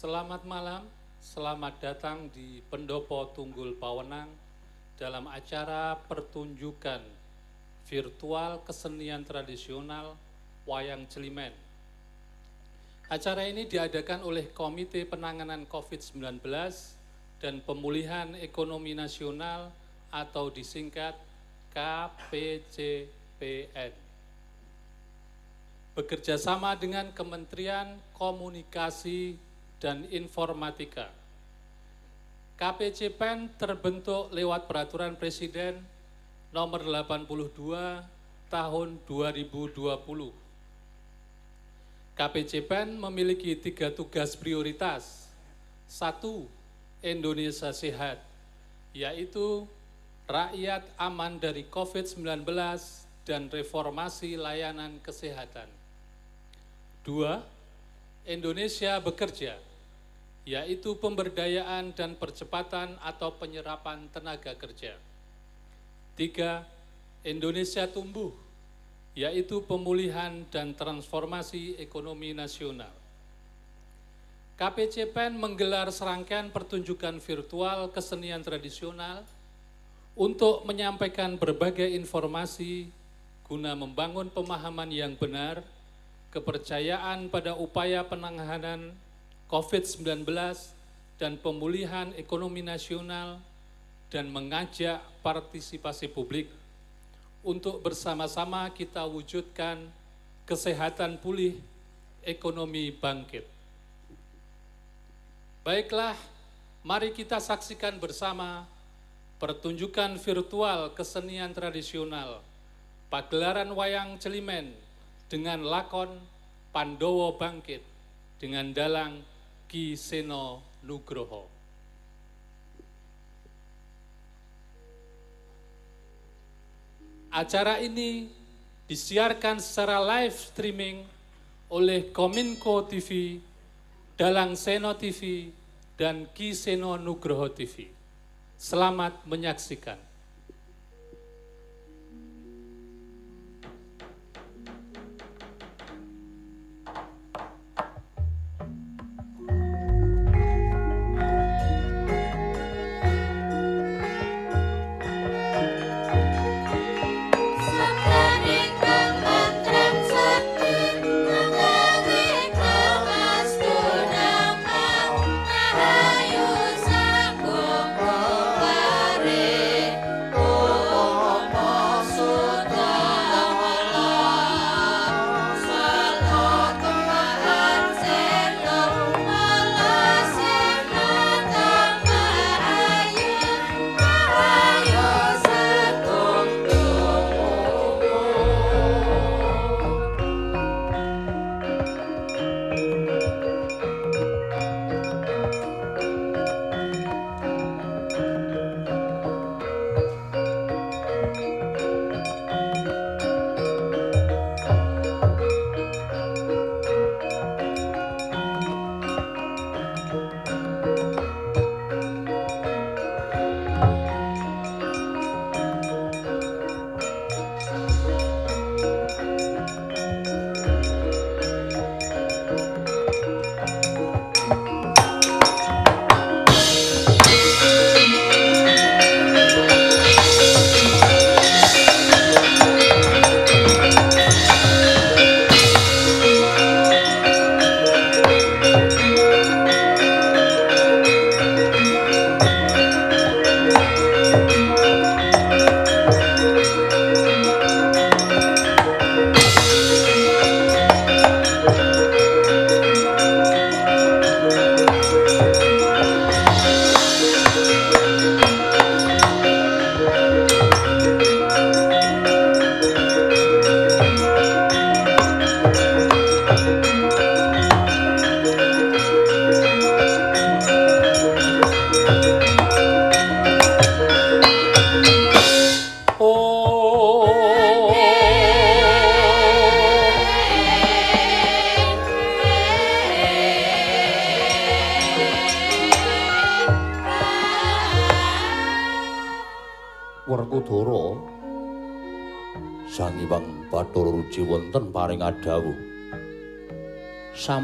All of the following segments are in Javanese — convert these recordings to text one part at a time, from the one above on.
Selamat malam, selamat datang di Pendopo Tunggul Pawenang dalam acara pertunjukan virtual kesenian tradisional Wayang Celimen. Acara ini diadakan oleh Komite Penanganan COVID-19 dan Pemulihan Ekonomi Nasional atau disingkat KPCPN. Bekerja sama dengan Kementerian Komunikasi dan Informatika. KPCPN terbentuk lewat Peraturan Presiden nomor 82 tahun 2020 KPCPEN memiliki tiga tugas prioritas. Satu, Indonesia sehat, yaitu rakyat aman dari COVID-19 dan reformasi layanan kesehatan. Dua, Indonesia bekerja, yaitu pemberdayaan dan percepatan atau penyerapan tenaga kerja. Tiga, Indonesia tumbuh, yaitu pemulihan dan transformasi ekonomi nasional. KPCPEN menggelar serangkaian pertunjukan virtual kesenian tradisional untuk menyampaikan berbagai informasi guna membangun pemahaman yang benar, kepercayaan pada upaya penanganan COVID-19 dan pemulihan ekonomi nasional dan mengajak partisipasi publik untuk bersama-sama kita wujudkan kesehatan pulih, ekonomi bangkit. Baiklah, mari kita saksikan bersama pertunjukan virtual kesenian tradisional pagelaran wayang Celimen dengan lakon Pandowo Bangkit dengan dalang Ki Seno Nugroho. Acara ini disiarkan secara live streaming oleh Kominko TV, Dalang Seno TV, dan Ki Seno Nugroho TV. Selamat menyaksikan.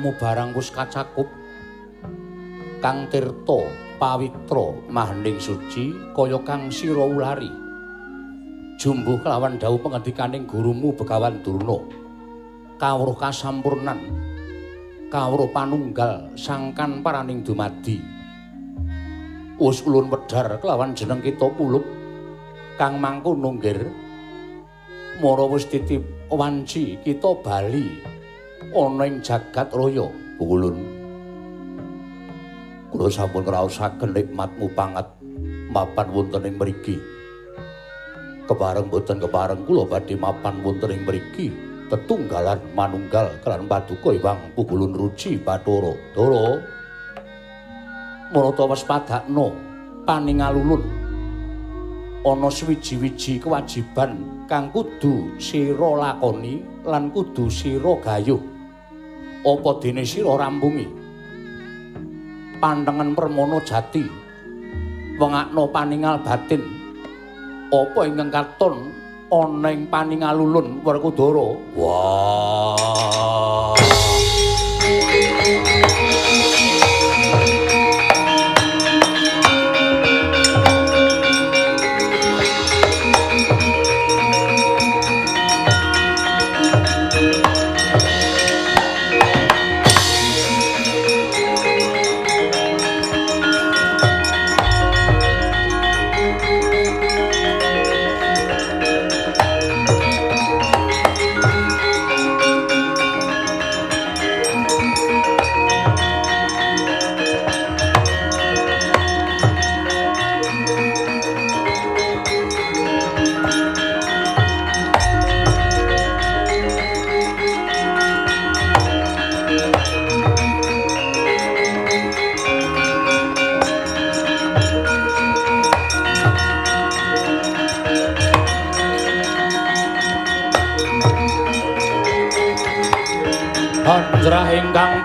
Samu barang wis kacakup. kang tirta pawitra mahaning suci kaya kang sira ulari. Jumbuh kelawan dawuh pangandikaning gurumu Begawan Durna. Kawruh kasampurnan. Kawruh panunggal sangkan paraning dumadi. Wis ulun wedhar kelawan jeneng kita pulup kang mangkono nggir mara wis titip wanci kita bali ana ing jagat raya ulun kula sampun ngraosaken nikmatmu pangat mapan wonten ing mriki kepareng boten kepareng kula badhe mapan wonten ing mriki tetunggalan manunggal kelan paduka Iwang Pugulun Ruci Bathara. Dara. Marata waspadakno paningalulun. Ana swiji-wiji kewajiban kang kudu sira lakoni lan kudu sira gayuh. Apa dene sira rampungi? Pantengen permono jati. Wengakno paningal batin. Apa ingkang katon ana ing paningalulun Werkudara. Wah. Anjrah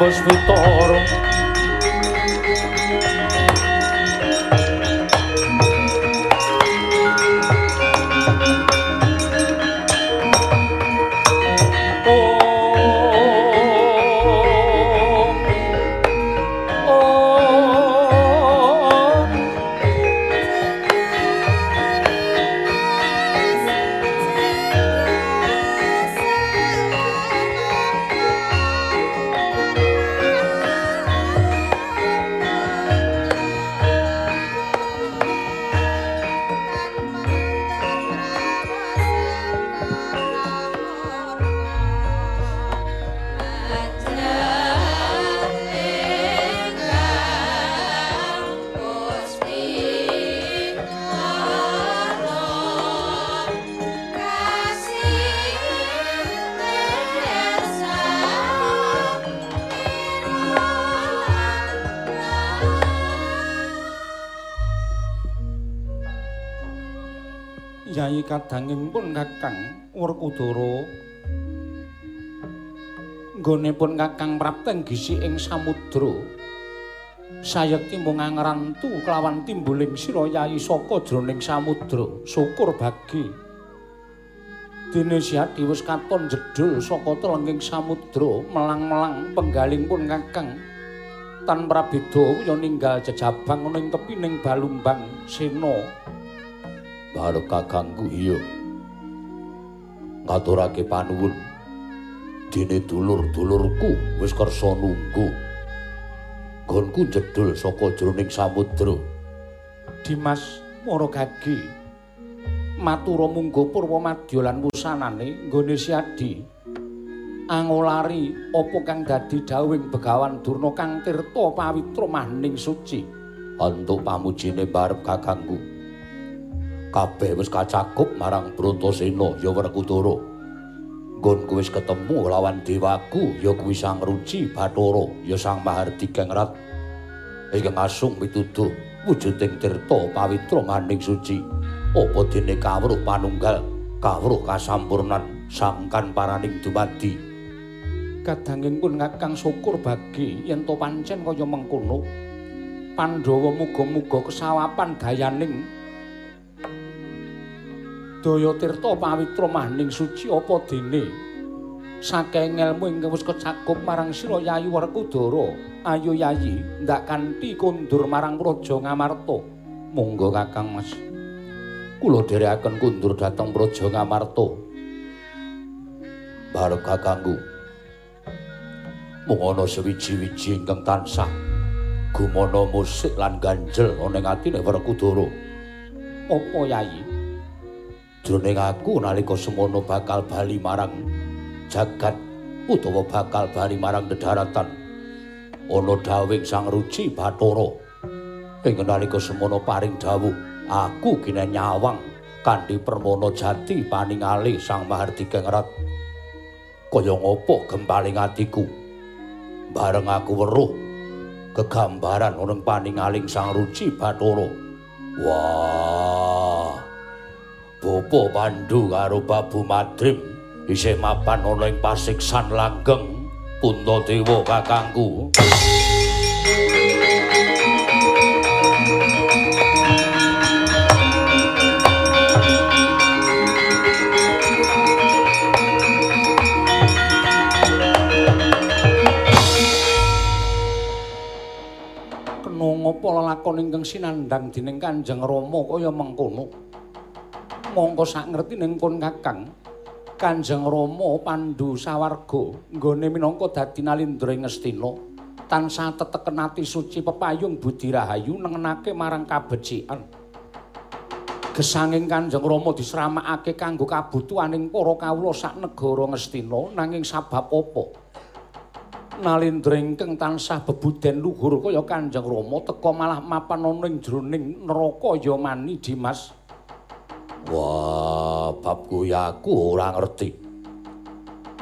ambas me toram kadanging pun Kakang Werkudara. Nggonipun Kakang Prapteng gisi ing samudra. Sayekti mung ngrantu kelawan timbuling sira Yai saka jroning samudra. Syukur bagi. Dene siati wis katon jedul saka telenging samudra melang-melang penggaling pun Kakang tan prabeda ya ninggal jejabang ning tepining balumbang sena Barep kakangku iya. Ngaturake panuwun. Dene dulur-dulurku wis kersa nunggu. Gonku jedul saka jroning samudra. Dimas Maragagi. Matura munggo purwa madya lan wusanane nggone Siadi. Angolari apa kang dadi dawing Begawan Durna kang tirta pawitra maning suci. Antuk pamujine barep kakangku. Kabeh wis kacakup marang Bratasena ya Werkudara. Nggonku wis ketemu lawan dewaku ya kuwi Sang Ruci Bathara ya Sang Mahardi Kengrat. Iki ngasung pituduh wujuding tirta pawitra maning suci. Apa dene kawruh panunggal, kawruh kasampurnan sangkan paraning dumadi. Kadanging pun ngakang syukur bagi yen to pancen kaya mengkono. Pandhawa muga-muga kesawapan dayaning Daya tirta pawitra maning suci apa dene saking ilmu ingkang wis kecakup marang sira Yayi Werkudara. Ayo Yayi, ndak kanthi kundur marang Praja Ngamarta. Monggo Kakang Mas. Kula dherekaken kundur dhateng Praja Ngamarta. Barep kakangku. Mung ana sewiji-wiji ingkang tansah gumana musik lan ganjel ana ing atine Werkudara. Apa Yayi? Jroning aku nalika semono bakal bali marang jagat utawa bakal bali marang dedaratan ana dawing sang ruci bathara. Ing nalika semono paring dawuh aku kene nyawang kanthi permono jati paningali sang mahardika ngrat kaya ngopo gempaling atiku? Bareng aku weruh kegambaran ana paningaling sang ruci bathara. Wah Bopo Pandu karo Babu Madrim isih mapan ana ing pasiksan langgeng Puntadewa kakangku. Kena ngapa lakon ingkang sinandhang dening Kanjeng Rama kaya mengkono? Mongko sak ngertining pun Kakang, Kanjeng Rama Pandhu Sawarga nggone minangka dadi nalindra ing Ngastina tansah teteken ati suci pepayung budi rahayu nengenake marang kabecikan. Gesanging Kanjeng Rama disramakake kanggo kabutuhaning para kawula sak negara Ngastina nanging sabab apa? Nalindra ingkang tansah bebuden luhur kaya Kanjeng Rama teka malah mapan ana ing jroning neraka ya mani Dimas. Wah, bab kuwi aku ora ngerti.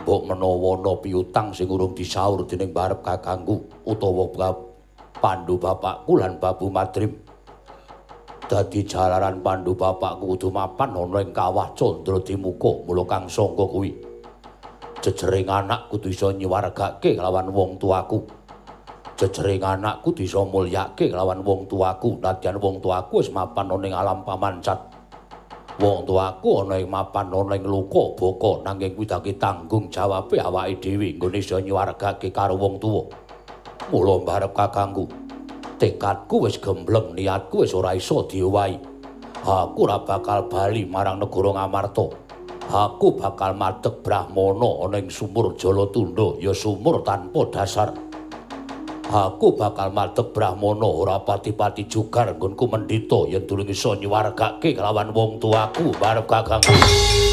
Mbok menawa ana piutang sing urung disaur dening barep kakangku utawa bab Pandu bapakku lan Babu Madrim. Dadi jalaran Pandu bapakku kudu mapan ana ing kawah Candra Dimuka mula kang sangka kuwi. Jejering anak kudu iso nyiwargake lawan wong tuaku. Jejering anak kudu iso mulyake lawan wong tuaku nadyan wong tuaku wis mapan ana ing alam pamancat. Wong tuaku ana ing mapan ana ing luka boko nanging kuwi dadi tanggung jawabe awake dhewe nggone iso nyuwargake karo wong tuwa. Mula mbarep kakangku tekadku wis gembleng niatku wis ora iso diowahi. Aku ora bakal bali marang negara Ngamarta. Aku bakal madeg brahmana ana ing sumur Jalatunda ya sumur tanpa dasar aku bakal madeg brahmana ora pati-pati jugar nggonku mendhita yen durung iso nyuwargake kelawan wong tuaku barep kakangku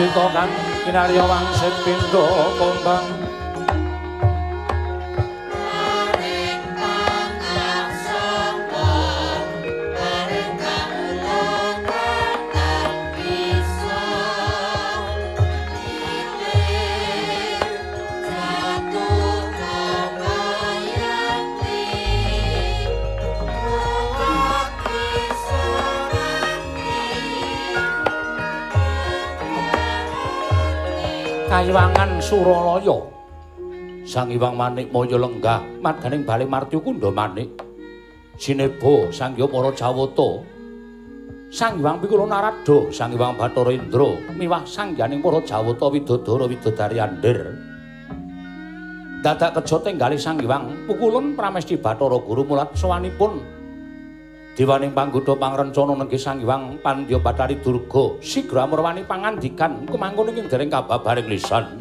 pandhita kang kinarya wangsit pindha Kayiwangan Suralaya. Sang Hyang Manik Maya lenggah marganing bali Martya Kunda Manik. Sinebo sangya para Jawata. Sang Hyang Pikula Narada, Sang Hyang Bathara Indra miwah sangyaning para Jawata Widodara Widodari Andir. Dadak kejo tenggali Sang Hyang pukulun Pramesti Bathara Guru mulat sowanipun Dewaning panggoda pangrencana nenggih Sang Hyang Pandya Bathari Durga sigra murwani pangandikan kumangkon ing dereng kababaring lisan.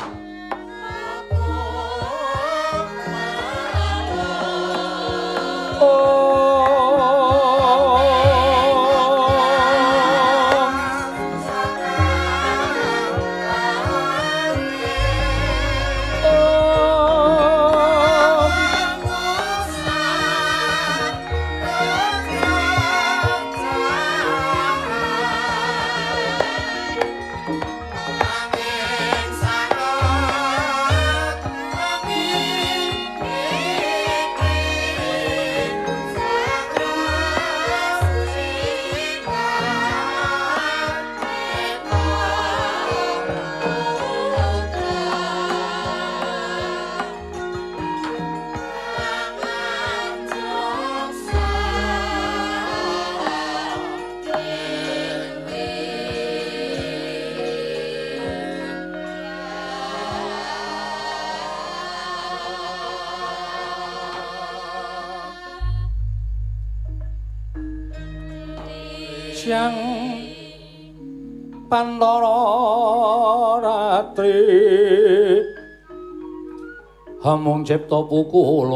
Hamung cipta pukulun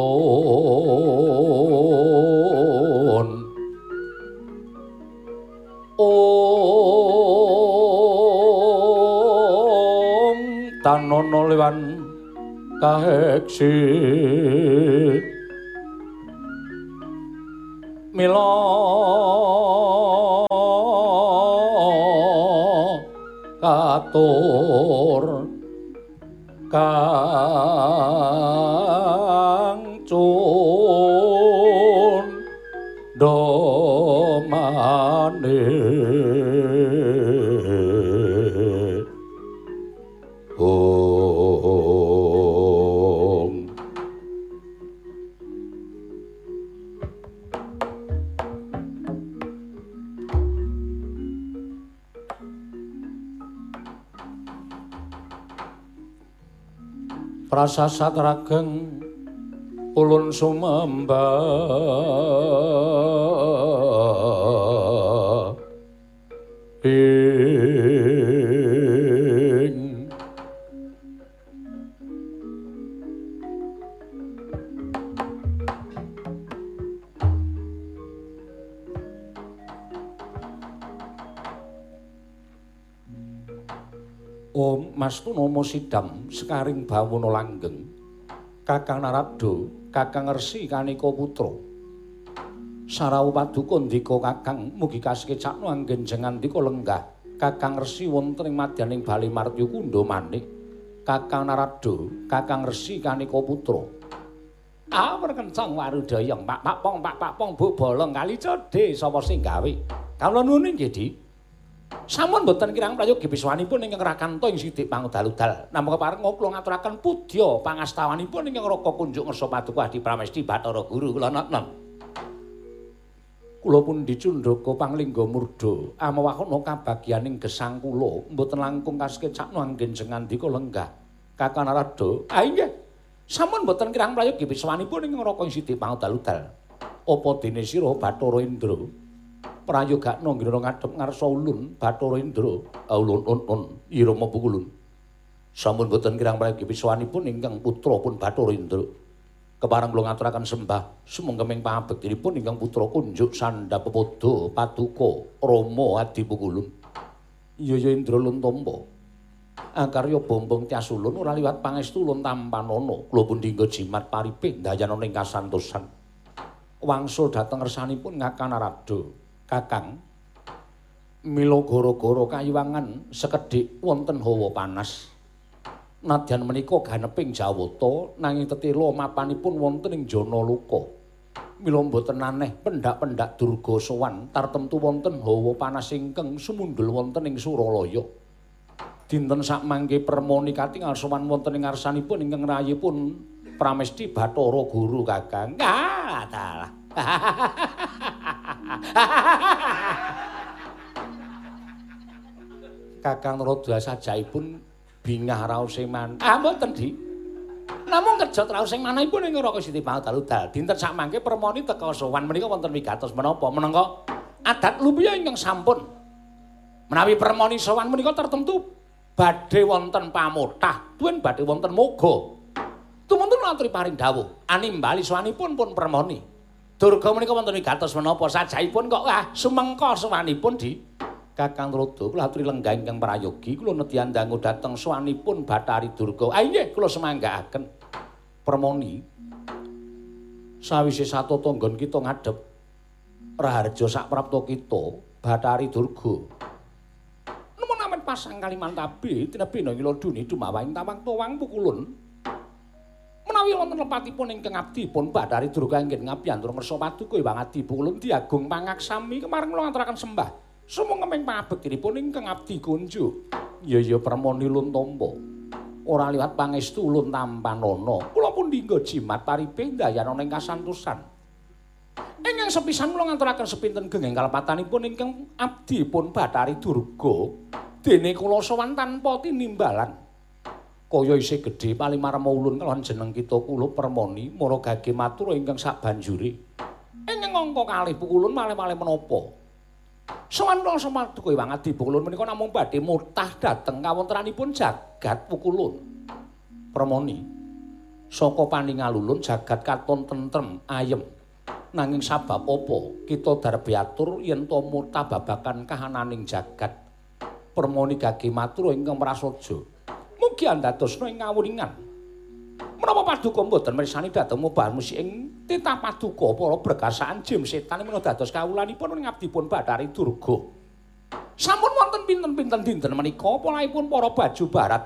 Om Tanono lewan kaheksi prasasat rageng ulun sumembah Nomo Sidam sekaring bawono langgeng. Kakang Narado Kakang Resi Kaniko Putro Sarawu Paduka ndika Kakang mugi kasike cakno anggen jengan dika lenggah. Kakang Resi wonten ing madyaning Bali Martya Kunda Manik. Kakang Narado Kakang Resi Kaniko Putro Ah perkencang warudayang Pak Pak Pong Pak Pak Pong Bu Bolong kali cedhe sapa sing gawe? Kawula nuwun nggih Sampun boten kirang prayogi biswanipun ingkang rakanto ing sithik pangudal-udal. Namung kepareng kula ngaturaken pudya pangastawanipun ingkang raka kunjuk ngersa paduka Adi Pramesti Bathara Guru kula noten. Kula pun dicundhaka panglingga murda amawakono kabagyaning gesang kula mboten langkung kaskecakno anggen sengandika lenggah. Kakang Narada, ah inggih. Sampun boten kirang prayogi biswanipun ingkang raka ing sithik pangudal-udal. Apa dene sira Bathara Indra? Prayogakno ngira ngadhep ngarsa ulun Bathara Indra ulun un irama pukulun sampun boten kirang prayogi piswanipun ingkang putra pun Bathara Indra keparang kula ngaturaken sembah sumengkeming pangabektinipun ingkang putra kunjuk Sandhapada Paduka Rama Adi Pukulun ya Indra Luntompa Angkarya bombong tias ulun ora liwat pangestu ulun tampanono. Kula pun dinggo jimat paripe dayana ning kasantosan. Wangsul dhateng ngersanipun ngakan arado. Kakang mila gara-gara kayuwangan sekedhik wonten hawa panas. Nadyan menika ganeping Jawata nanging tetela mapanipun wonten ing jana luka. mila mboten aneh pendak-pendak durga sowan tartemtu wonten hawa panas ingkang sumundul wonten ing Suralaya. Dinten sak mangke permoni katingal sowan wonten ing ngarsanipun ingkang rayipun Pramesti Bathara Guru Kakang. Ah, dalah. Kakang Radha sajaipun bingah raos seman. Ah, mboten, Dik. Namung kerja traus sing manahipun ing Raka Siti Pangdalu dal. Dinten sak mangke permoni teka sowan menika wonten wigatos menapa menengko adat lumiya ingkang sampun. Menawi permoni sowan menika tertentu badhe wonten pamotah, tuwin badhe wonten moga. Tumuntun aturi paring dawuh, animbali sowanipun pun permoni. Durga menika wonten wigatos menapa sajaipun kok ah sumengka sowanipun di Kakang Rodo, kula aturi lenggah ingkang prayogi, kula nedyan dangu dhateng swanipun Bathari Durga. Ah nggih, kula semanggaaken. Permoni. Sawise satata nggon kita ngadhep raharja sak prapta kita, Bathari Durga. Nemen amen pasang kaliman tabe, tinebena ngila duni dumawahing tawang towang pukulun. Menawi wonten lepatipun ingkang abdi pun Bathari Durga inggih ngapiyantur ngersa paduka Iwang Adi pukulun diagung pangaksami kemarin kula ngaturaken sembah. Sumung ngemeng pangabektinipun ingkang abdi kunjuk. Ya ya permoni lun tampa. Ora liwat pangestu lun tampanana. Kula pun dinggo jimat paripe dayana ing kasantosan. Ingkang sepisan kula ngaturaken sepinten genging kalepatanipun ingkang abdi pun Bathari Durga. Dene kula sowan tanpa tinimbalan. Kaya isih gedhe palimarma ulun kelawan jeneng kita kula permoni mara gage matur ingkang sak banjure. Ingkang angka kalih pukulun malih-malih menapa? Sawanto samarduka Iwang Adi Pukulun menika namung badhe murtah dhateng kawontenanipun jagat Pukulun. Permoni saka paningalulun jagat katon tentrem ayem. Nanging sabab apa kita darbe atur yen to murtah babakan kahananing jagat. Permoni gage matur ingkang prasaja. Mugi andadosna ing ngawuningan. Menapa paduka mboten mirsani dhateng mubah musik ing titah paduka para berkasaan jim setan menawa dados kawulanipun ing abdipun Bathari Durga. Sampun wonten pinten-pinten dinten menika polaipun para baju barat.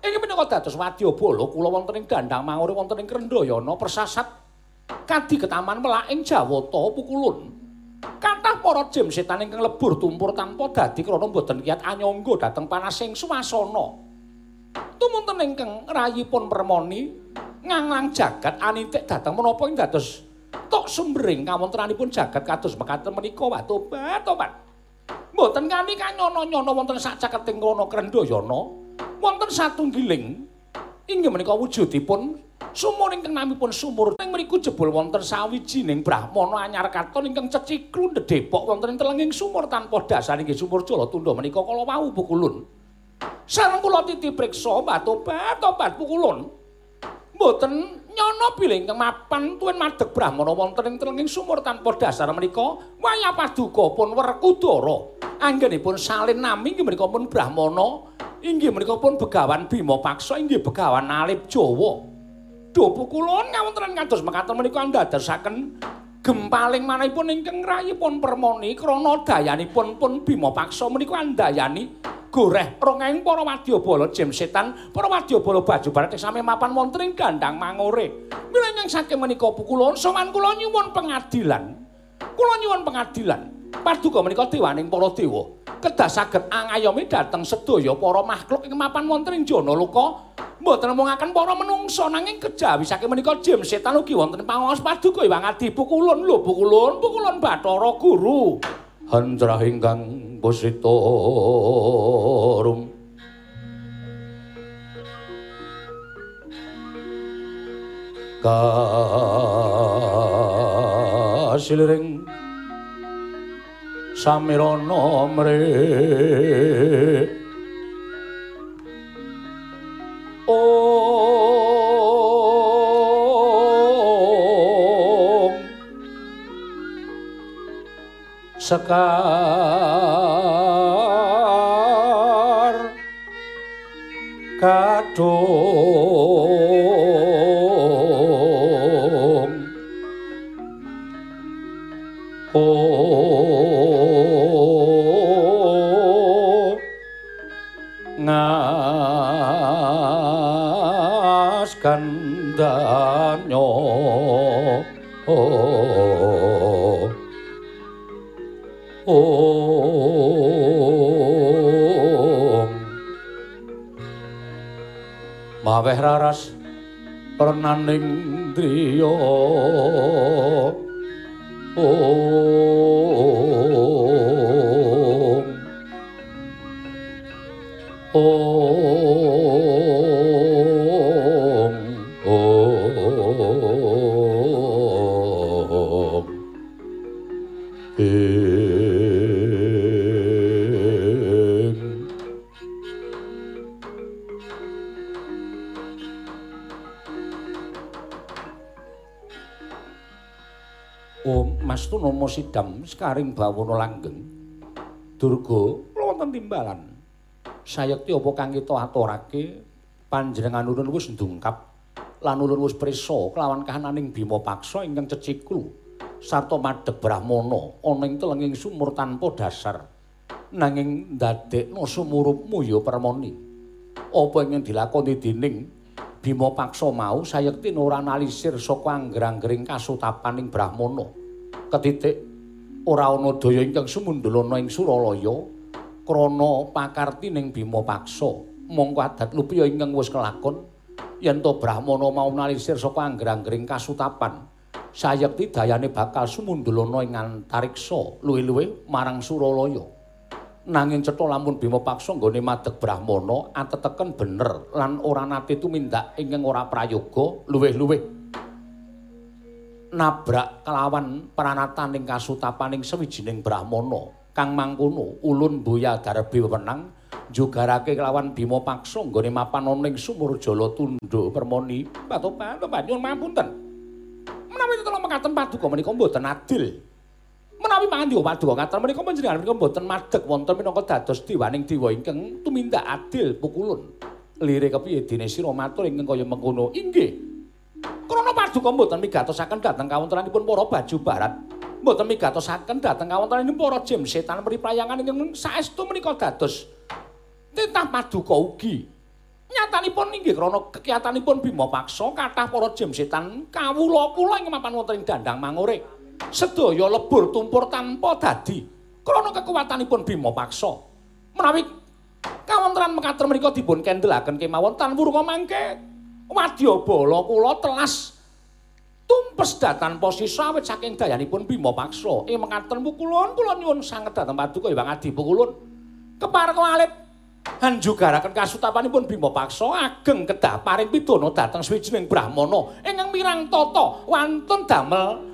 Ing menika dados wadyabala kula wonten ing dandang mangure wonten ing Krendayana persasat kadi ketaman melak ing Jawata pukulun. Kathah para jim setan ingkang lebur tumpur tanpa dadi krana mboten kiyat anyangga dhateng panasing swasana. Tumunten ingkang rayipun permoni nganglang jagat anitik dateng menapa ing dados tok sumbering kawontenanipun jagat kados mekaten menika. Wa tobat tobat. Mboten kani kanyono-nyono wonten sak caketing kono krendayana wonten satunggiling inggih menika wujudipun sumur ingkang namipun sumur. Ing mriku jebul wonten sawijining brahmana anyar katon ingkang ceciklu ndedepok wonten ing telenging sumur tanpa dasar inggih sumur Jala Tunda menika kala wau pukulun sareng kula titip priksa tobat tobat pukulun. Mboten nyono bilih ingkang mapan tuwin madeg brahmana wonten ing telenging sumur tanpa dasar menika waya paduka pun werkudara. Anggenipun salin nami inggih menika pun brahmana inggih menika pun begawan bima paksa inggih begawan alip jawa. Do pukulun ngawonten kados mekaten menika ndadosaken gempaling manahipun ingkang rayipun permoni krana dayanipun pun bima paksa menika andayani goreh rongeng para wadyabala jem setan para wadyabala baju barat sami mapan wonten ing gandang mangore. Milih saking menika pukulun sowan kula nyuwun pengadilan. Kula nyuwun pengadilan paduka menika dewaning para dewa. Kedah saged angayomi dhateng sedaya para makhluk ing mapan wonten ing jana luka mboten nemungaken para menungsa nanging kejawi saking menika jem setan ugi wonten pangaos paduka Iwang Adi. Pukulun lho pukulun pukulun Bathara Guru. Handrah ingkang positorum kasilring samirana mre sekar kadung ngas kandanyo oh. Oh maweh raras pernaning driya om om Mas Tunama Sidam sekaring bawana langgeng. Durga wonten timbalan. Sayekti apa kang kita aturake panjenengan ulun wis ndungkap lan ulun wis prisa kelawan kahananing Bima Paksa ingkang ceciklu sarta madhep Brahmana ana ing telenging sumur tanpa dasar. Nanging ndadekno sumurupmu ya permoni. Apa ingkang dilakoni dening Bima Paksa mau sayekti ora analisir saka angger-anggering kasutapaning Brahmana. Ketitik ora ana daya ingkang sumundulana ing Suralaya krana pakartining Bima Paksa. Mongko adat lupiya ingkang wis kelakon yen to Brahmana mau analisir saka angger-anggering kasutapan. Sayekti dayane bakal sumundulana ing antariksa luwih-luwih marang Suralaya. nanging cetha lamun Bima Paksa nggone madeg Brahmana ateteken bener lan ora nate tumindak ingkang ora prayoga luwih-luwih nabrak kelawan pranataning kasutapaning sawijining Brahmana kang mangkono ulun boya darbi wewenang jugarake kelawan Bima Paksa nggone mapan ana ing sumur Jala Tundha permoni patopan nyuwun mapunten menawi tetela mekaten paduka menika mboten adil menawi mangandi paduka ngaten menika panjenengan menika mboten madeg wonten minangka dados diwaning dewa ingkang tumindak adil pukulun. Lire kepiye dene sira matur ingkang kaya mengkono? Inggih. Krana paduka mboten migatosaken dhateng kawontenanipun para baju barat. Mboten migatosaken dhateng kawontenanipun para jem setan mriprayangan ingkang saestu menika dados titah paduka ugi. Nyatanipun inggih krana kekiyatanipun Bima Paksa kathah para jem setan kawula-kula ing mapan wonten ing dandang mangure. sedaya lebur tumpur tanpa dadi krana kekuatanipun Bima Paksa. Menawi kawontenan mekaten menika dipun kendelaken kemawon tan wurunga mangke wadyabala kula telas tumpes datan posisi awit saking dayanipun Bima Paksa. Ing mekaten pukulun kula nyuwun sanget dhateng paduka Hyang Adi pukulun. Kepareng alit hanjugaraken kasutapanipun Bima Paksa ageng kedah paring pidana dhateng swijining brahmana ingkang mirang tata wantun damel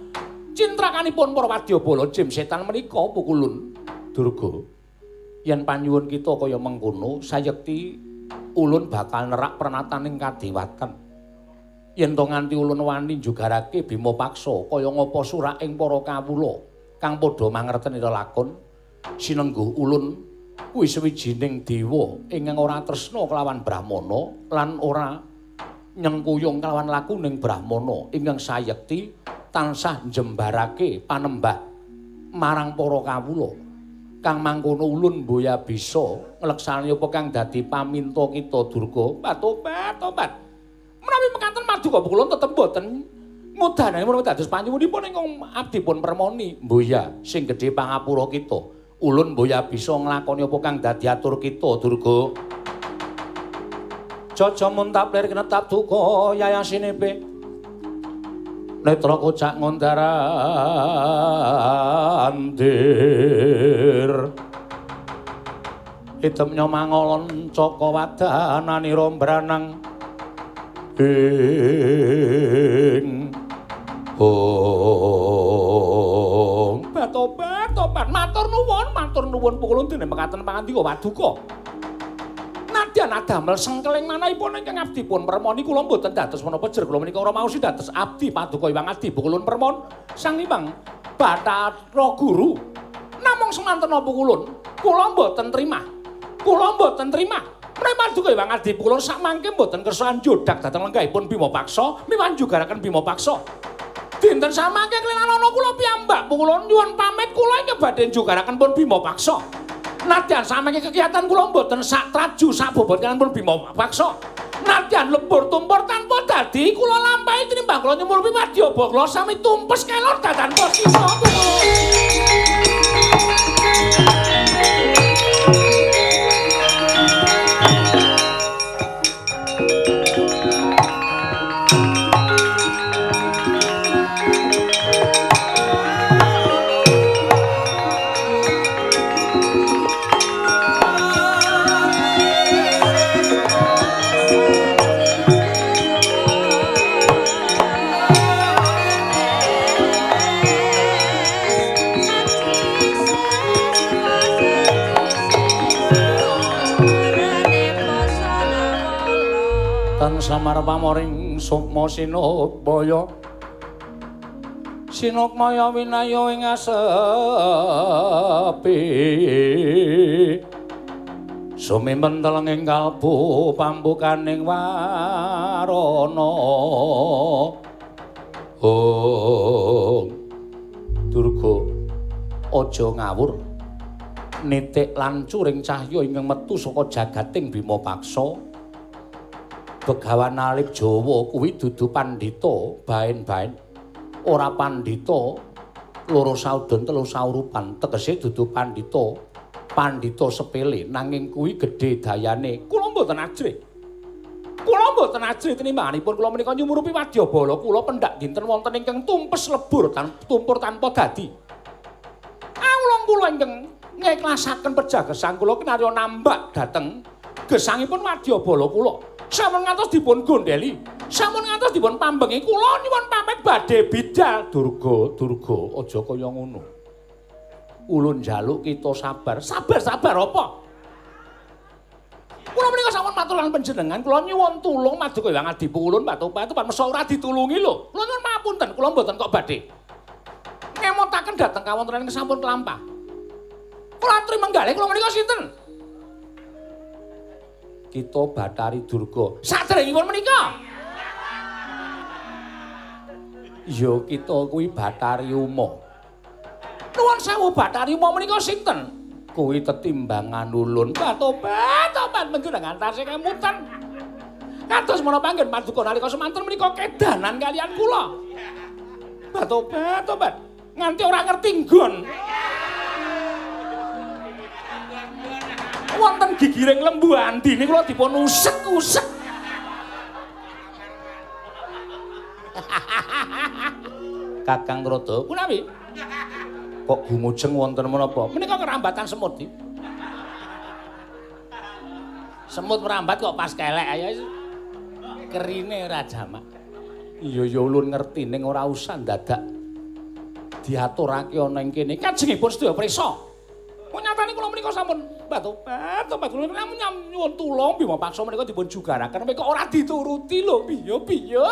cintrakanipun para wadyabala jim setan menika pukulun durga yen panyuwun kita kaya mengkono sayekti ulun bakal nerak pranataning kadewatan yen to nganti ulun wani jugarake bima paksa kaya ngapa surak ing para kawula kang padha mangerteni lakon sinengguh ulun kuwi sawijining dewa ingkang ora tresna kelawan brahmana lan ora nyengkuyung kelawan lakuning brahmana ingkang sayekti tansah njembarake panembah marang para kawula kang mangkono ulun boya bisa ngleksani apa kang dadi paminta kita durga. Patobat tobat menawi mekaten maduka kula tetep boten mudhanane menawi dados panyuwunipun ingkang abdi pun permoni boya sing gedhe pangapura kita. Ulun boya bisa nglakoni apa kang dadi atur kita durga. Jojo muntap lir kenetap duka yayasine pe netra kocak ngondarandir hitemnya mangolon coko wadanani rombranang ing ong batobat tobat. Matur nuwun matur nuwun. Pukulun dene mekaten pangandika waduka nadyan adamel sengkeling manahipun ingkang abdi pun. Permoni kula mboten dados menapa jer kula menika ora maosi dados. Abdi paduka Hyang Adi pukulun permon. Sang Hyang Bathara Guru. Namung semanten napa kulun? Kula mboten trima. Kula mboten trima. Menawi paduka Hyang Adipura sak mangke mboten kersa anjodak dhateng lenggahipun Bima Paksa, miwan jugaraken Bima Paksa. Dinten samangke kelinan ana kula piyambak, kula nyuwun pamit kula ing badhe jugaraken pun Bima Paksa. Nadyan samangke kegiatan kula mboten sak traju sak bobot kalian pun Bima Paksa. Nadyan lebur tumpur tanpa dadi kula lampahi tinimbang kula nyumur piwadya kula sami tumpes kelor dadan posisi. Pamoring sukma sinukmaya sinukmaya winayo ing asepi. Sumimen telenging kalbu pambukaning warana. Oh durga aja ngawur. Nitik lan curing cahya ingkang metu saka jagating bima paksa begawan alip Jawa kuwi dudu pandhita baen-baen. Ora pandhita loro saudon telu saurupan. Tegese dudu pandhita pandhita sepele. Nanging kuwi gedhe dayane. Kula mboten ajrih. Kula mboten ajrih tinimanipun kula menika nyumurupi wadyabala. Kula pendak dinten wonten ingkang tumpes lebur tan tumpur tanpa dadi awulung kula ingkang ngiklasaken pejagesan kula kinarya nambak dhateng gesangipun wadyabala kula. Sampun ngantos dipun gondeli sampun ngantos dipun pambengi. Kula nyuwun pamit badhe bidal. Durga durga aja kaya ngono. Ulun jaluk kita sabar. Sabar sabar apa? Kula menika sampun matur lan panjenengan. Kula nyuwun tulung maduka Hyang Adipulun patu-patu pan mesa ora ditulungi lho. Kula nyuwun mapunten. Kula mboten kok badhe. Ngemotaken dhateng kawontenan sampun kelampah kula aturi menggalih kula menika sinten kita Batari Durga. Sadèrèngipun menika. Ya kita kuwi Batari Uma. Nuwun sewu Batari Uma menika sinten? Kuwi tetimbangan ulun batobat obat menjenengan tasih kemutan. Kados menapa panggen paduka nalika semanten menika kedanan kalian kula. Batobat obat nganti ora ngerti nggon. Wonten gigiring lembu andi niku kula dipun usek-usek. Kakang Rodo, punawi? Kok gumujeng wonten menapa? Menika kerambatan semut iki. Semut merambat kok pas kelek ayo. Kerine ora jamak. Iya ya ulun ngerti ning ora usah dadak diaturake ana ing kene. Kajengipun sedaya prisa. Nyatane kula menika sampun batu batu batu namun nyuwun tulung bima paksa menika dipun jugaraken menika ora dituruti lho piye piye.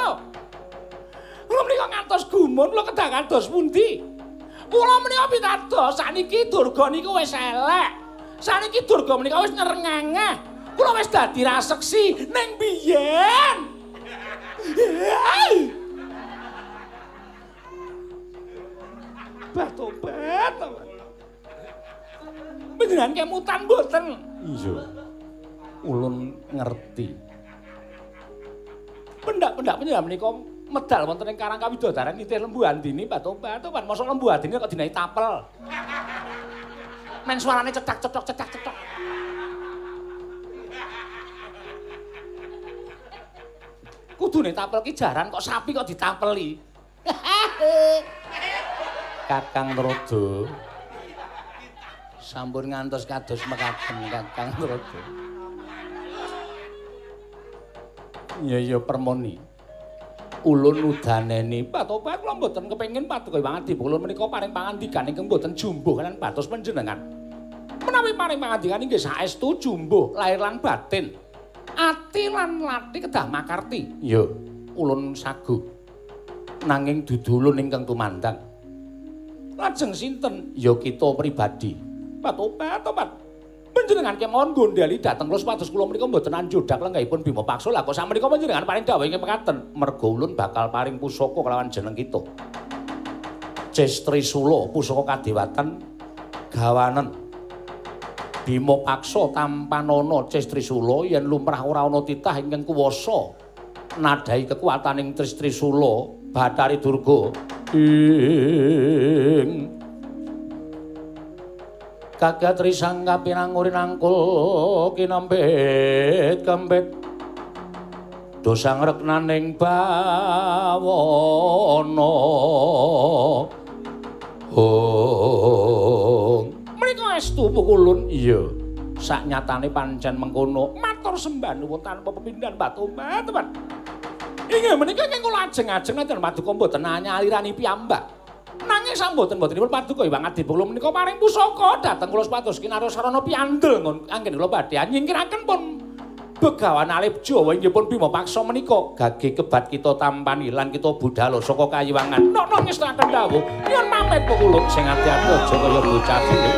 Kula menika ngantos gumun kula kedah kados pundi? Kula menika pitados saniki durga niku wis elek. Saniki durga menika wis nyrengenge. Kula wis dadi raseksi ning biyen. Batu batu. Panjenengan kemutan mboten? Iya. Ulun ngerti. Pendak-pendak panjenengan menika medal wonten ing Karang Kawidodaran nitih lembu andini. Tobat mosok lembu andini kok dinaik tapel. Men suarane cetak-cetok cetak-cetok. Kudune tapel ki jaran kok sapi kok ditapeli. Kakang Rodo. Sampun ngantos kados mekaten Kakang Raja. Ya ya permoni. Ulun udaneni patobat kula mboten kepengin paduka banget dipulun menika paring pangandikan ingkang mboten jumbuh kan batos panjenengan. Menawi paring pangandikan inggih saestu jumbuh lahir lan batin. Ati lan lati kedah makarti. Ya, ulun sagu. Nanging dudu ulun ingkang tumandang. Lajeng sinten? Ya kita pribadi. Tobat, tobat, tobat. Panjenengan kemawon gondhali dhateng kula supados kula menika mboten anjodak lenggahipun Bima Paksa. Lah kok sakmenika panjenengan paring dawuh ingkang mekaten, mergo ulun bakal paring pusaka kelawan jeneng kita. Cestri Sula pusaka kadewatan gawanen Bima Paksa tampanana Cestri Sula yen lumrah ora ana titah ingkang kuwasa nadhahi kekuataning Trisri Sula Bathari Durga ing Kagatri sangga pinanguri nangkul kinambet kembet dosang reknaning bawono. Hong menika estu pukulun? Iya sak nyatane pancen mengkono matur sembah nuwun tanpa pepindhan batu. Teman inggih menika kenging kula ajeng-ajeng enten paduka mboten anyalirani piyambak nanging samboten botenipun paduka Hyang Adibala menika paring pusaka. Dhateng kula sepatus kinarya sarana piandel anggen kula badhe. Nyingkiraken pun Begawan alip Jawa inggih pun Bima Paksa menika gage kebat kita tampani lan kita budhal saka kayiwangan. Nok nang ngestaken dawuh, yen pamit pukuluk sing ati-ati aja kaya bocah cilik.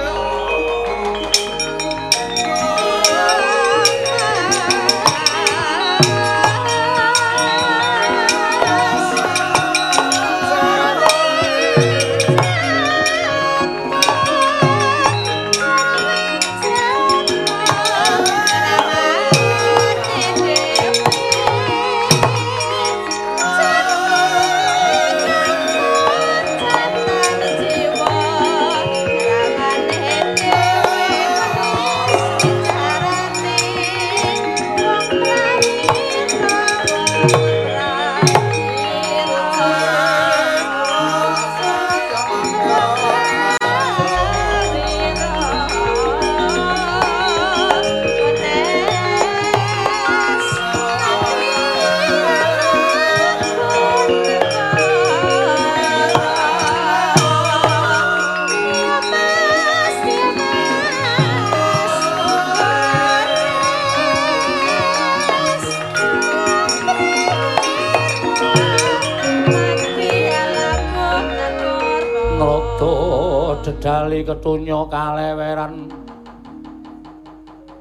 Ketunya kaleweran.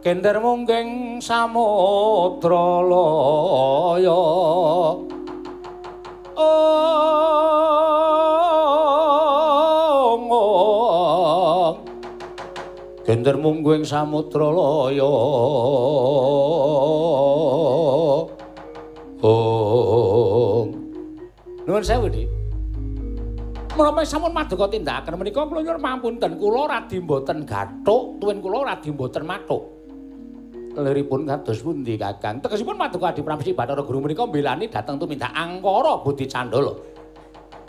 Kender mungging samudra laya oh kender mungging samudra laya oh nuwun sewu dik menapa sampun maduka tindakan menika kula nyuwun pamunten kula radi mboten gathuk tuwin kula radi mboten matuk liripun kados pundi kakang tegesipun maduka adi pramesti bathara guru menika mbelani dhateng tumindak angkara budi candala.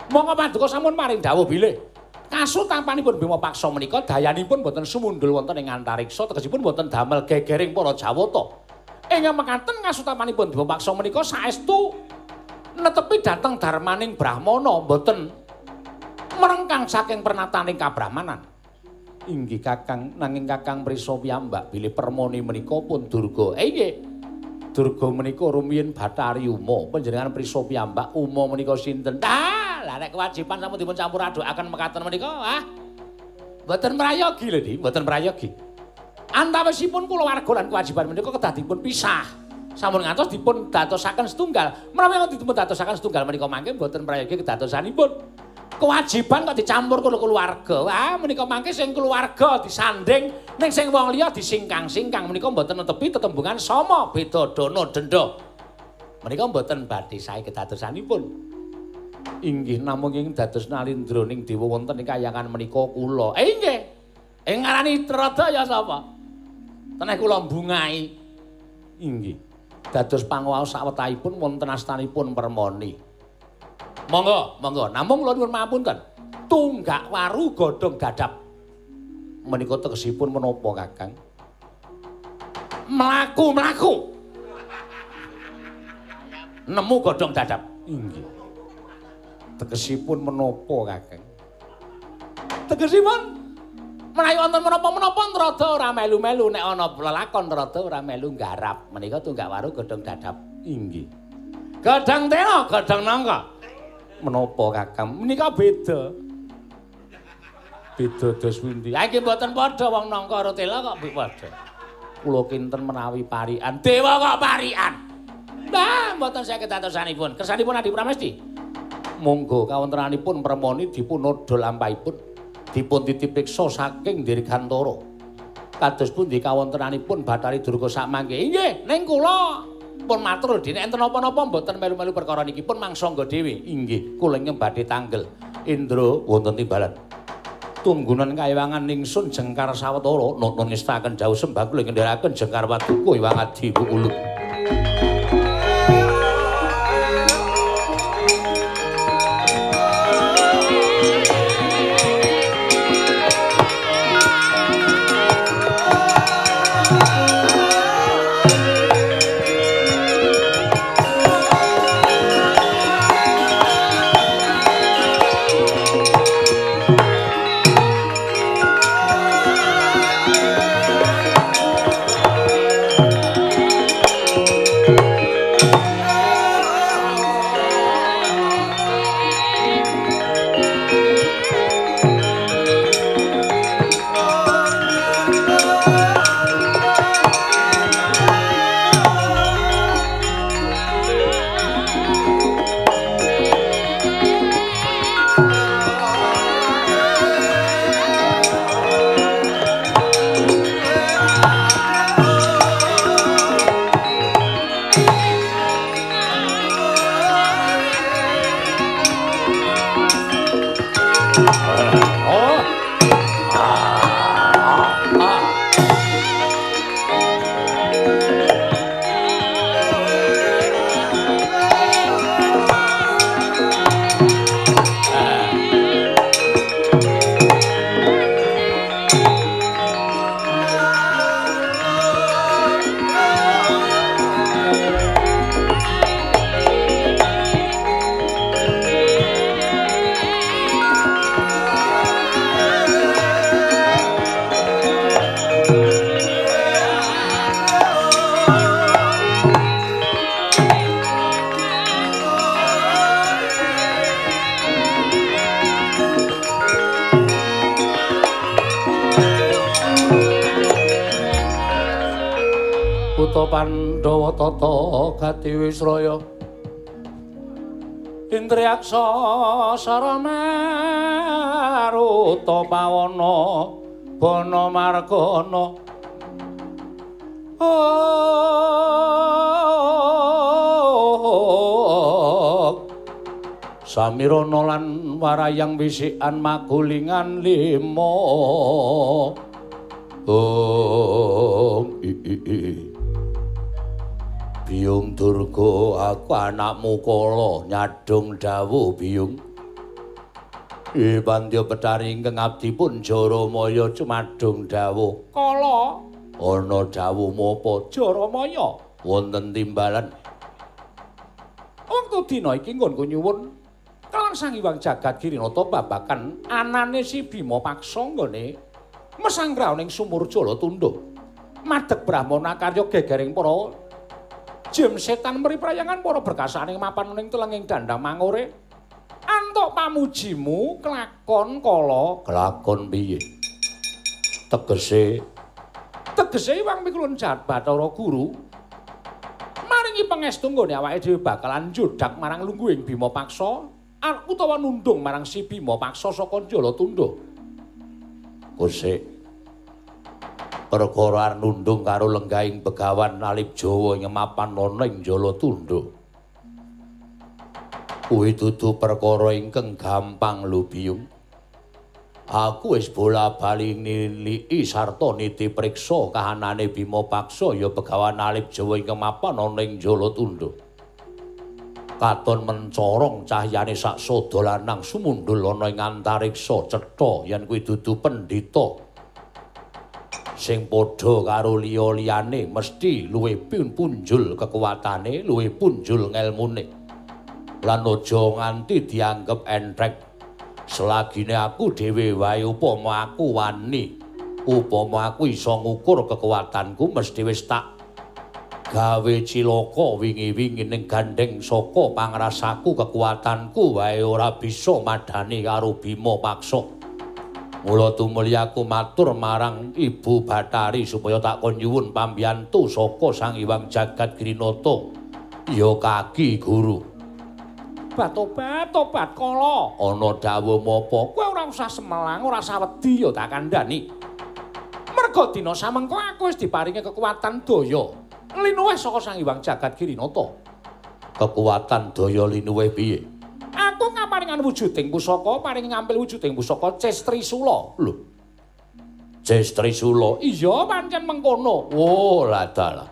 Monggo maduka sampun maring dawuh bilih. Kasut tampanipun bima paksa menika dayanipun boten sumundul wonten ing antariksa tegesipun boten damel gegering para jawata. Ing mekaten kasut tampanipun bima paksa menika saestu netepi dhateng darmaning brahmana boten merengkang saking pernataning kabrahmanan. Inggih Kakang, nanging Kakang prisa piyambak bilih permoni menika pun Durga. Eh. Durga menika rumiyin Bathari Uma, panjenengan prisa piyambak Uma menika sinten? Ah, lah nek kewajiban sampun dipun campur adukaken mekaten menika, ah. Mboten mrayogi lho, Di, mboten mrayogi. Antawisipun kula warga lan kewajiban menika kedah dipun pisah. Sampun ngantos dipun dadosaken setunggal. Menawi dipun dadosaken setunggal menika mangke mboten mrayogi kedadosanipun. Kewajiban kok dicampur karo keluarga. Wah, menika mangke sing keluarga disanding ning sing wong liya disingkang-singkang menika mboten netepi tetembungan sama beda dana denda. Menika mboten badhe sae kedadosanipun. Inggih namung ing dados nalindra ning dewa wonten ing kayangan menika kula. Eh nggih. Ing ngarani Tradaya sapa? Teneh kula bungai. Inggih. Dados panguwaos sawetahipun wonten astanipun Permoni. Monggo, monggo. Namung kula nuwun mapunten. Tunggak waru godhong dadap. Menika tegesipun menapa, Kakang? Mlaku, mlaku. Nemu godhong dadap. Inggih. Tegesipun menapa, Kakang? Tegesipun menawi wonten menapa-menapa Ntrada ora melu-melu nek ana lelakon Ntrada ora melu nggarap. Menika tunggak waru godhong dadap. Inggih. Godhong tena, godhong nangka. Menapa kakang menika beda Bidodos pundi? Ha iki mboten padha wong nangka karo tela kok padha. Kula kinten menawi parian. Dewa kok parian. Mbah, mboten saged atosanipun. Kersanipun Adi Pramesti. Monggo kawontenanipun premoni dipun odol lampahipun. Dipun titipiksa saking Dirgantara. Kados pundi kawontenanipun Bathari Durga sakmangke? Inggih, ning kula pun matur dene enten napa-napa mboten melu-melu perkara niki pun mangsangga dhewe. Inggih, kula nyembadhe tanggel. Indra wonten timbalan. tunggunan kaewangan ningsun jengkar sawetara nata ngestaken jauh sembah kula ngendharaken jengkar waduka iwang adi ulut Wisraya Indriyaksa Saramaruta Pawana Bana Margana. Samirana lan warayang wisikan magulingan lima. Oh i i i Biyung Durga, aku anakmu kala nyadung dawuh Biyung. Eh pandya petari ingkang abdi pun Jaramaya cumadung dawuh. Kala ana dawuh apa Jaramaya wonten timbalan. Wektu dina iki nggonku nyuwun kawan Sang Hyang Jagat Girinata babakan anane si Bima Paksa nggone mesanggraning sumur Jala Tundha. Madeg Brahmana karya gegering para jem setan meriprayangan para berkasaning mapan ning telenging dandang mangore. Antuk pamujimu kelakon kala kelakon piye? Tegese. Tegese wong mikulun jahat bathara guru. Maringi pangestu nggone awake dhewe bakalan jodak marang lungguhing Bima Paksa utawa nundung marang si Bima Paksa saka Jala Tunda Kusik perkara nundung karo lenggahing begawan nalip Jawa nyemapan ana ing Jala Tunda. Kuwi dudu perkara ingkang gampang lho biyung. Aku wis bola-bali niliki sarta niti priksa kahanane Bima Paksa ya begawan nalip Jawa ing mapan ana ing Jala Tunda. Katon mencorong cahyane sak sodolanang sumundul ana ing antariksa cetha yen kuwi dudu pendhita sing padha karo liya-liyane mesti luwih punjul kekuatane, luwih punjul ngelmune. Lan aja nganti dianggep entrek. Selagine aku dhewe wae upama aku wani, upama aku iso ngukur kekuatanku mesti wis tak gawe cilaka wingi-wingi ning gandeng saka pangrasaku kekuatanku wae ora bisa madani karo Bima Paksa. Mula tumuli aku matur marang Ibu Batari supaya tak kon nyuwun pambiyantu saka Sang Hyang Jagat Grinata. Ya kaki guru. Batobat, tobat kala. Ana dawuh mapa? Kowe ora usah semelang, ora usah wedi ya tak kandhani. Merga dina samengko aku wis diparingi kekuatan daya. Linuwih saka Sang Hyang Jagat Grinata. Kekuatan daya linuwih piye? Aku ngaparingan wujuding pusaka, paring ngampil wujuding pusaka Cestri Sula. Lho. Cestri Sula. Iya, pancen mengkono. Oh, ladalah.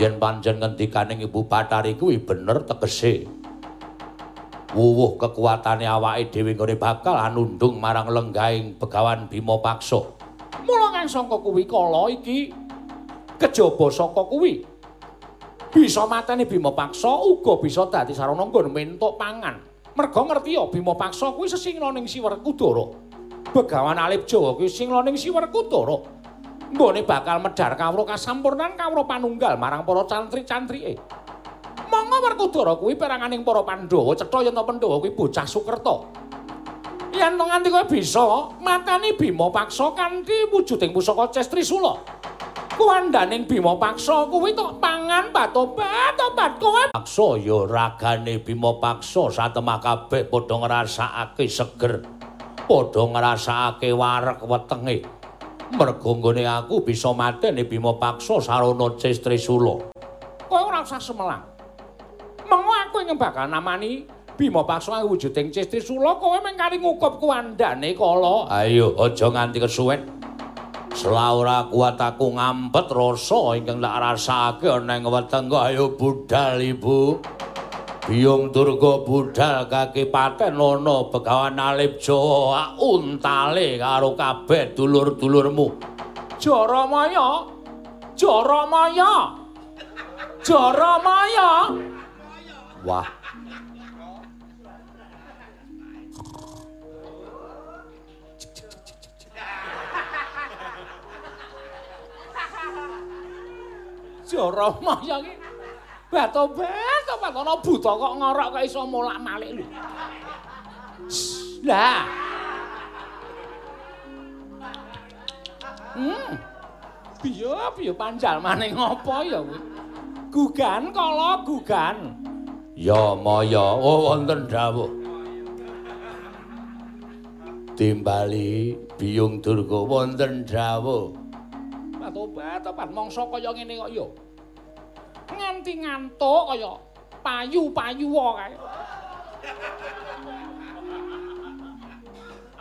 Yen pancen ngendikaning Ibu Bathari kuwi bener tegese. Wuwuh kekuatane awake dhewe ngene bakal anundung marang lenggahing Begawan Bima Paksa. Mula kang sangka kuwi kala iki kejaba saka kuwi. bisa mateni Bima Paksa uga bisa dadi sarana nggon mentuk pangan. Merga ngerti ya Bima Paksa kuwi sesingna ning Siwerkudara. Begawan Alip Jawa kuwi singna ning Siwerkudara. Nggone bakal medhar kawruh kasampurnan kawruh panunggal marang para cantri-cantrike. Monggo Werkudara kuwi peranganing para Pandhawa cetha yen Pandhawa kuwi bocah Sukerta. Yen nganti kowe bisa mateni Bima Paksa kanthi wujuding pusaka Cestri Sula. kuwandaning Bima Paksa kuwi tok pangan batobat obat kowe Paksa ya ragane Bima Paksa satemah kabeh padha ngrasakake seger padha ngrasakake wareg wetenge. Mergo nggone aku bisa mateni Bima Paksa sarana Cestri Sula. Kowe ora usah semelang. Mengo aku ing bakal namani Bima Paksa wujuding Cestri Sula kowe mung kari ngukup kuwandane kala. Ayo aja nganti kesuwen Selaura kuat aku ngampet rasa ingkang tak rasake ana ing wetengku ayo budal ibu. Biyung Durga budal kaki paten ana Begawan Alip Jawa untale karo kabeh dulur-dulurmu. Jaramaya. Jaramaya. Jaramaya. Wah. Jaramaya iki bato-bato tobat ana buta kok ngorok kok iso molak-malik lho. Lah. Hmm. Piye piye panjal maning ngopo ya kuwi? Gugan kala gugan. Ya maya oh wonten dawuh. Timbali Biyung Durga wonten dawuh. Tobat tobat mongso kaya ngene kok ya. Nganti ngantuk kaya payu-payu kae.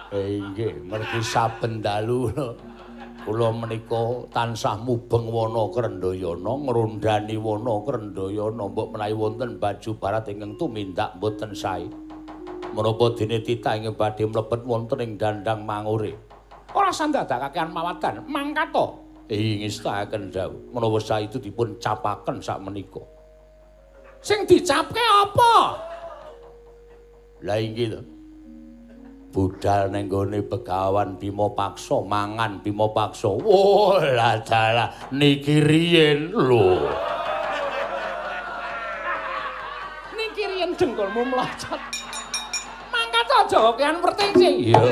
Eh nggih, mergi saben dalu kula menika tansah mubeng wana Krendayana, ngrondani wana Krendayana, mbok menawi wonten baju barat ingkang tumindak mboten sae. Menapa dene titah ing badhe mlebet wonten ing dandang mangure. Ora sandadakaken mawadan, mangkato. Ing istakaken dawuh menawa itu dipun capaken sak menika sing dicapke apa? La inggih to. Budal ning gone begawan Bima Paksa mangan Bima Paksa. Oh la dalah niki riyen lho. Niki riyen dengkulmu mlocot mangkat aja kean perting sing iya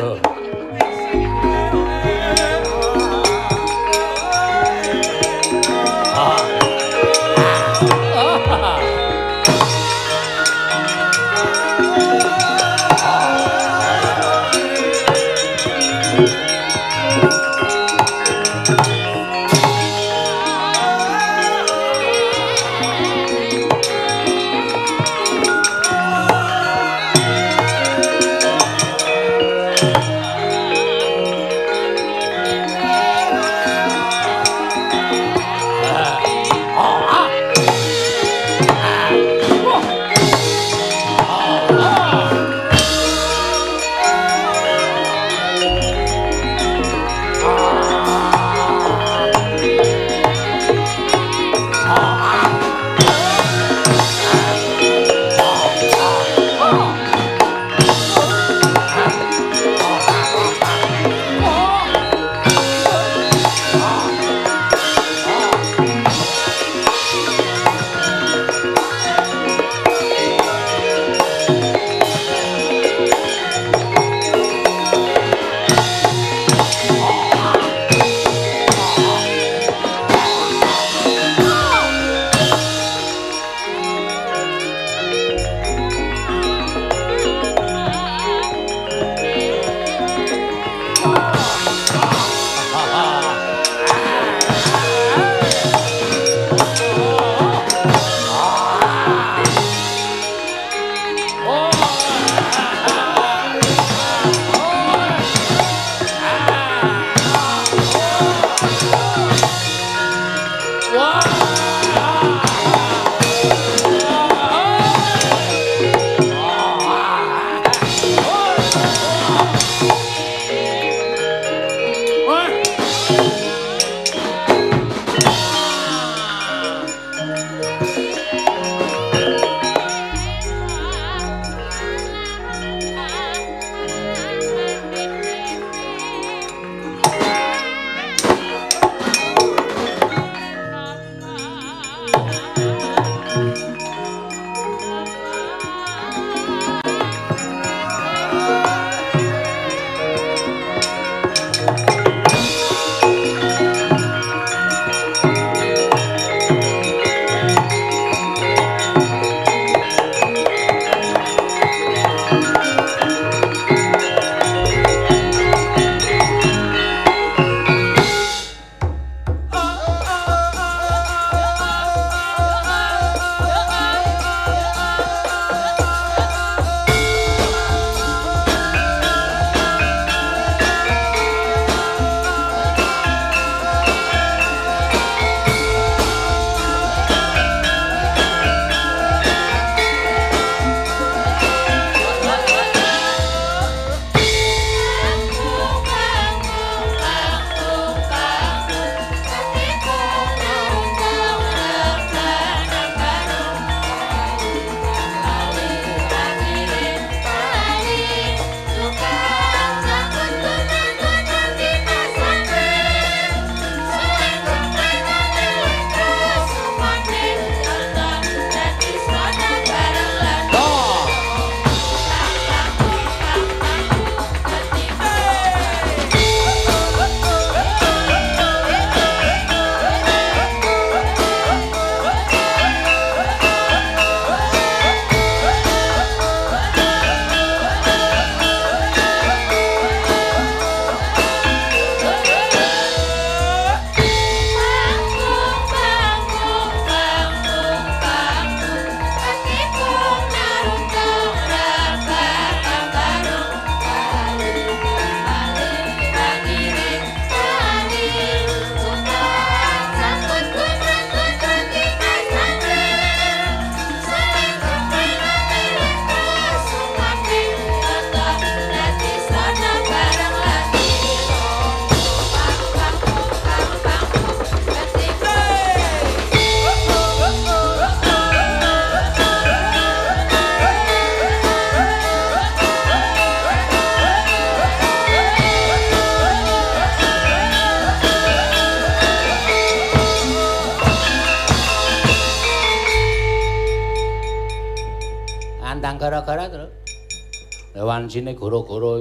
Sini goro-goro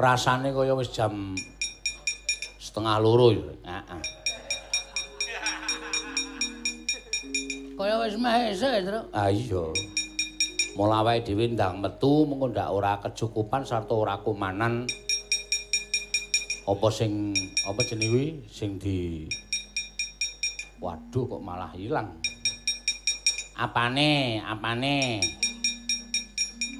rasane kaya wis jam setengah loro ya. Heeh. Kaya wis meh esuk, Tru. Ah iya. Mula awake dhewe ndang metu mengko ndak ora kecukupan sarta ora kumanan apa sing apa jenenge sing di Waduh kok malah ilang. Apane? Apane?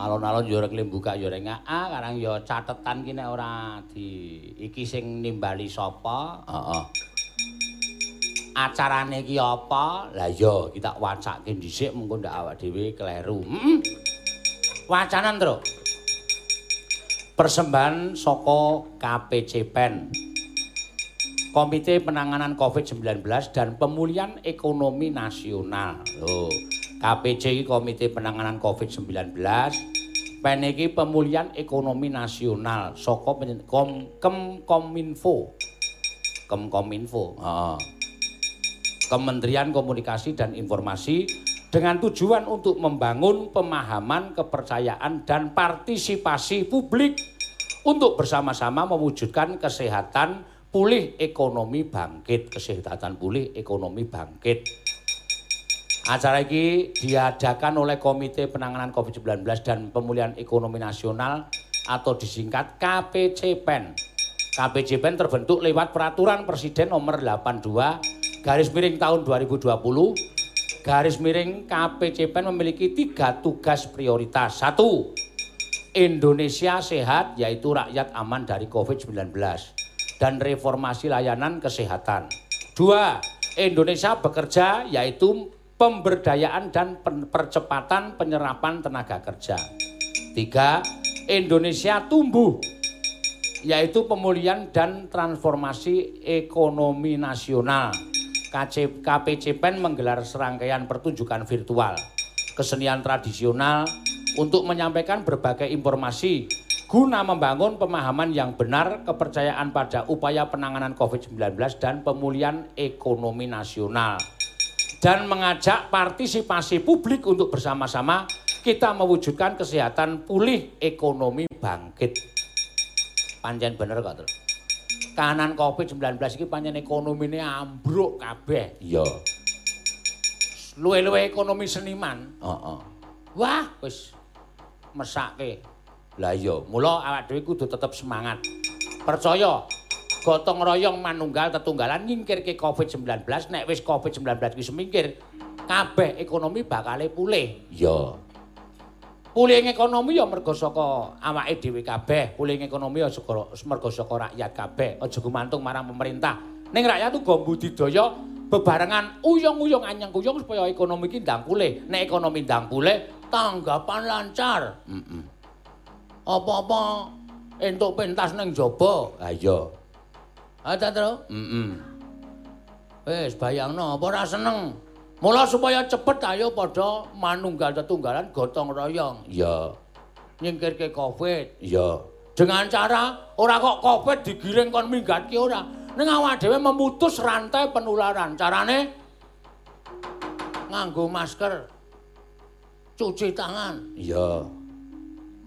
Alon-alon yo rek buka yo rek ah karang yo catetan ki nek ora di iki sing nimbali sapa? Heeh. acarane iki apa? Lah iya, kita wacake dhisik mengko ndak awak dhewe kleru. Heeh. Wacanan, Tru. Persembahan saka KPC PEN. Komite Penanganan COVID-19 dan Pemulihan Ekonomi Nasional. Lho, KPC Komite Penanganan COVID-19. PEN iki Pemulihan Ekonomi Nasional saka Kom Kominfo. Kemkominfo. Heeh. Kementerian Komunikasi dan Informasi dengan tujuan untuk membangun pemahaman, kepercayaan, dan partisipasi publik untuk bersama-sama mewujudkan kesehatan pulih ekonomi bangkit. Kesehatan pulih ekonomi bangkit. Acara ini diadakan oleh Komite Penanganan COVID-19 dan Pemulihan Ekonomi Nasional atau disingkat KPCPEN. KPCPEN terbentuk lewat Peraturan Presiden Nomor 82 garis miring tahun 2020 garis miring KPCPEN memiliki tiga tugas prioritas. Satu Indonesia sehat yaitu rakyat aman dari COVID-19 dan reformasi layanan kesehatan. Dua Indonesia bekerja yaitu pemberdayaan dan percepatan penyerapan tenaga kerja. Tiga Indonesia tumbuh yaitu pemulihan dan transformasi ekonomi nasional. KPC PEN menggelar serangkaian pertunjukan virtual kesenian tradisional untuk menyampaikan berbagai informasi guna membangun pemahaman yang benar kepercayaan pada upaya penanganan COVID-19 dan pemulihan ekonomi nasional dan mengajak partisipasi publik untuk bersama-sama kita mewujudkan kesehatan pulih ekonomi bangkit. Panjen bener kok, kanan Covid-19 iki pancen ekonomine ambruk kabeh. Iya. Luwe-luwe ekonomi seniman. Heeh. Wah, wis mesake. Lah iya, mula awak dhewe kudu tetep semangat. Percaya gotong royong manunggal tetunggalan nyingkirke Covid-19 nek wis Covid-19 iki semingkir kabeh ekonomi bakale pulih. Iya. Pulih ekonomi ya mergo saka awake dhewe kabeh. Pulih ekonomi ya mergo saka rakyat kabeh. Aja gumantung marang pemerintah. Ning rakyat uga budidaya bebarengan uyung-uyung anyang kuyung supaya ekonomi iki ndang pulih. Nek ekonomi ndang pulih, tanggapan lancar. Heeh. Apa-apa entuk pentas ning jaba. Ha iya. Ha ta, Tru? Heeh. Wis bayangno apa ora seneng? Mula supaya cepet ayo padha manunggal tetunggalan gotong royong. Iya. Nyingkirke Covid. Iya. Dengan cara ora kok Covid digiring kon minggat ki ora. Ning awak dhewe memutus rantai penularan. Carane nganggo masker. Cuci tangan. Iya.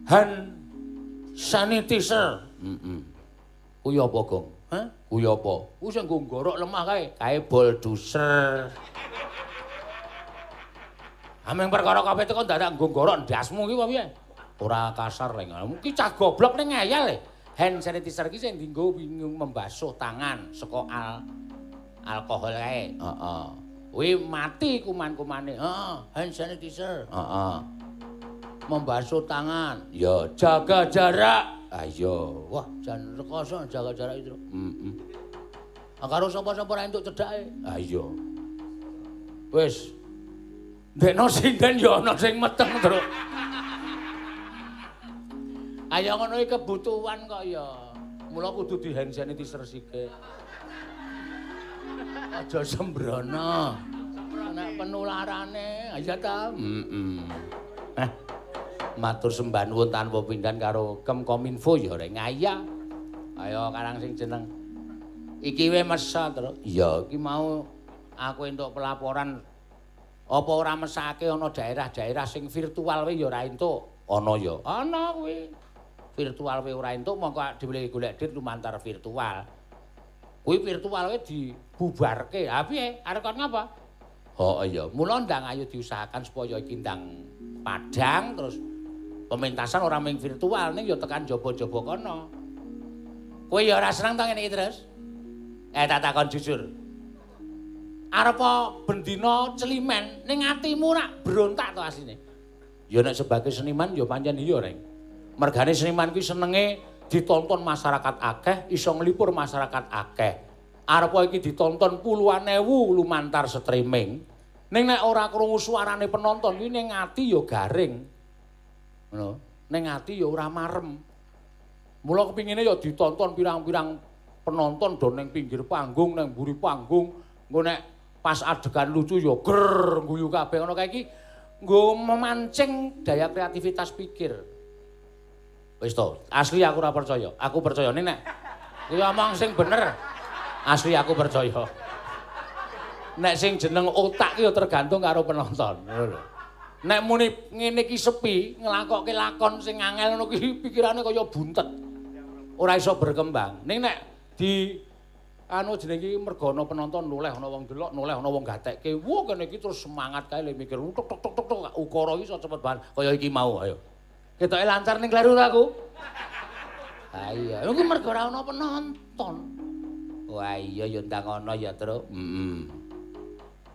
Hand sanitizer. Heeh. Mm -mm. Kuwi apa, Gong? Hah? Kuwi apa? Ku sing gorok lemah kae. Kae bulldozer. Ameng perkara kabeh teko dadak nggo gorok ndasmu apa piye? Ora kasar lek ngono. Ki cah goblok ning ngeyel e. Hand sanitizer ki sing dienggo bingung membasuh tangan saka al alkohol kae. Heeh. Kuwi mati kuman-kumane. Heeh, hand sanitizer. Heeh. Membasuh tangan. Ya, jaga jarak. Ah iya. Wah, jan rekoso jaga jarak itu. Heeh. Ah karo sapa-sapa ra entuk cedhake. Ah iya. Wis, Dekno sinden ya ana sing meteng, Tru. Ayo ngono iki kebutuhan kok ya. Mula kudu di hand sanitizer sithik. Aja sembrono. Nek penularane, aja ta. Heeh. Eh. Matur sembah nuwun tanpa pindhan karo Kemkominfo ya rek ngaya. Ayo karang sing jeneng. Iki we mesa, Tru. Iya, iki mau aku entuk pelaporan Apa ora mesake ana daerah-daerah sing virtual wae ya ora entuk? Ana ya. Ana kuwi. Virtual wae ora entuk mongko dhewe golek dit lumantar virtual. Kuwi virtual wae dibubarke. Ha piye? Arep kon ngapa? Oh iya, mula ndang ayo diusahakan supaya iki ndang padang terus pementasan ora mung virtual ning ya tekan jaba-jaba kono. Kowe ya ora seneng to ngene iki terus? Eh tak takon jujur. Arep bendina celimen ning atimu rak berontak to asline. Ya nek sebagai seniman ya pancen iya, Reng. Mergane seniman kuwi senenge ditonton masyarakat akeh, iso nglipur masyarakat akeh. Arep iki ditonton puluhan ewu lumantar streaming. Ning nek ora krungu suarane penonton kuwi ning ati ya garing. Ngono. Ning ati ya ora marem. Mula kepingine ya ditonton pirang-pirang penonton do ning pinggir panggung ning mburi panggung. Engko nek pas adegan lucu ya ger guyu kabeh. Ngono kae iki nggo memancing daya kreativitas pikir. Wis to asli aku ora percaya. Aku percaya nek kuwi omong sing bener asli aku percaya. Nek sing jeneng otak ki tergantung karo penonton. Ngono lho nek muni ngene iki sepi nglakokke lakon sing angel ngono ki pikirane kaya buntet. Ora iso berkembang. Ning nek di anu jeneng iki mergono penonton noleh ana wong delok noleh ana wong gatekke. Wo kene iki terus semangat kae le mikir tuk tuk tuk tuk ukara iso cepet banget kaya iki mau ayo. Ketoke lancar ning kleru aku ha iya. Iki mergo ora ana penonton. Wah iya ya ndang ana ya terus heeh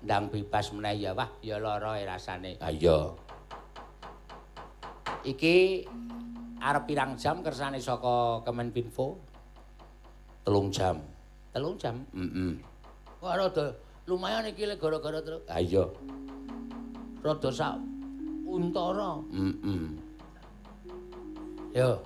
ndang bebas meneh ya wah ya lara rasane. Ha iya. Iki arep pirang jam kersane saka Kemenpinfo? Telung jam. Telung jam? Heeh wah rada lumayan iki le gara-gara terus. Ha iya. Rada sak untara. Heeh yo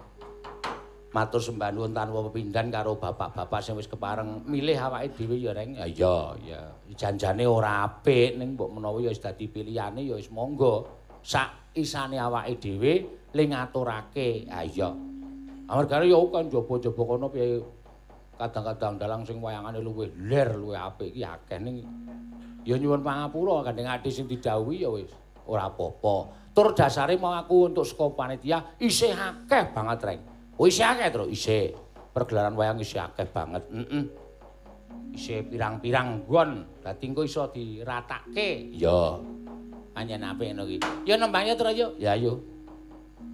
matur sembah nuwun tanpa pepindhan karo bapak-bapak sing wis kepareng milih awake dhewe ya reng. Ya iya, ya. Janjane ora apik ning mbok menawa ya wis dadi pilihane ya wis monggo. Sak isane awake dhewe le ngaturake. Ha iya. Amargane ya kan jaba-jaba kono piye kadang-kadang dalang sing wayangane luwih ler, luwih apik iki akeh ning ya nyuwun pangapura gandeng ati sing didhawuhi ya wis ora apa-apa. Tur dasare mau aku untuk saka panitia isih akeh banget reng. Oh isih akeh to, isih. Pergelaran wayang isih akeh banget. Heeh. Isih pirang-pirang gon. Dadi engko iso diratake. Ya. Panjen apik ngono iki. Ya nembangnya terus yo. Ya ayo.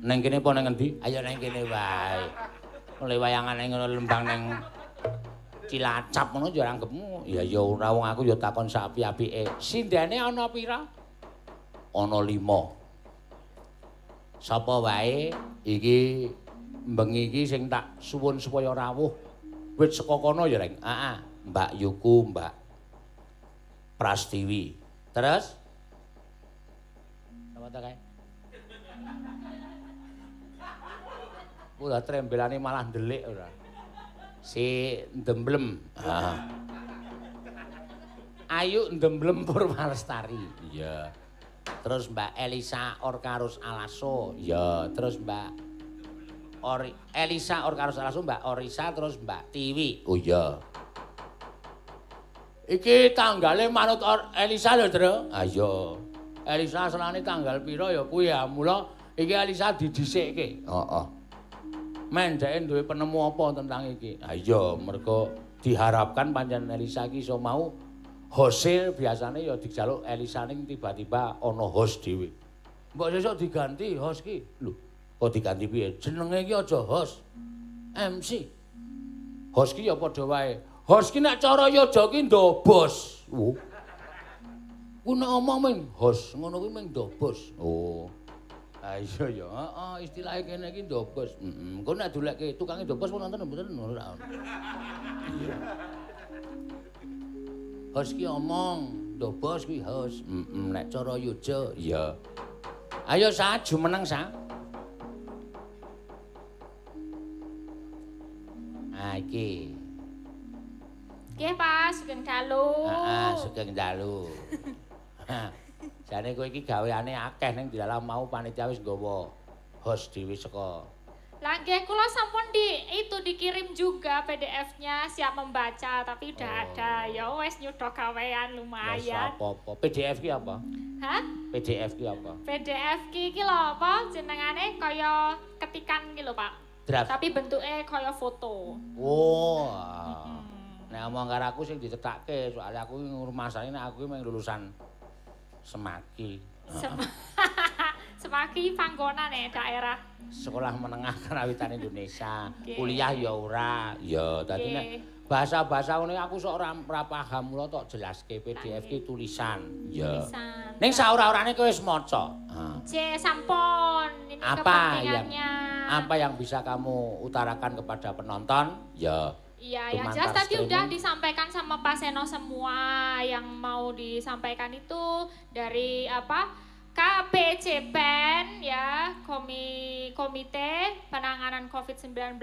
Neng kene apa neng ngendi? Ayo neng kene wae. Mulai wayangan ngono lembang neng Cilacap ngono yo anggapmu. Ya ya ora wong aku yo takon sapi-apike. Sindene ana pira? Ana 5. Sapa wae iki bengi iki sing tak suwun supaya rawuh wit saka kono ya reng heeh Mbak Yuku Mbak Prastiwi terus apa ta kae Udah trembelane malah ndelik ora. Si ndemblem. Ayu ndemblem Purwalestari. Iya. Terus Mbak Elisa Orkarus Alaso. Iya, terus Mbak Ori, Elisa or karo salah Mbak Orisa terus Mbak Tiwi. Oh iya. Iki tanggale manut or, Elisa lho, Tru. Ah iya. Elisa senane tanggal pira ya kuwi ya. Mula iki Elisa didhisikke. Heeh. Oh, oh. Men dhek duwe penemu apa tentang iki? Ah iya, mergo diharapkan pancen Elisa iki iso mau host biasane ya dijaluk Elisa ning tiba-tiba ana host dhewe. Mbok sesuk diganti host ki. Lho, kok diganti piye? Jenenge iki aja host. MC host ki ya padha wae. Host ki nek cara yoja ki ndobos oh. Ku nek omong ming host ngono kuwi ming ndobos oh. Ha iya ya heeh istilahe kene iki ndobos heeh engko nek dolekke tukange ndobos kok nonton mboten ora. Host ki omong ndobos kuwi host. Heeh nek cara yoja iya. Ayo sa jumeneng sa Ha iki. Nggih, Pak, sugeng dalu. Heeh, sugeng dalu. Jane kowe iki gaweane akeh ning dalam mau panitia wis nggawa host dhewe saka Langge kula sampun di itu dikirim juga PDF-nya siap membaca tapi udah Oh. ada. Ya wes nyudo gawean lumayan. apa-apa. PDF ki apa? Hah? PDF ki apa? PDF ki iki lho apa jenengane kaya ketikan ki lho, Pak. Draft. Tapi bentuknya kaya foto. Oh. Nek omong karo aku sing dicetakke, soalnya aku ngurmasane nek aku mung lulusan Semaki. Sem Semaki panggonan ya daerah. Sekolah menengah karawitan Indonesia. Oke. Kuliah ya ora. Ya, dadi nek bahasa-bahasa ngene aku sok ora ora paham, mula tok jelaske PDF ki tulisan. Ya. Tulisan. Ning saora-orane kowe wis maca. C sampun ini Apa yang kepentingannya. Apa yang bisa kamu utarakan kepada penonton? Ya. Iya, yang jelas tadi streaming. udah disampaikan sama Pak Seno semua yang mau disampaikan itu dari apa KPC PEN ya, Komi, Komite Penanganan COVID-19,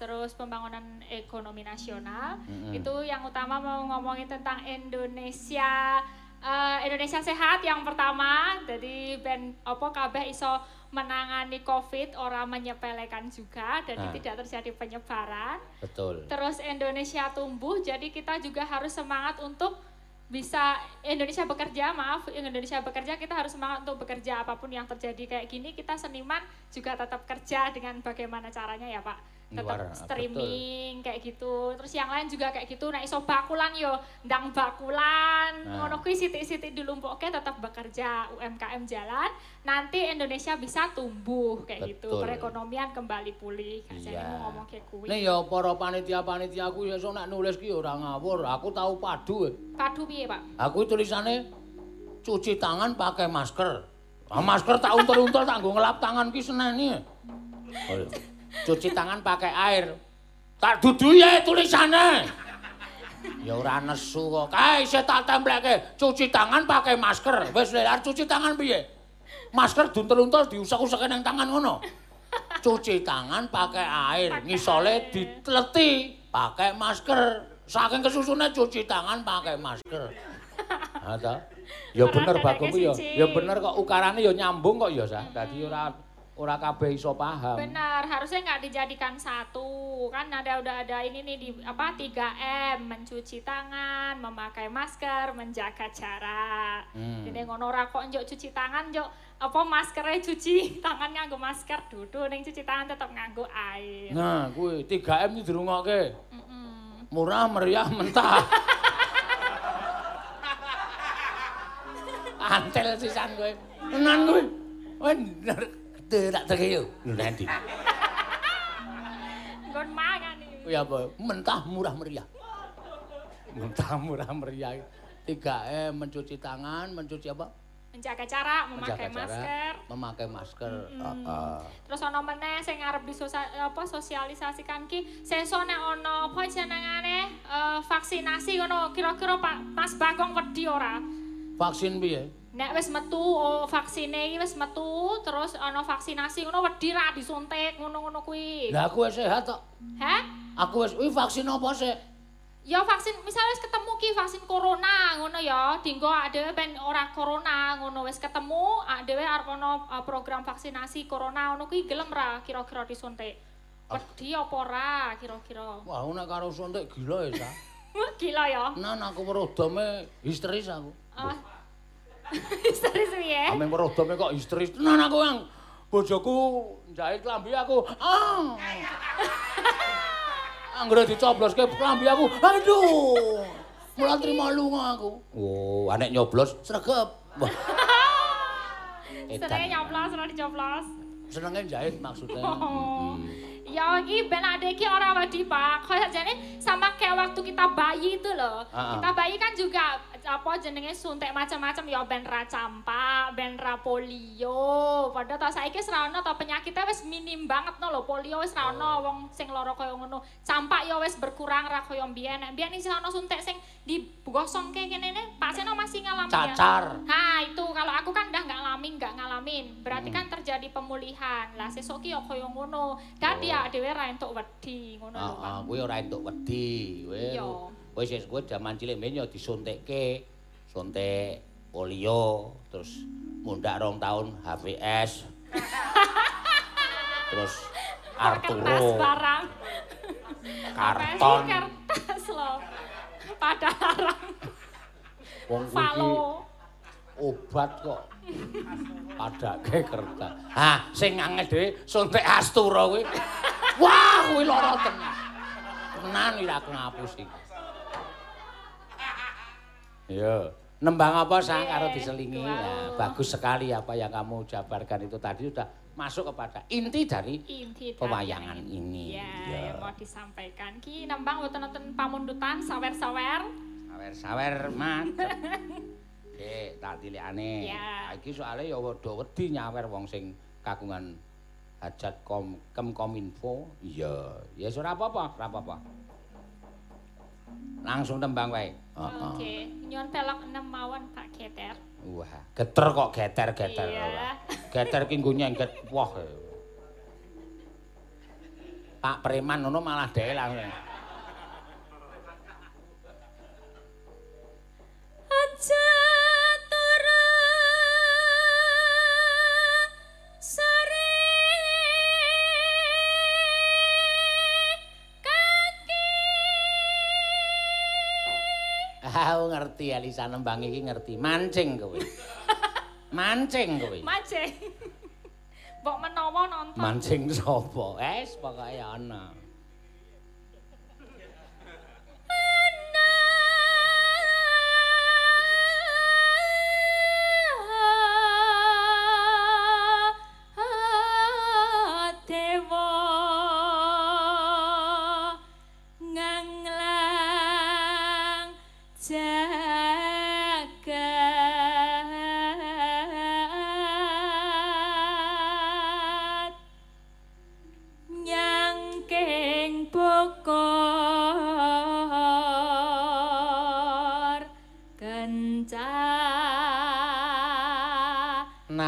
terus Pembangunan Ekonomi Nasional. Mm-mm. Itu yang utama mau ngomongin tentang Indonesia eh, Indonesia Sehat yang pertama. Jadi ben apa kabeh iso menangani Covid, orang menyepelekan juga dan Nah. tidak terjadi penyebaran. Betul. Terus Indonesia tumbuh, jadi kita juga harus semangat untuk bisa Indonesia bekerja, maaf, Indonesia bekerja kita harus semangat untuk bekerja apa pun yang terjadi kayak gini kita seniman juga tetap kerja dengan bagaimana caranya ya Pak tetap Luar, streaming kayak gitu terus yang lain juga kayak gitu nah iso bakulan yo ndang bakulan Nah. ngono kuwi sithik-sithik dilumpukke tetap bekerja UMKM jalan nanti Indonesia bisa tumbuh kayak gitu Betul. perekonomian kembali pulih Gak jadi Iya. mau ngomong kayak kuwi Nih ya para panitia-panitia aku ya sok nek nulis ki ora ngawur. Aku tahu padu. eh. padu piye Pak Aku tulisannya cuci tangan pakai masker. Ah, masker tak untel-untel tak nggo ngelap tangan ki seneni. Oh, iya. Cuci tangan pakai air. Tak dudu ya tulisannya. Ya ora nesu kok. Kae isih tak tempelke cuci tangan pakai masker. Wis lelar cuci tangan piye? Masker duntel-untel diusek-usek nang tangan ngono. Cuci tangan pakai air, ngisole air. ditleti pakai masker. Saking kesusune cuci tangan pakai masker. Ha ta? Ya bener bagumku ya. Ya bener kok ukarane ya nyambung kok ya, Sa. Dadi ora ora kabeh iso paham. Benar, harusnya nggak dijadikan satu. Kan ada udah ada ini nih di apa 3M, mencuci tangan, memakai masker, menjaga jarak. Hmm. Jadi ngono ora kok njok cuci tangan, njok apa maskernya cuci tangan nganggo masker, dudu ning cuci tangan tetap nganggo air. Nah, kuwi 3M iki dirungokke. Mm-mm. Murah, meriah, mentah. Antel sisan kowe. Tenan kowe. Kowe gede tak terkeyo. Lho nanti. Nggon mangan iki. Kuwi apa? Mentah, murah, meriah. Mentah, murah, meriah. 3M mencuci tangan, mencuci apa? Menjaga jarak, memakai Menjaga jarak, masker. Memakai masker. Mm-mm. Heeh. Terus ono meneh sing arep disosa- apa sosialisasikan ki sesuk nek ono apa jenengane eh, vaksinasi ngono kira-kira Pak Mas Bagong wedi ora? Vaksin piye? Nek wis metu oh, vaksine iki wis metu terus ono vaksinasi ngono wedi ra disuntik ngono-ngono kuwi. Lah aku wis sehat kok. Hah? Aku wis kuwi vaksin apa sih? Ya vaksin misal wis ketemu ki vaksin corona ngono ya, dinggo dhewe ben ora corona ngono wis ketemu dhewe arep ono uh, program vaksinasi corona ngono kuwi gelem ra kira-kira disuntik. Wedi apa ora kira-kira? Wah, nek karo suntik gila ya, Sa. Gila ya. Nan aku werodome histeris aku. Ah. Histeris piye? Ame werodome kok histeris. Tenan aku yang bojoku njahit klambi aku. Ah. Anggere dicobloske klambi aku. Aduh. Mulan trimo lunga aku. Oh, anek nyoblos sregep. Wah, Senenge nyoblos ora dicoblos. senenge jahit maksudnya. Oh. Hmm. Ya iki ben ade iki ora wedi, Pak. Kayak jane sama kayak waktu kita bayi itu loh. Ah, ah. Kita bayi kan juga apa jenenge suntik macam-macam ya ben ra campak, ben ra polio. Padahal ta saiki wis ra ono ta penyakitnya wis minim banget no lho. Polio wis ra ono wong sing lara kaya ngono. Campak ya wis berkurang ra kaya mbiyen. Mbiyen isih ono suntik sing digosongke kene ne, Pak Seno masih ngalamin ya. Cacar. Nah itu kalau aku kan udah nggak ngalamin, nggak ngalamin. Berarti Hmm. kan terjadi pemulihan. Lah sesuk ki ya kaya ngono. Dadi ya dhewe ra entuk wedi ngono lho. Heeh, kuwi ora entuk wedi. Iya. kowe sing kowe jaman cilik mbiyen ya disuntikke. Suntik polio, terus mundak rong tahun HVS. terus Arturo. barang. Karton. Kertas loh. Pada larang. Wong kuwi obat kok. Padake kertas. Hah, sing angel dhewe suntik Astura kuwi. Wah, kuwi lara tenan. Tenan iki aku ngapus iki. Yo, nembang apa sang karo diselingi. Ya, bagus sekali apa yang kamu jabarkan itu tadi sudah masuk kepada inti dari Inti pewayangan ini. Ya, Ya. yang mau disampaikan. Ki nembang wonten-wonten pamundutan sawer-sawer. Sawer-sawer, Mat. Oke, tak tilikane. Ya. Iki soalnya ya wedha wedi nyawer wong sing kagungan hajat kom kem kominfo. Iya, ya wis ora apa-apa, ora apa-apa. Langsung tembang wae. Heeh. Oke, nyuwun pelok enem mawon Pak Geter. Wah, geter kok geter-geter. Iya. Geter ki nggo nyengket woh. Pak Preman ngono malah dhewe langsung. Aja Ah, ngerti Elisa nembang iki ngerti. Mancing kowe. Mancing kowe. mancing. Mbok menawa nonton. Mancing sapa? Es pokoke ana.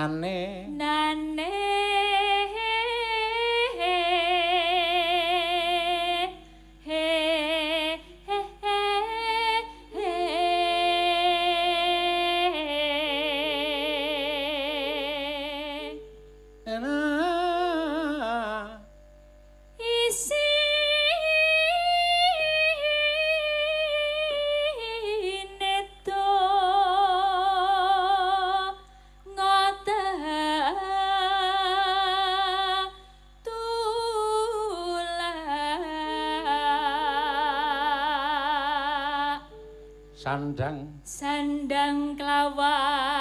Kencang Sandang. Sandang kelawan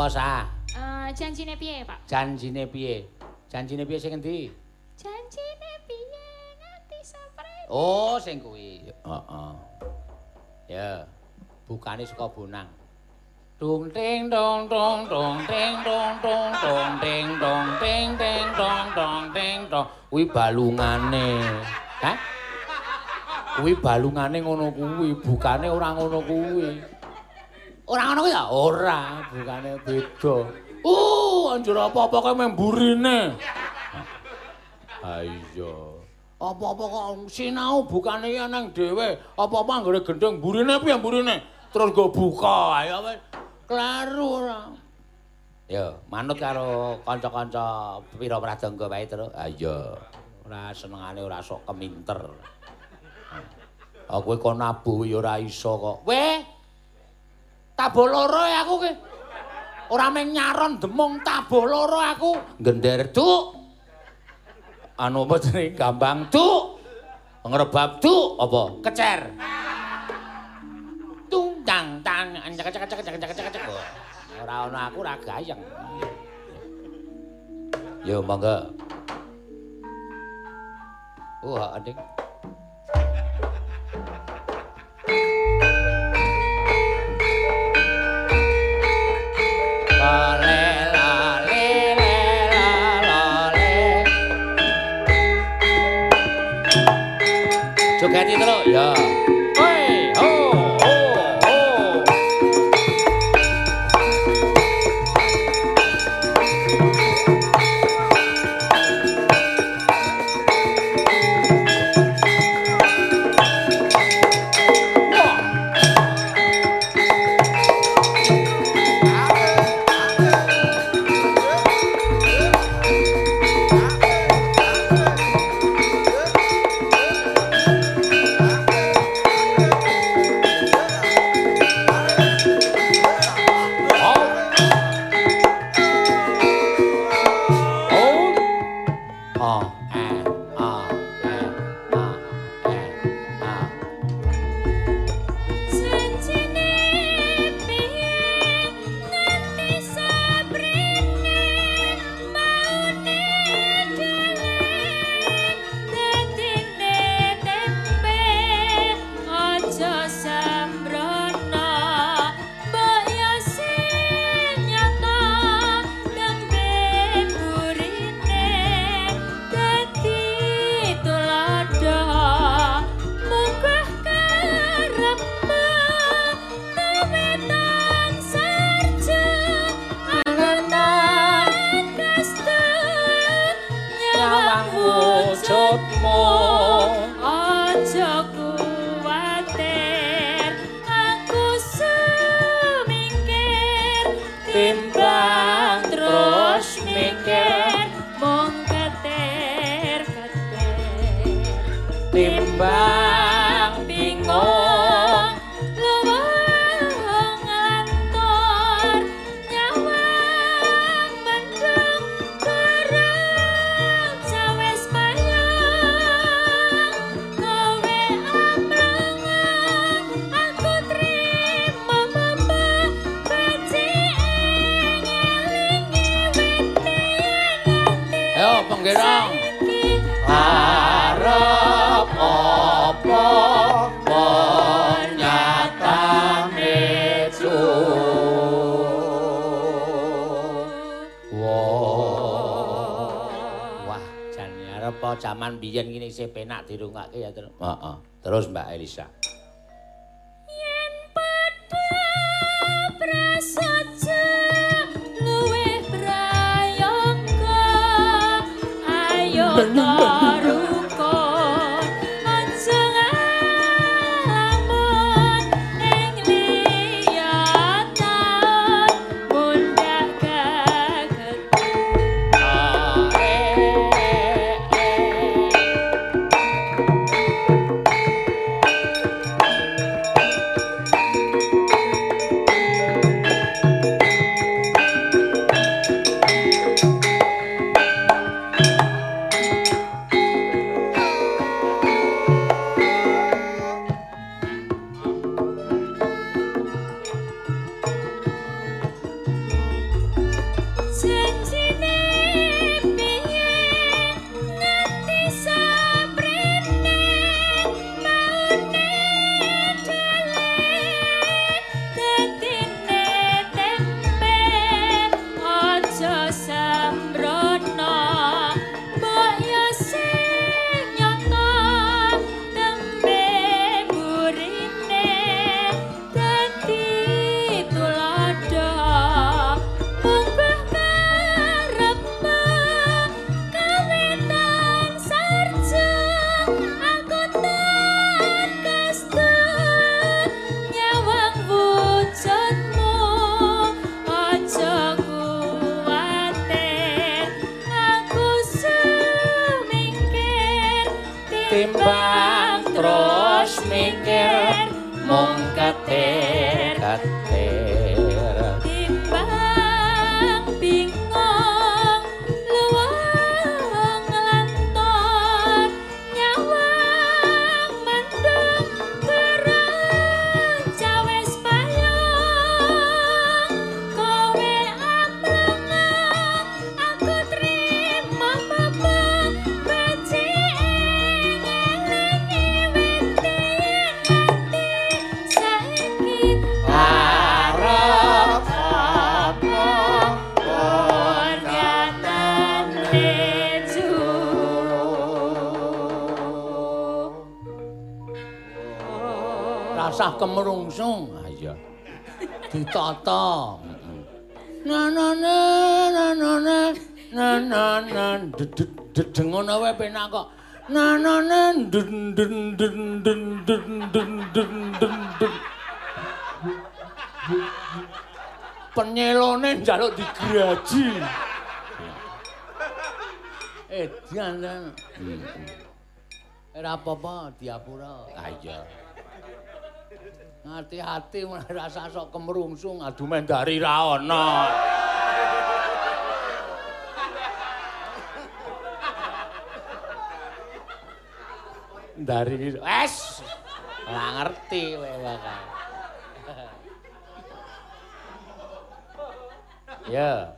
apa sah Eh, janjine piye, Pak? janjine piye? Janjine piye sing endi Janjine piye nganti sapret? oh sing kuwi. Heeh. Ya bukane saka bonang. Dung ting dong dong dong ting dong dong dong ting dong ting ting dong dong ting dong. Kuwi balungane. Hah? Kuwi balungane ngono kuwi bukane ora ngono kuwi. Ora ngono kuwi? Ya ora bukane beda. Uh anjir apa-apa kok memburine ha iya. Apa-apa kok sinau bukane ya nang dhewe. Apa-apa anggere gendeng burine piye burine? Terus go buka ya wis. Klaru ora. Ya manut karo kanca-kanca pira pradangga wae terus ha iya. Ora senengane ora sok keminter. Aku kok nabuh ya ora iso kok. Weh tabuh loro aku ki ora meng nyaron demung tabo loro aku. Gender tuh anu apa jeneng gambang cuk. ngrebab cuk. Apa? Kecer. Tung tang tang cek cek cek cek cek cek ora ana aku ora gayeng. Yo mangga Oh, adik Yeah. ဒီလိုငါခဲ့ရတယ် Njaluk digraji. Eh, dian. Ora apa-apa, diapura. Ha iya. Hati-hati rasa sok kemrungsung adu mendari ra ana. Dari es. Ora ngerti kowe bakal. Yeah.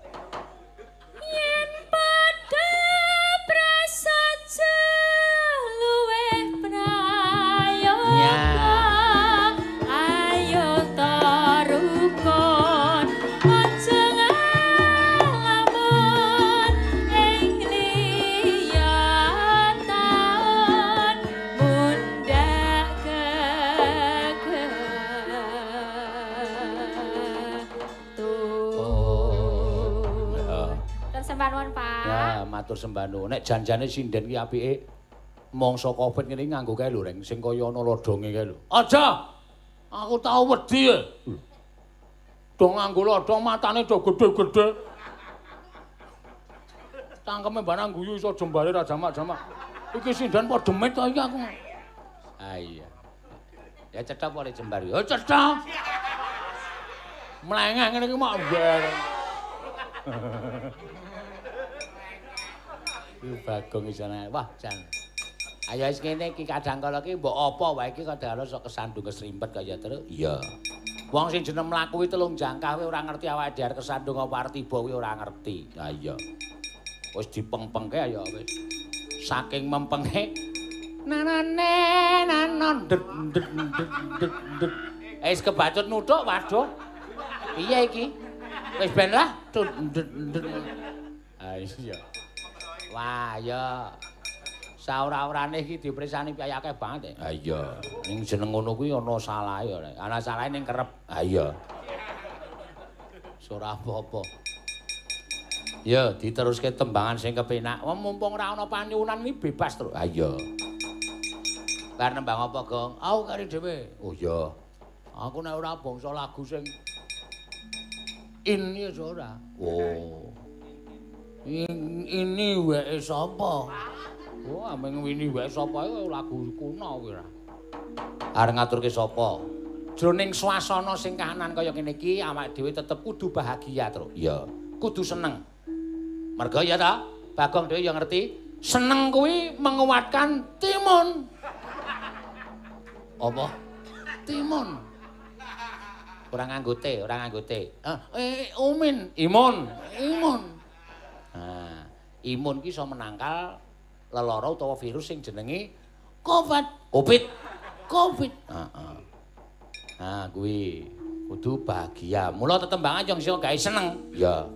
Matur sembah nuwun. Nek janjane sinden ki apike mangsa Covid ngene nganggo kae lho, Reng, sing kaya ana lodonge kae lho. Aja. Aku tau wedi. Do nganggo lodong matane do gedhe-gedhe. Tangkeme barang guyu iso jembare ra jamak-jamak. Iki sinden padha demit to iki aku. Ah iya. Ya cetha oleh jembare. Ya cetha. Mlengeh ngene iki mak bar. Iku Bagong isane. Wah, Jan. Ayo wis kene iki kadang kala iki mbok apa wae iki kadang sok kesandung kesrimpet kaya terus. Iya. Wong sing jeneng mlaku kuwi telung jangkah kuwi ora ngerti awake dhewe kesandung apa arep tiba kuwi ora ngerti. Ha iya. Wis dipengpengke ayo wis. Saking mempenge nanane nanon det det det det. Eh kebacut nuthuk waduh. Piye iki? Wis ben lah. Ha iya. Wah, ya. Saura-urane iki diprisani piyayake banget. Ha iya. Ning jeneng ngono kuwi ana salahe ora. Ana salahe ning kerep. Ha iya. Ora apa-apa. Ya, diteruske tembangan sing kepenak. Wong mumpung ora ana panyuwunan iki bebas terus. Ha iya. Bar nembang apa, Gong? Aku kari dhewe. Oh iya. Aku nek ora bangsa lagu sing ini ora. Oh. Ini wae sapa? Oh, ameng ini wae sapa iku lagu kuno kuwi ra. Arep ngaturke sapa? Jroning swasana sing kahanan kaya ngene iki awake dhewe tetep kudu bahagia, Tru. Iya, kudu seneng. Merga ya ta? Bagong dhewe ya ngerti, seneng kuwi menguatkan timun. Apa? Timun. Ora nganggo te, ora nganggo te. Eh, umin, imun, imun. Nah, imun ki iso menangkal lelara utawa virus sing jenenge COVID. COVID. COVID. Heeh. Nah, kuwi kudu bahagia. Mula tetembangan yo iso gawe seneng. Ya.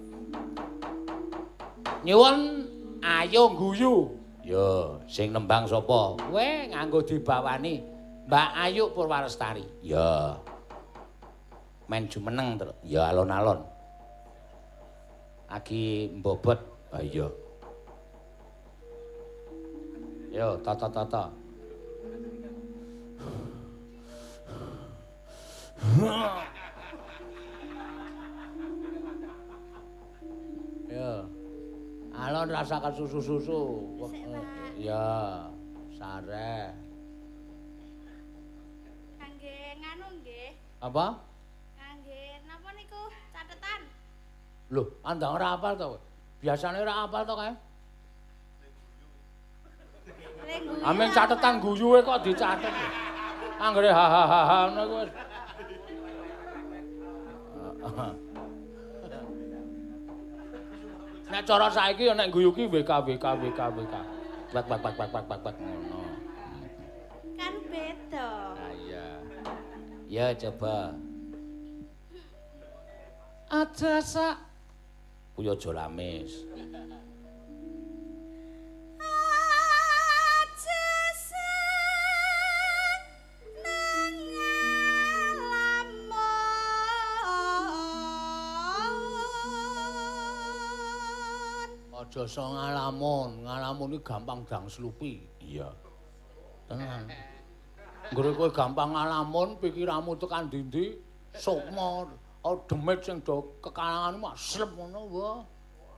Nyuwun ayo guyu. Ya, sing nembang sapa? Kowe nganggo dibawani Mbak Ayu Purwarestari. Ya. Men jumeneng. Ya alon-alon. Agi mbobot. Ah iya. Yo, tata tata. Yo. Alon rasakan susu-susu. Ya, sare. Kangge nganu nggih. Apa? Loh, andang ora apal to? Biasane ora apal to kae? Amen catetan guyuwe kok dicatet. Anggere ha ha ha ha ngono kuwi. Nek cara saiki ya nek guyu ki WK WK WK WK. Bak bak bak bak bak bak bak ngono. Kan beda. Ah iya. Ya coba. Ada sak kuya aja lames. Aja so ngalamon, ngalamon iki gampang dangslupi. Iya. Tenang. Nggure kowe gampang ngalamon, pikiranmu tekan ndi-ndi sukmo. Oh demit sing do kekalangan mah slep ngono wah.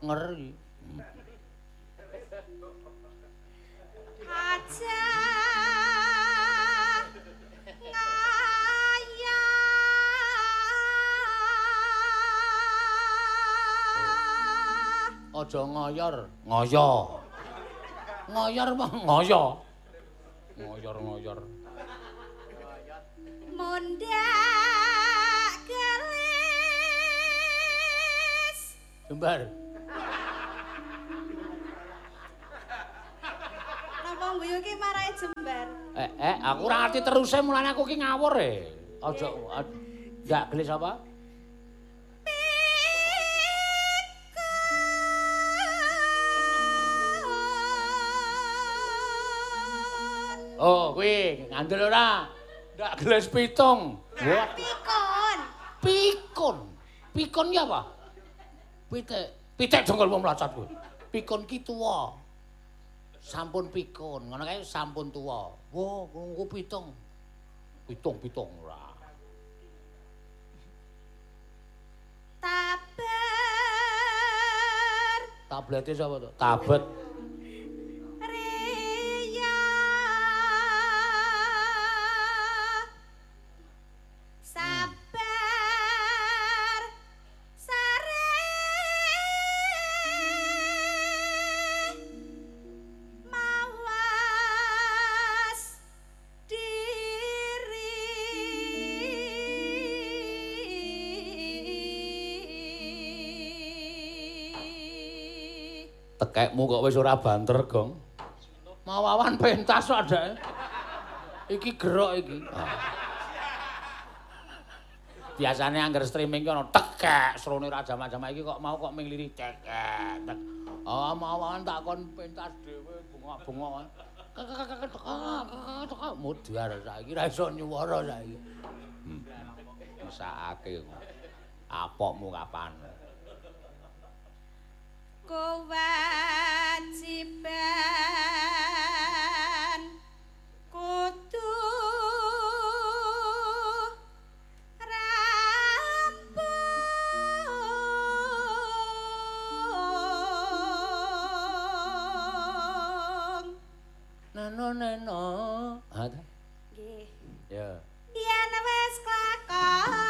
Ngeri. Aja ngayah. Aja ngoyor, ngoyo. Ngoyor mah ngoyo. Ngoyor-ngoyor. Mundak Jembar. Napa guyu ki marai jembar? Eh, eh, aku ora ngerti teruse mulane aku ki ngawur e. Aja ndak gelis apa? Oh, kuwi ngandel ora? Ndak gelis pitung. Pikun. pikun. Pikun ya apa? Pitik. Pitik jonggol mlacat kuwi. Pikun ki tuwa. Sampun pikun, ngono kae sampun tuwa. Wah, ngono pitung. Pitung-pitung ora. Taber. Tablete sapa to? Tabet. Tekekmu kok wis ora banter, Gong. Mawawan pentas kok adake. Iki gerok iki. Biasane angger streaming ki ana tekek srone raja macam iki kok mau kok ming lirik tekek. tek. Oh, mawawan tak kon pentas dhewe bunga-bunga. Mudhar saiki ra iso nyuwara saiki. Hmm. Mesake. Apokmu kapan? Kewajiban kudu rampung Neno neno. Ha ta? nggih Ya. yen wis klakon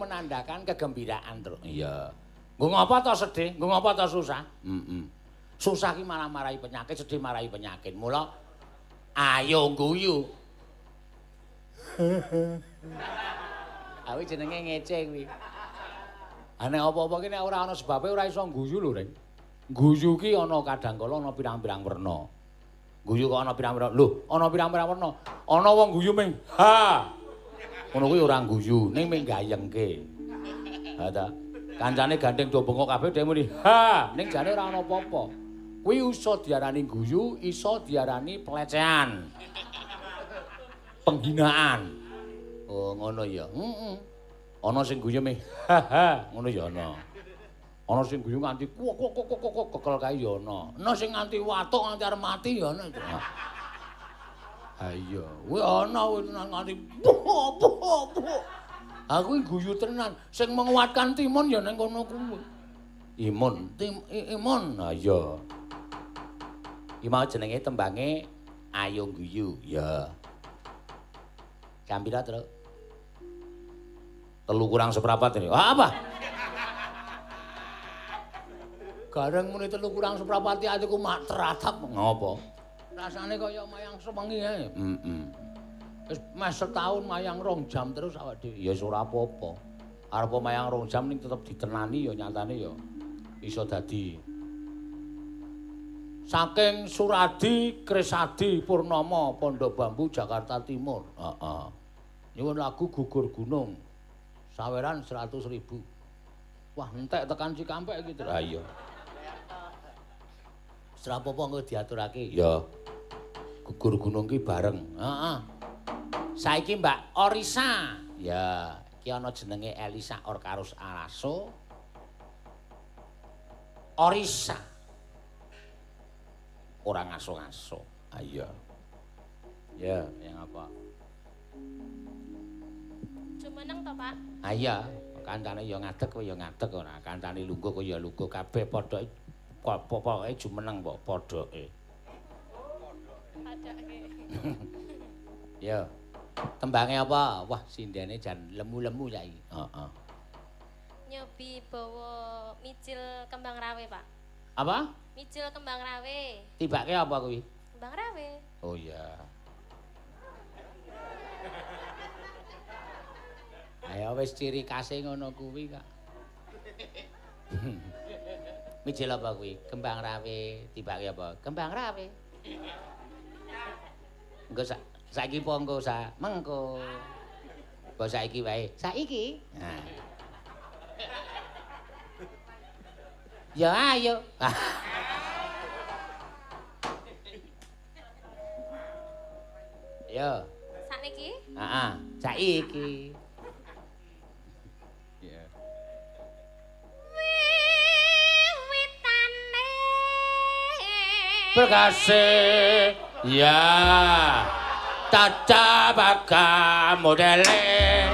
menandakan kegembiraan, Truk. Iya. Nggo ngapa to sedih? Nggo ngapa to susah? Heeh. Susah ki malah marahi penyakit, sedih marahi penyakit. Mula ayo guyu. Awi jenenge ngece kuwi. Ane apa-apa ki nek ora ana sebabe ora iso guyu lho, Reng. Guyu ki ana kadang kala ana pirang-pirang werna. Guyu kok ana pirang-pirang. Lho, ana pirang-pirang werna. Ana wong guyu ming ha. Ngono kuwi ora guyu, ning ming gayengke. Ha ta. Kancane gandeng do bengok kabeh dhewe muni ha, ning jane ora ana apa-apa. Kuwi iso diarani guyu, iso diarani pelecehan. Penghinaan. Oh, ngono ya. Heeh. Ana sing guyu ming ha ngono ya ana. Ana sing guyu nganti kok kok kok kok kekel kae ya ana. Ana sing nganti watuk nganti arep mati ya ana. Ha iya, kuwi ana kuwi tenan buh. Aku iki guyu tenan, sing menguatkan timun ya ning kono kuwi. Imun, tim imun. Ha. Iki mau jenenge tembange Ayo Guyu, ya. Jam pira, Truk? Telu kurang seprapat ini. Wah, apa? Gareng muni telu kurang seprapat atiku mak teratap ngopo? Rasane kaya mayang sewengi ae. Heeh. Wis mes setahun mayang rong jam terus awak dhewe. Ya wis ora apa-apa. Arep mayang rong jam ning tetep ditenani ya nyatane ya iso dadi. Saking Suradi Kresadi Purnomo Pondok Bambu Jakarta Timur. Heeh. Nyuwun lagu gugur gunung. Saweran 100.000. Wah, entek tekan Cikampek iki. Ha iya. Wis ora apa-apa engko diaturake. Ya. Gugur gunung ki bareng. Heeh. Saiki Mbak Orisa. Ya, iki ana jenenge Elisa Orkarus Araso. Orisa. Ora ngaso-ngaso. Ah iya. Ya, yang apa? Jumeneng to, Pak? Ah iya, kancane ya ngadeg kowe ya ngadeg ora. Kancane lungguh kowe ya lungguh kabeh padha kok pokoke jumeneng kok padhake. Ya. Tembange apa? Wah, sindene jan lemu-lemu ya iki. Heeh. Nyobi bawa micil kembang rawe, Pak. Apa? Micil kembang rawe. Tibake apa kuwi? Kembang rawe. Oh iya. Ayo wis ciri khase ngono kuwi, Kak. Mijil apa kuwi? Kembang rawe, tibake apa? Kembang rawe. Engko sa saiki apa engko sa mengko. Apa saiki wae? Saiki. Nah. Ya ayo. Yo. Sakniki Heeh, saiki. Iya. Ya tata baka modele.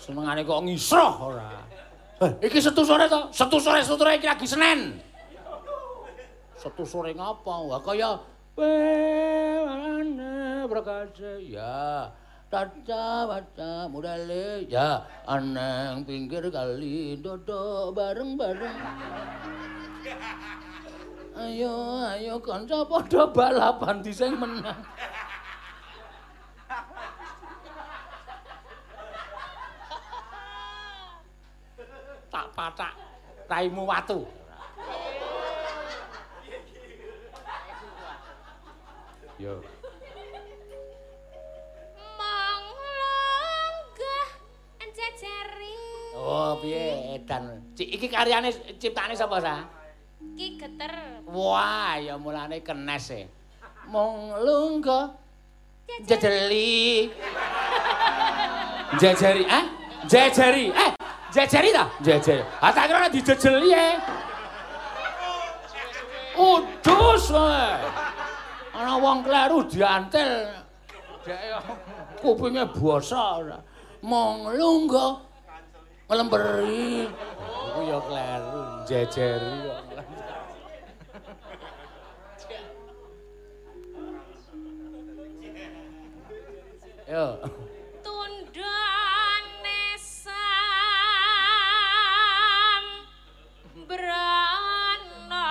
Senengane kok ngisroh ora. Eh, iki setu sore to? Setu sore setu sore iki lagi Senin. Setu sore ngapa? Wah kaya wewane berkase ya tata baca modele ya aneng pinggir kali dodo bareng-bareng. Ayo, ayo kanca padha balapan di sing menang. tak patak raimu watu. Yo. mong longgah jajari. Oh, piye edan. Cik iki karyane ciptane sapa sa? Ki geter Wah, ya mulane kenes e. Mong lungguh jejeli. Jajari, eh? Jajari, eh? Jajari ta? Jajari. Ah tak kira dijejeli e. Udus kowe. Ana wong kleru diantil. Dek ya. kupinge basa ora. Mong lungguh nglemberi. Iku ya kleru, jejeri kok. Yo. Tundane sam brana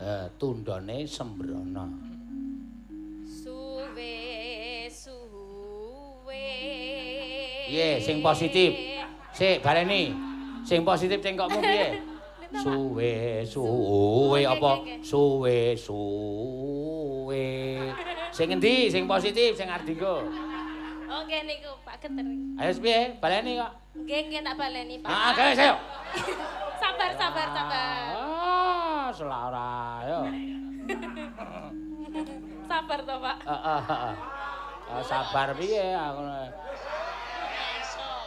Eh, tundane sembrono. suwe suwe Piye sing positif? Sik baleni. Sing positif cengkokmu piye? Suwe suwe apa? Suwe suwe. Sing endi sing positif sing Ardiko? Oke niku Pak Geter. Ayo piye? Baleni kok. Nggih nggih tak baleni Pak. Ah, gawe sayo. Sabar sabar sabar. Ah, selara yo. Sabar to Pak. Heeh, heeh. Ah, sabar piye aku. Suwe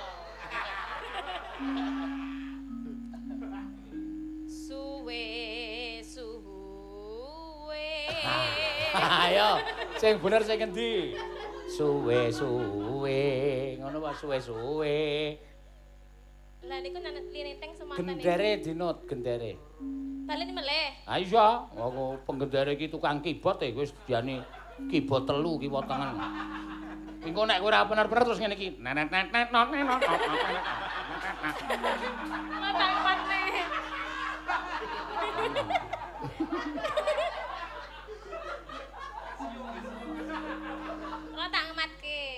Ayo, sing bener sing endi? Suwe suwe. Ngono wae suwe suwe. Lah niku nanet lininteng sematan niku. Gendere dinut gendere. Baleni meleh. Ha iya, aku penggendere iki tukang keyboard e wis diani keyboard telu kiwa tangan. Engko nek kowe ora bener-bener terus ngene iki. Nenet net net not net not. Ngotak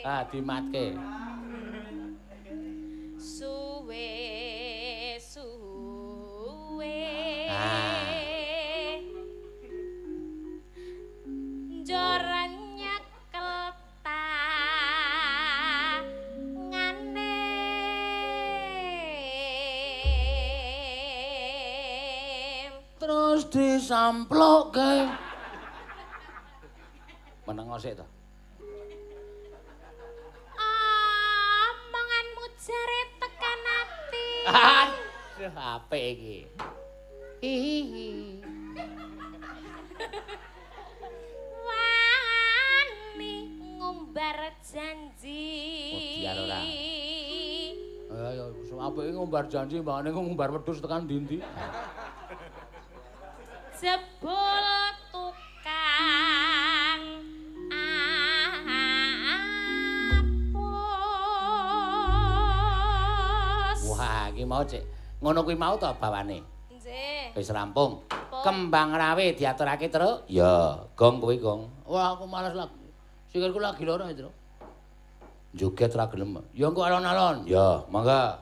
Ah, dimatke. Suwe suwe. Ah. Njora nyekel tangane. Terus disamplokke. Meneng sik to. Aduh, apik iki. Hihi. Wani ngumbar janji. Modiar ora. Ayo, apike ngumbar janji mbakane ngumbar wedhus tekan ndi-ndi. Jebul Wah, iki mau cek. Ngono kuwi mau to bawane. Nggih. Wis rampung. Kembang rawe diaturake, Tru? Ya, gong kuwi, Gong. Wah, aku males lagi. Sikilku lagi lara, Tru. Joget ra gelem. Ya engko alon-alon. Ya, mangga.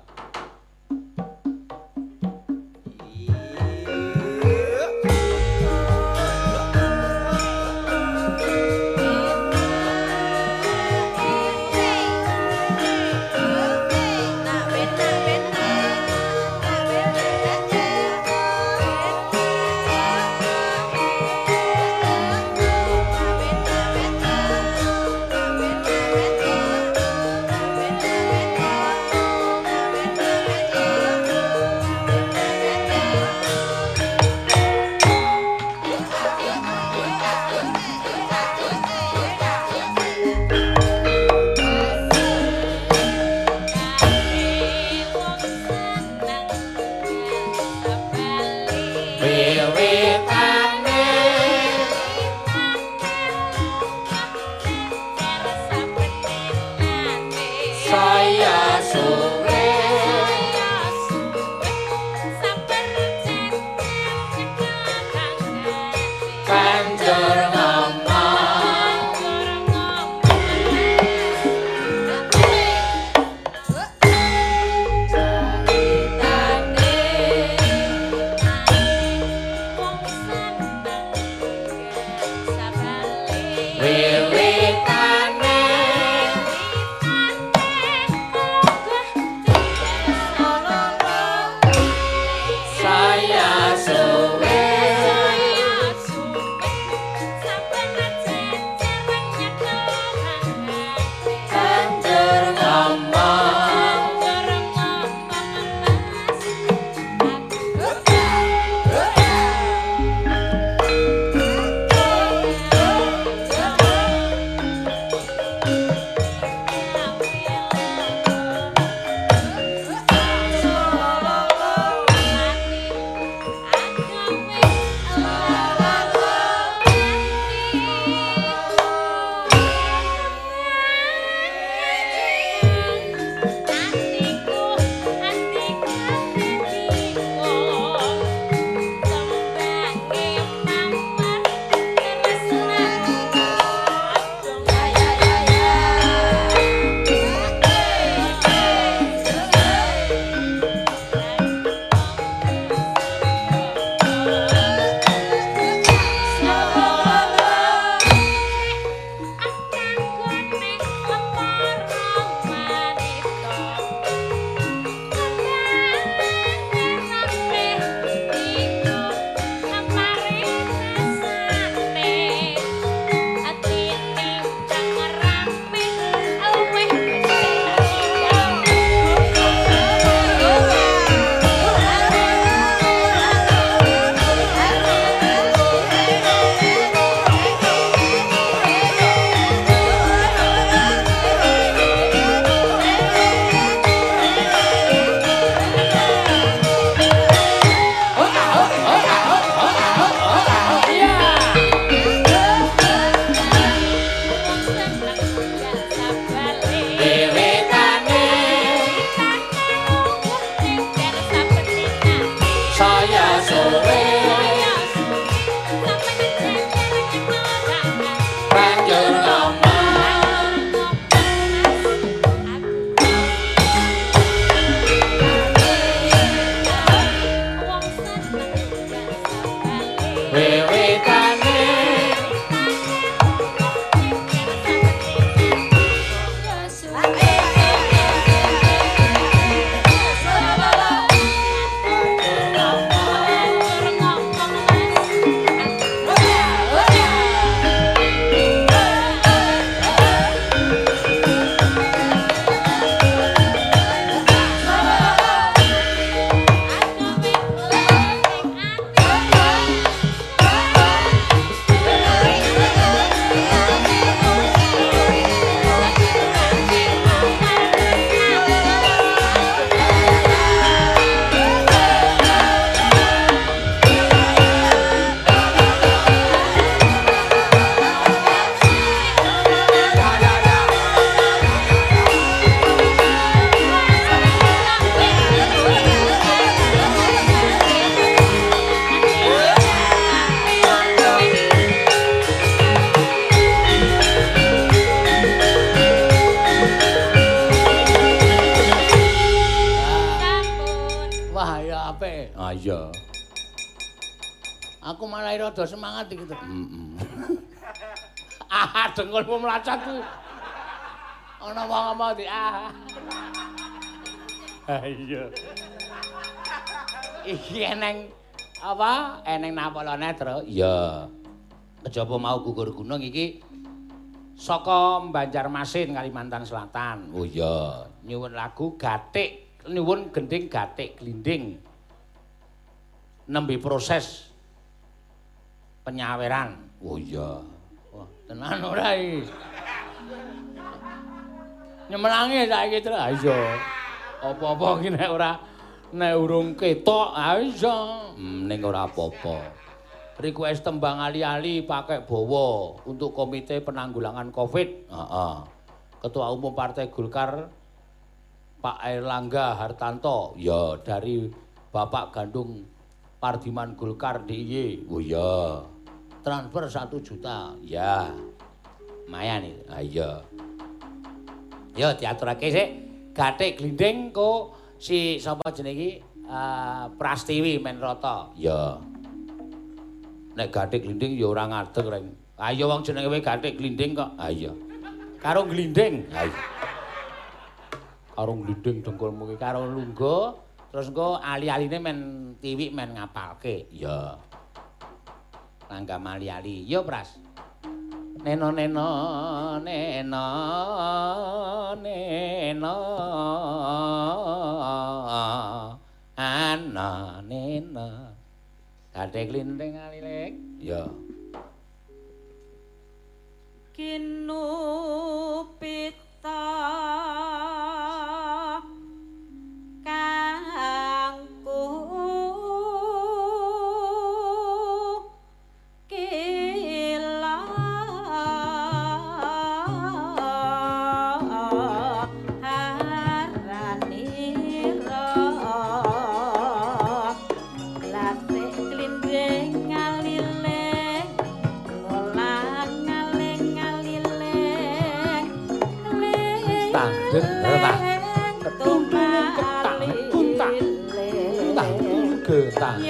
Apa? Eneng napolone, Tru? Iya. Kejaba mau gugur gunung iki saka Banjarmasin Kalimantan Selatan. Oh iya, nyuwun lagu Gatik, nyuwun gending Gatik Glinding. Nembe proses penyaweran. Oh iya. Wah, tenan ora iki. Nyemelange saiki terus. Ha iya. Apa-apa iki nek ora nek urung ketok, ha iya. Hmm, ning ora apa-apa. Request tembang ali-ali pakai bawa untuk komite penanggulangan Covid. Heeh. Ketua Umum Partai Golkar Pak Erlangga Hartanto. Ya, dari Bapak Gandung Pardiman Golkar DIY. Oh ya. Transfer 1 juta. Ya. Lumayan iki. Ah iya. Ya diaturake sik. Gathik glinding ko si sapa jenenge iki? Eh, Prastiwi Menrata. Ya. Nek gathik glinding ya ora ngadeg reng. Ah iya wong jenenge wae gathik glinding kok. Ah iya. Karo glinding. Ah iya. Karo glinding dengkulmu iki karo lungguh terus engko ali-aline men tiwik men ngapalke. Ya. Langgam ali-ali. Yo Pras. Neno neno neno neno ana neno Gathik glinding alilik. Ya. kinupita kangku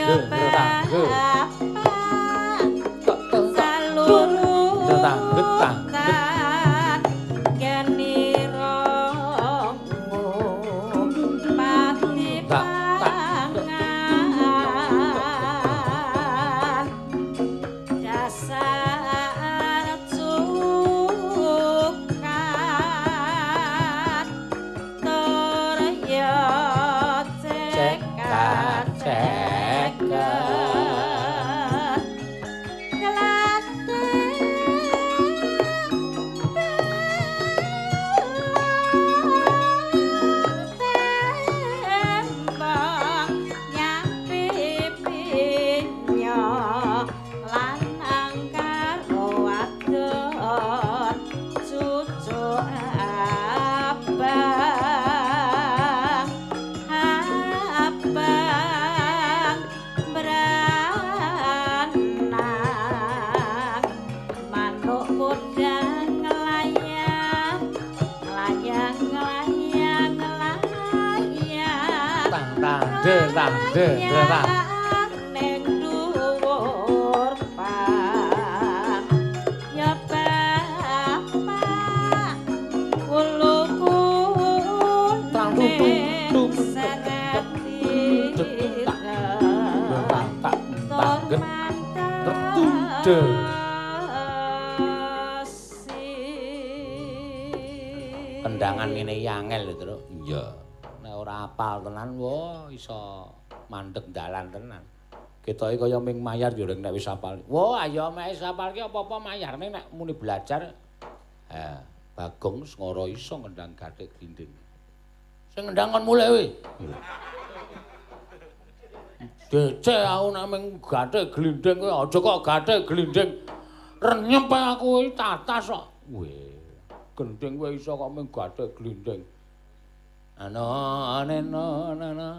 tang ge Kendangan ngene iki angel lho, Tru. Iya. Nek ora apal tenan, wah iso mandeg dalan tenan. Ketoke kaya ming mayar yo nek wis apal. Wah, ayo wis apal ki apa-apa mayar ning nek muni belajar. Ha, Bagong ngoro iso ngendang gathik glinding. Sing ngendang kon mulai we. Dece aku nek ming gathik glinding kowe aja kok gathik glinding. Renyep aku iki tatas kok. Weh. gending kowe iso kok mung gathek glinding. Ana nena nana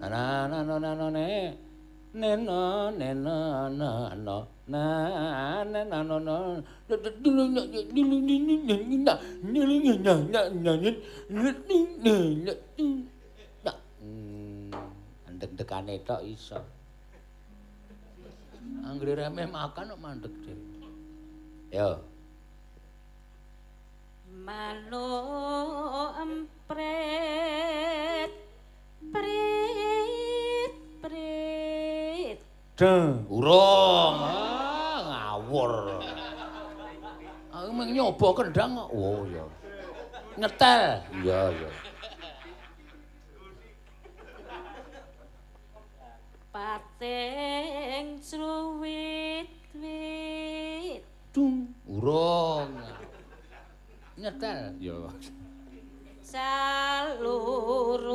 nana nana nana ne nena nena nana na nena nana dulu dulu nina dulu nina nina ndek-ndekane tok iso. Anggere remeh makan kok mandek dhewe. Yo. Manuk empret prit prit Deng. Urung. Ah, ngawur. Aku mung nyoba kendang kok. Oh iya. Nyetel. Iya, iya. pating cruwit wit Dung. Urung. Nyetel. Yo. salurutan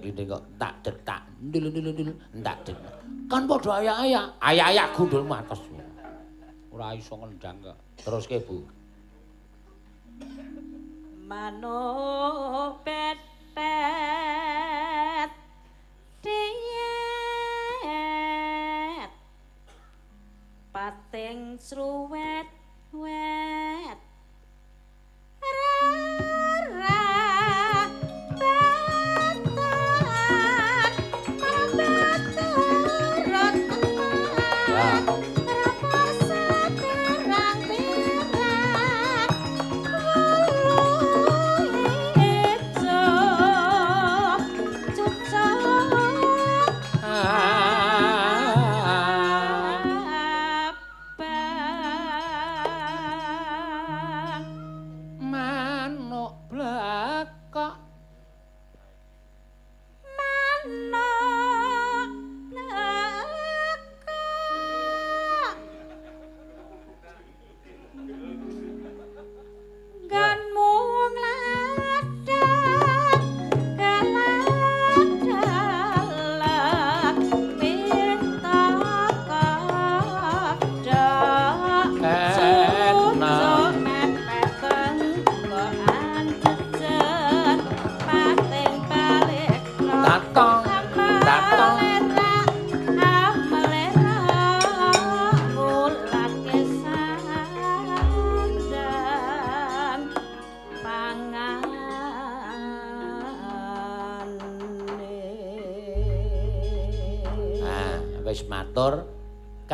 Linding kok tak detak. Ndul ndul ndul tak detak. Kan padha ayak-ayak. Ayak-ayak gundul mates. Ora iso ngendang kok. Teruske, Bu. manuk petet diet pating sruwet wet rara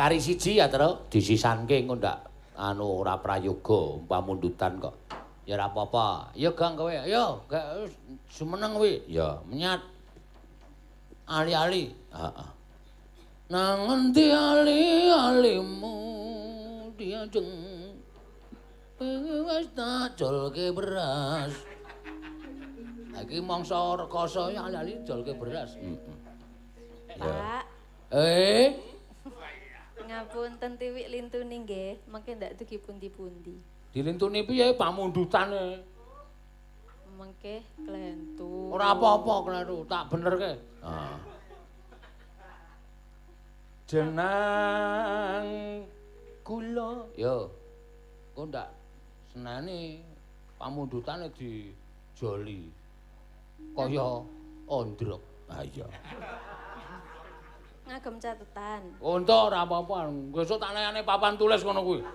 Kari siji ya, Tru. Disisanke engko ndak anu ora prayoga pamundutan kok. Ya ora apa-apa. Ya Gang kowe. Ya, gak semeneng kuwi. Ya, menyat. Ali-ali. Heeh. Nang endi ali-alimu diajeng wis tak jolke beras. Lagi mangsa rekoso ya ali-ali jolke beras. Heeh. Pak, Eh, ngapunten tiwik lintune nggih, mengke ndak dugi pundi-pundi. dilintuni piye pamundutane? Mengke klentu. Ora apa-apa kleru, tak benerke. Ah. Jenang kula. Yo. Kok ndak senani pamundutane dijoli. Kaya ondrok. Ah iya. Ngagem catetan. Untuk ora apa-apa. Besok tak layane papan tulis ngono kuwi.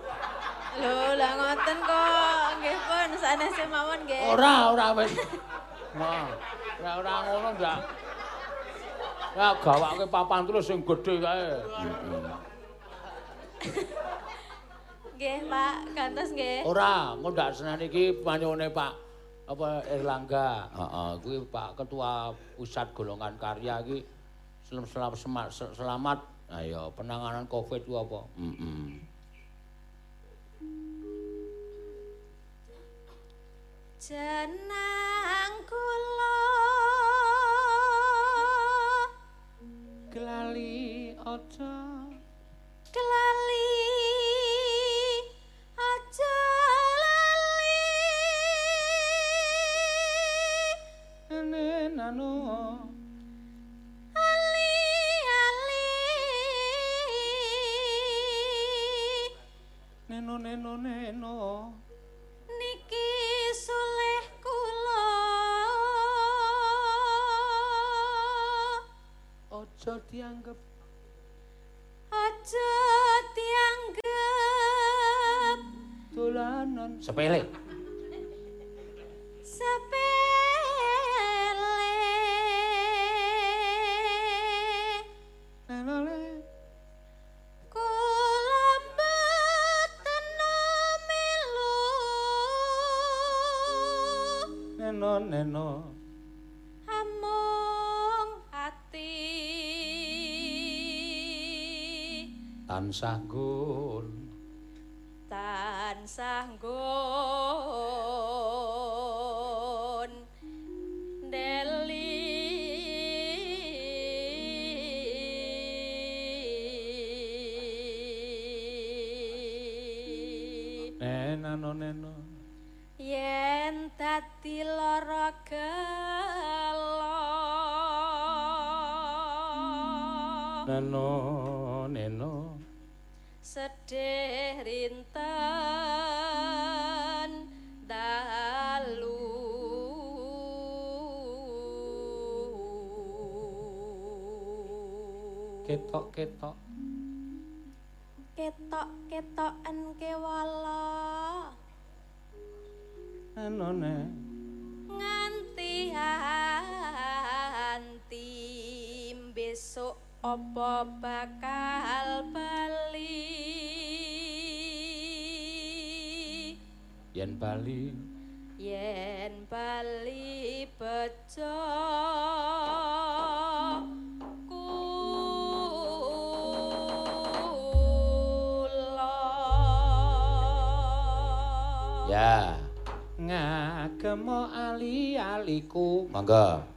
Lho, lah ngoten kok. Nggih pun sanese mawon nggih. Ora, ora wis. Nah, ora ora ngono ndak. Ya gawake papan tulis sing gedhe kae. Nggih, Pak. Gantos nggih. Ora, engko ndak senani iki panyone Pak apa Erlangga. Heeh, kuwi Pak Ketua Pusat Golongan Karya iki selamat selamat, selamat Ayo, penanganan Covid ku apa? Heeh. jeneng kula Glali aja kelali aja lali ene nanu neno neno. Neno niki sulih kula. Aja dianggep. Aja dianggep. Dolanan. Sepele. Sepele neno amung ati. Tansah gun tansah nggon. Deli neno neno yen dadi lara gelo. Neno neno. Sedih rinten dalu. Ketok ketok ketok ketoken kewala neno ne nganti anti besok apa bakal bali? Yen bali. Yen bali bejo ngagemo ali-aliku Mangga.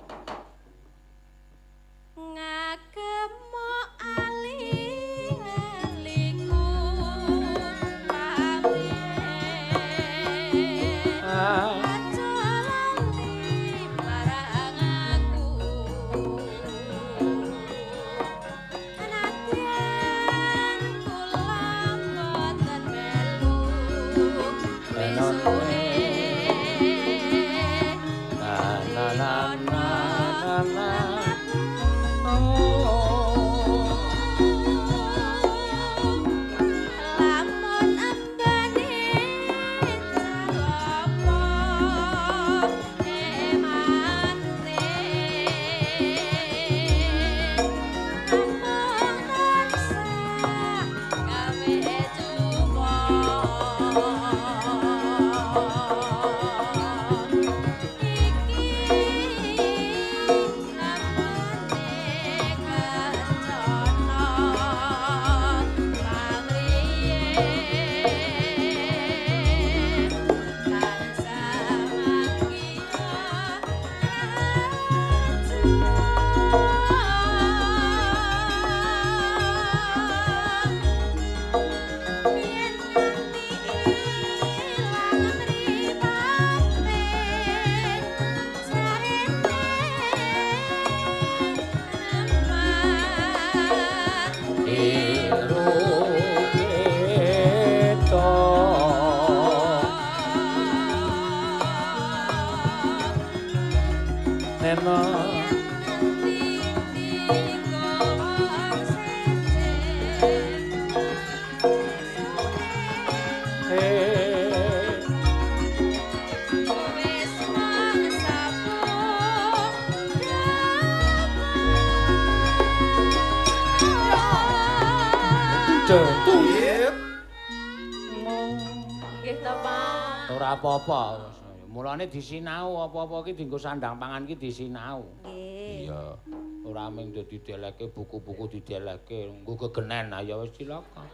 Apa-apa. Mulane disinau apa-apa iki dienggo sandang pangan iki disinau. Nggih. ya. Ora mung dadi deleke buku-buku dideleke nggo kegenen ah ya wis cilaka.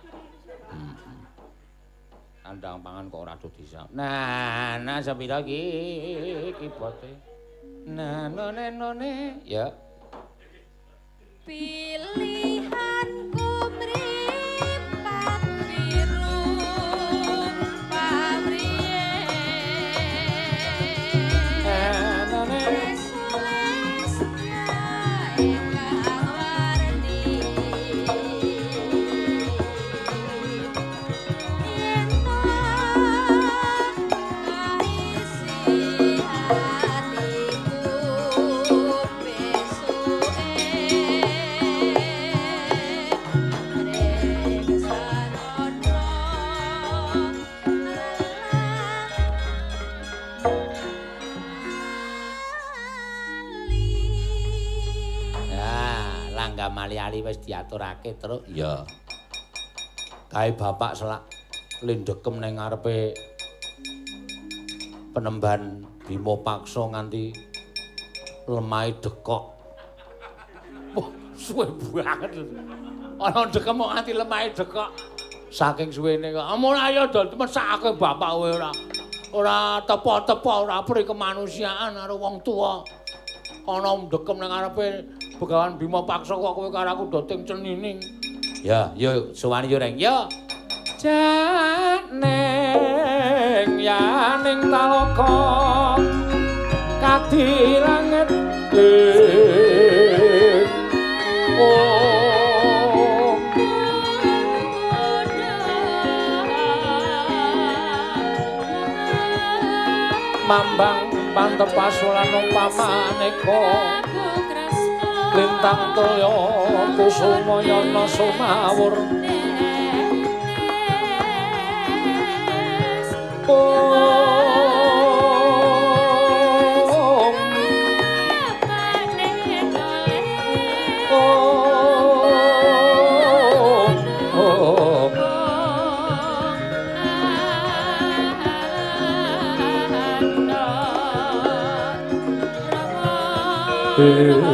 Hmm. Andang pangan kok ora do disa. Nah, nah sepira iki kibote. Nah, none none ya. Pilihanku mripat wis diaturake terus. Ya. Kae bapak selak lindekem ning ngarepe penemban Bima Paksa nganti lemahe dekok. Wah, suwe banget. Ana dekem nganti lemahe dekok. Saking suwene kok. Amun ayo dol mesake bapak kowe ora ora tepo-tepo ora pri kemanusiaan karo wong tuwa. Ana dekem ning ngarepe Begawan Bima Paksa kok kowe karo aku doting cenining. Ya, yo suwani yo reng. Yo. Janeng yaning talaka kadi langit Oh Mambang pantepasolan umpamaneka lintang toya kusuma yana sumawur Om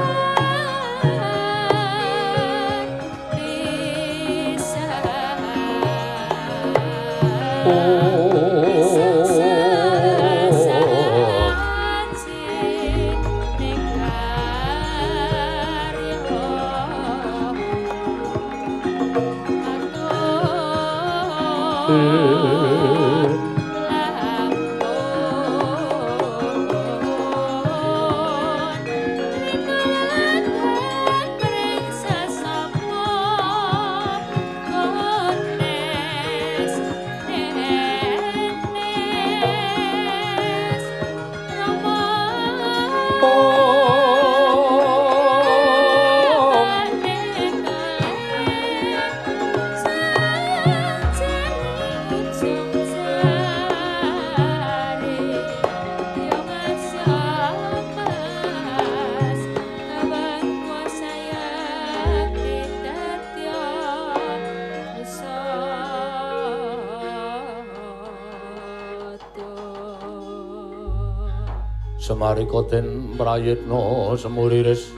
Om Om Semarika den prayitna semuriris.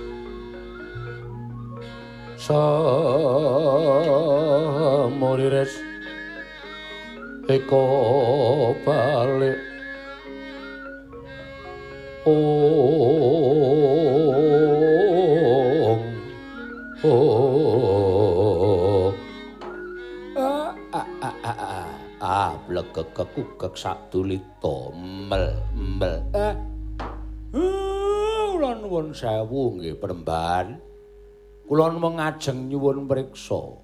Semuriris. Eko balik. Ong. Ong Ah, ah, ah, ah, ah. Ah, blegek-kekugek sadulita mel mel. Kula mung ngajeng nyuwun priksa.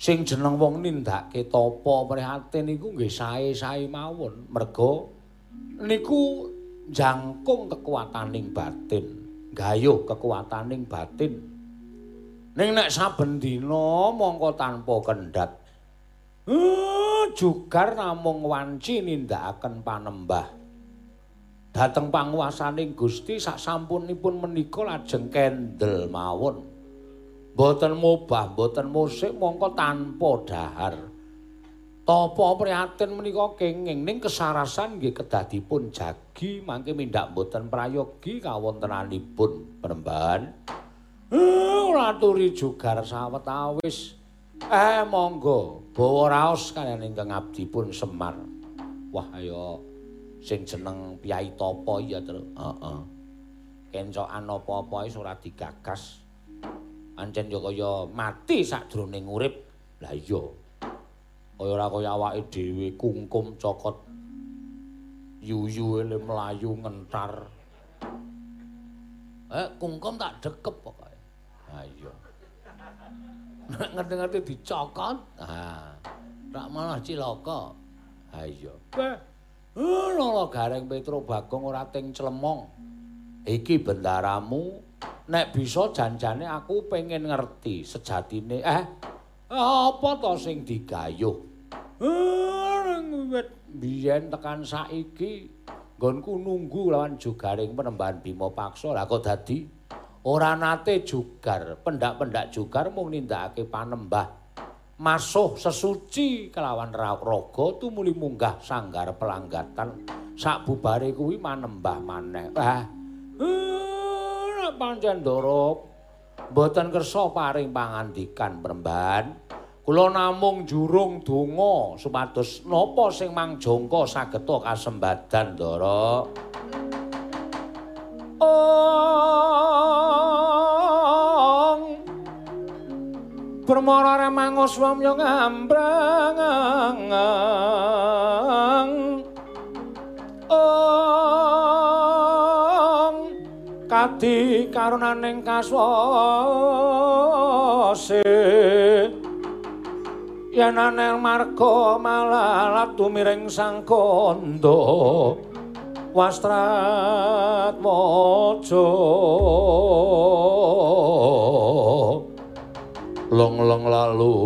Sing jeneng wong nindakake tapa prihatin niku nggih sae-sae mawon. Merga niku jangkung kekuataning batin, gayuh kekuataning batin. Ning nek saben dina mongko tanpa kendhat Uh, jugar namung wanci nindakaken panembah. Dateng panguwasaning Gusti sak sampunipun menika lajeng kendel mawon. Mboten mubah, mboten musik mongko tanpa dahar. Tapa prihatin menika kenging ning kesarasan nggih kedadipun jagi mangke mindak mboten prayogi kawontenanipun penembahan. Uh, ora turi jugar sawetawis. Eh monggo, bawa raos kalian ingkang abdi pun Semar. Wah ayo sing jeneng Piyai Topo iya terus. Heeh. Kencokan apa-apa wis ora digagas. Ancen yo kaya mati sadroning urip. Lah iya. Kaya ora kaya awake dhewe kungkum cokot yuyu ele mlayu ngentar. Eh kungkum tak dekep pokoke. Ha iya. ngerti-ngerti dicokot. Ha. Rak malah cilaka. Ha iya. Lolo gareng Petro Bagong ora ting clemong. Iki bendaramu nek bisa janjane aku pengen ngerti sejatine eh apa to sing digayuh. Eh, biyen tekan saiki nggonku nunggu lawan jugaring penembahan Bima Paksa lah kok dadi ora nate jugar, pendak-pendak jugar mung nindakake panembah masuh sesuci kelawan raga tumuli munggah sanggar pelanggatan sak bubare kuwi manembah maneh. Ah. Uh, pancen ndoro mboten kersa paring pangandikan perembahan. Kula namung jurung donga supados napa sing mangjangka sageta kasembadan ndoro. ong Permara remangus wamya ngambrang ong Kadi karunaning kaswase. Yen anel marga malalat tumiring sang kondo. Wastrat mojo long-long lalu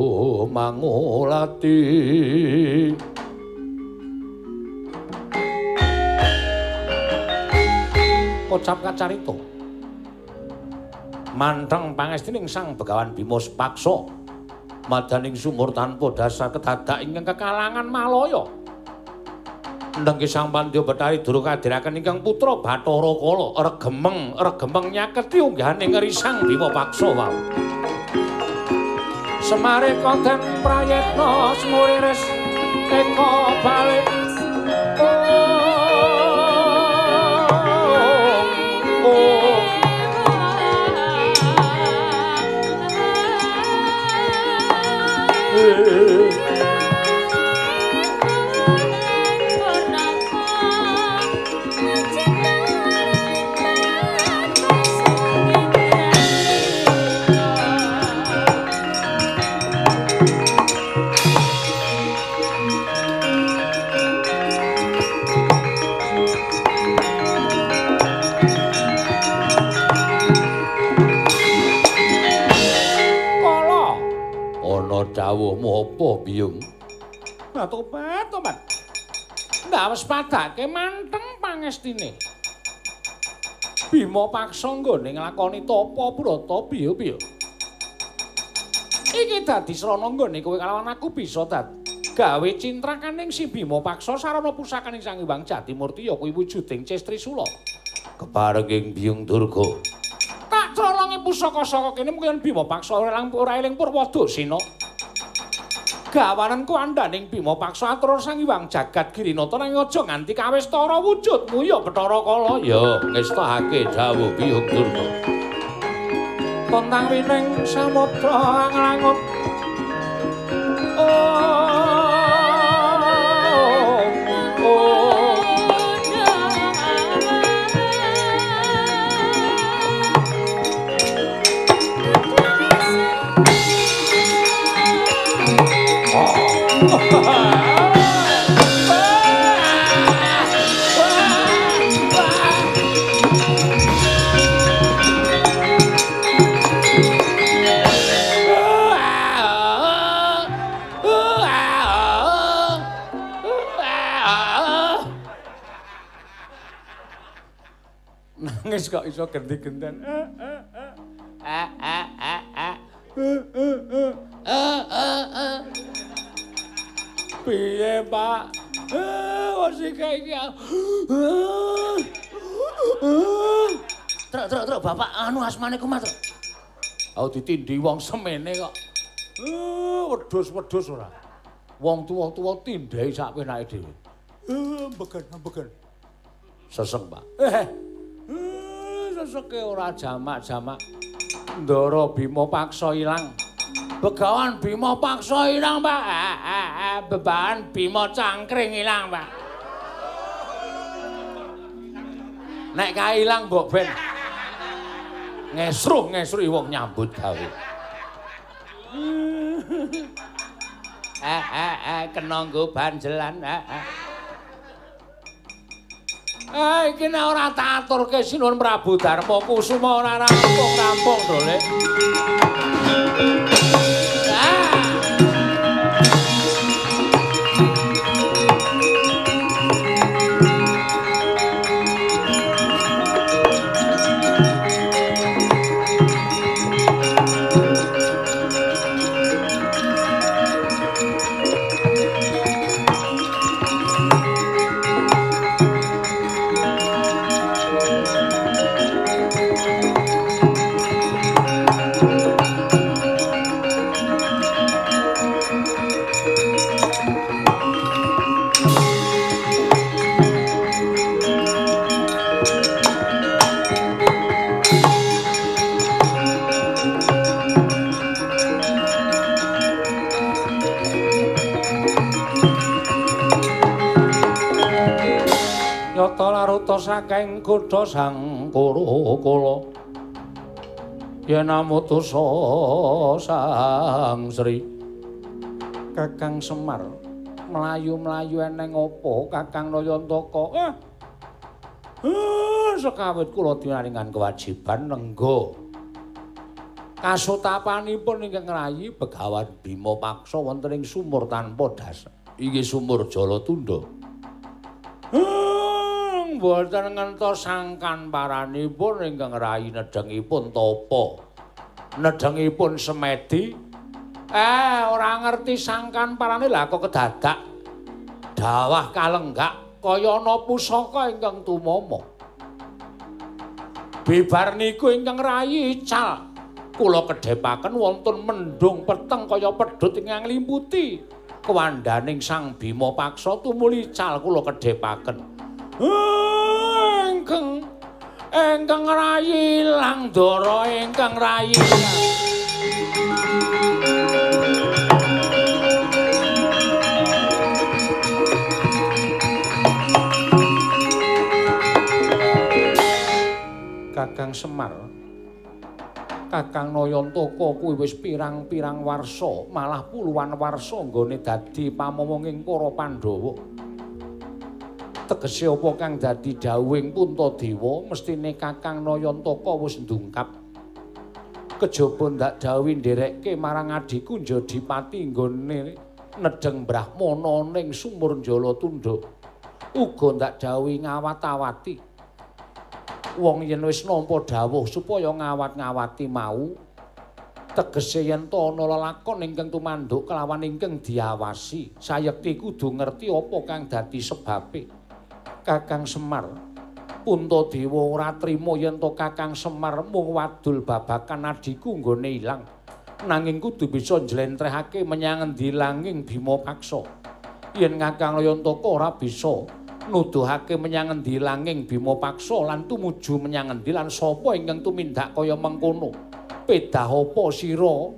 mangulati kocap kacarito manteng pangestining sang begawan Bimus Pakso madaning sumur tanpa dasar kedadak ingkang kekalangan maloyo Nengki sang pandya betari duru kadiraken ingkang putra Bathara Kala regemeng regemeng nyaketi unggahane ngerisang Bima Paksa wau. Semare konten prayetna semuriris eka balik. Oh, oh. Kala ana dawuhmu apa biyung? Nah tobat tobat. Ndak wis padake manteng pangestine. Bima paksa nggone nglakoni tapa brata piye piye. Iki dadi srana nggone kowe kalawan aku bisa dadi gawe cintrakaning si Bima paksa sarana pusakaning Sang Hyang Jatimurti ya kuwi wujuding Cestri Sula. Keparenging biyung Durga. Tak colongi pusaka saka kene mungkin Bima paksa ora eling Purwadasina. Gawananku andaning Bima paksa atur Sang Hyang Jagat Girinata nang aja nganti kawistara wujudmu ya Bathara Kala. Ya ngestahake dawuh biyung Durga. Kontang wining samudra anglangut. Oh, Nangis kok iso genti-genten. Eh, eh, eh. Eh, eh. Piye, Pak? Eh, wis iki. Truk, truk, truk, Bapak anu asmane kumat. Truk. Aku ditindhi wong semene kok. Eh, wedhus-wedhus ora. Wong tuwa-tuwa tindhahi sak penake dhewe. Eh, mbegen, mbegen. Sesek, Pak. Eh, eh seseke ora jamak-jamak. Ndara Bima paksa ilang. Begawan Bima paksa ilang, Pak. Eh, eh, eh, bebahan Bima cangkring ilang, Pak. Nek kae ilang mbok ben. Ngesruh ngesruh wong nyambut gawe. Eh eh eh kena nggo banjelan eh eh. Eh iki nek ora tak aturke sinuwun Prabu Darma Kusuma ora rampung-rampung to, saking kutha sang kula yen amutusa sang Sri. Kakang Semar mlayu-mlayu eneng apa? Kakang Nayantaka. Eh eh sekawit kula dinaringan kewajiban nenggo kasutapanipun ingkang rayi begawan Bima paksa wonten ing sumur tanpa dasar. Inggih sumur Jalatunda Hmm, Mboten ngentos sangkan paranipun ingkang rayi nedhengipun tapa. Nedhengipun semedi. Eh, ora ngerti sangkan parane lha kok kedadak. Dawah kalenggak kaya ana pusaka ingkang tumama. Bibar niku ingkang rayi ical. Kula kedhepaken wonten mendung peteng kaya pedhut ingkang limputi. kewandaning Sang Bima paksa tumuli cal kula kedhepaken. Engkeng engkeng rayi ilang dara engkeng rayi. Kakang Semar Kakang Nayantaka kuwi wis pirang-pirang warsa, malah puluhan warsa nggone dadi pamomonging para Pandhawa. Tegese apa kang dadi dawuhing Puntadewa, mestine Kakang Nayantaka wis ndungkap. Kejaba ndak dawuhi nderekke marang adiku Njadipati nggone nedheng Brahmana ning sumur Jalatunda. Uga ndak dawuhi ngawat-awati. wong yen wis nampa dawuh supaya ngawat-ngawati mau tegese yen to ana lelakon ingkang tumanduk kelawan ingkang diawasi sayekti kudu ngerti apa kang dadi sebabe Kakang Semar. Puntadewa ora trima yen to Kakang Semar mung wadul babakan adiku nggone ilang. Nanging kudu bisa njlentrehake menyang endi langing Bima Paksa. Yen Kakang Layantaka ora bisa nuduhake menyang endi langing Bima Paksa lan tumuju menyang endi lan sapa ingkang tumindak kaya mengkono. Pedah apa sira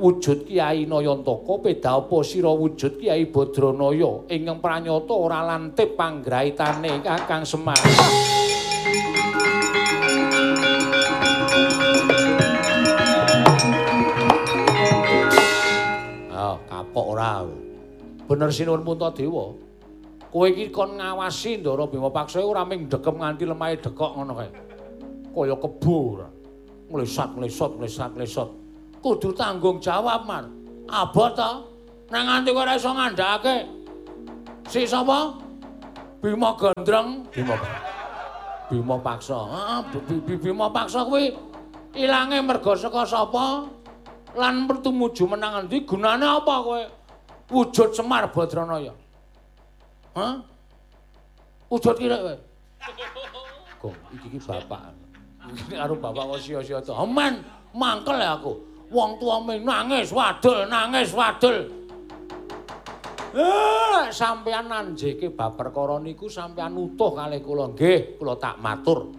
wujud Kyai Nayantaka, pedah apa sira wujud Kyai Badranaya ingkang pranyata ora lantip panggraitane Kakang Semar. Ah, kapok ora. Bener sinuwun Puntadewa. Kowe iki kon ngawasi Ndara Bima Paksa ora ming dekem nganti lemahe dekok ngono kae. Kaya kebo ora. Mlesat, mlesot, mlesat, mlesot. Kudu tanggung jawab, Man. Abot ta? Nang nganti kowe ora iso ngandhake. Si sapa? Bima Gondreng. Bima. Bima Paksa. Bi- Bima Paksa kuwi ilange merga saka sapa? Lan pertumuju menang endi? Gunane apa kowe? Wujud Semar Badranaya. Hah? Wujud kirek kowe. Gong, iki iki bapak. Iki karo bapak kok sia-sia to. Aman, mangkel ya aku. Wong tuame nangis wadul, nangis wadul. Eh, sampean nanjeke bab perkara niku sampean utuh kalih kula. Nggih, kula tak matur.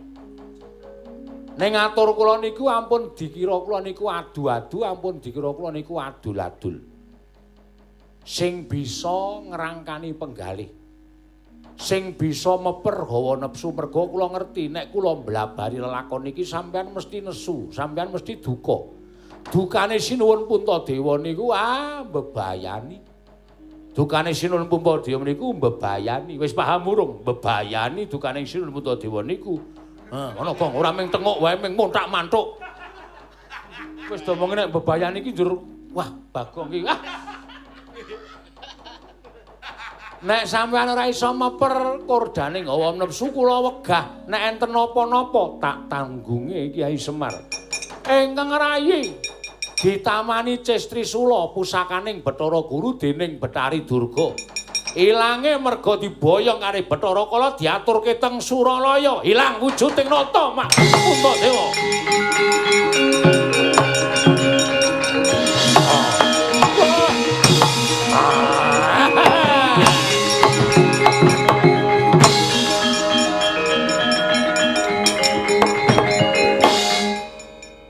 Ning atur kula niku ampun dikira kula niku adu-adu, ampun dikira kula niku adul-adul. Sing bisa ngrangkani penggalih. Sing bisa meper hawa nepsu mergo kula ngerti nek kula mblabari lelakon iki sampean mesti nesu, sampean mesti duka. Dukane Sinuwun Puntadewa niku ah mbebayani. Dukane Sinuwun Puntadewa niku mbebayani. Wis paham urung? Mbebayani dukane Sinuwun Puntadewa niku. Ha, ngono kok ora mung tengok wae mung montak mantuk. Wis domong nek mbebayani iki njur wah Bagong iki. Ah. Nek sampean ora iso meper kordane ngawa nepsu kula wegah nek enten napa-napa tak tanggunge Kyai Semar. Ingkang rayi ditamani Cestri Sula pusakaning Bathara Guru dening Betari Durga. Ilange merga diboyong karo Bathara Kala diaturke teng Suralaya, ilang wujuding nata mak Puntadewa.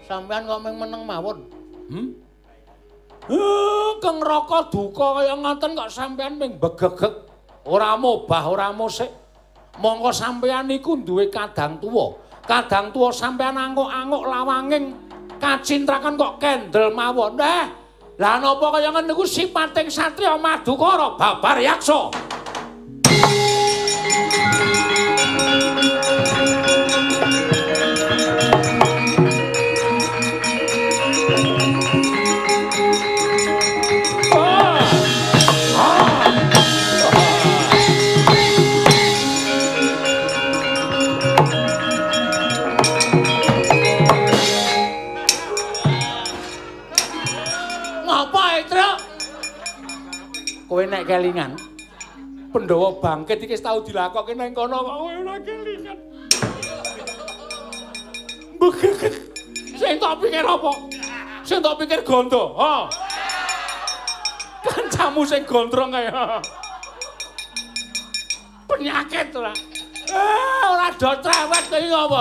Sampeyan kok meneng mawon. Hmm? Eh, keng raka duka kaya ngoten kok sampeyan ming begegek. Ora mobah, ora musik. Monggo sampeyan niku duwe kadang tuwa. Kadang tuwa sampeyan anguk-anguk lawanging kacintrakan kok kendel mawon. Eh, lah napa kaya ngoten niku sipating satriya Madukara babar yaksa. Nek kelingan Pandhawa bangkit iki tau dilakokke nang kono kok ora kelingan. Begegek. Sing tak pikir apa? Sing tak pikir gondo, ha. Kancamu sing gondrong kae. ha. Penyakit ora. Eh, ora do trewet kowe ngopo?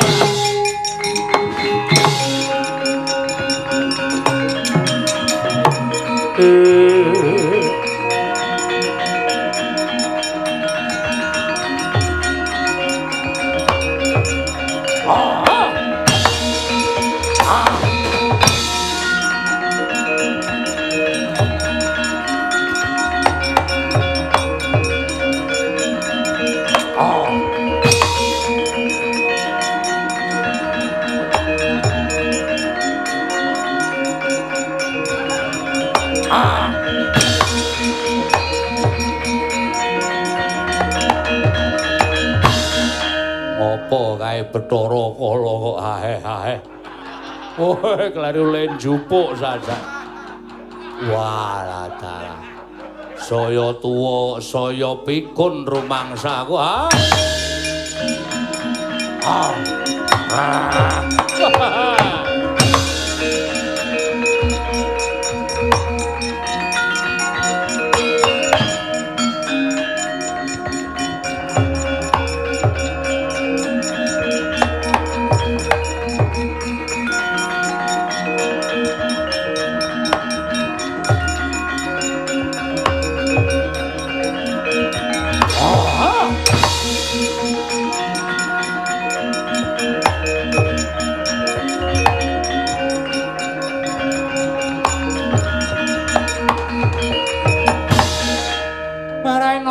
Eh. Apa kae Bathara Kala kok ahe-ahe. Woe kleru len jupuk saja. Walah dalah. Saya tuwa, saya pikun rumangsaku. Ha? Ah. Ah.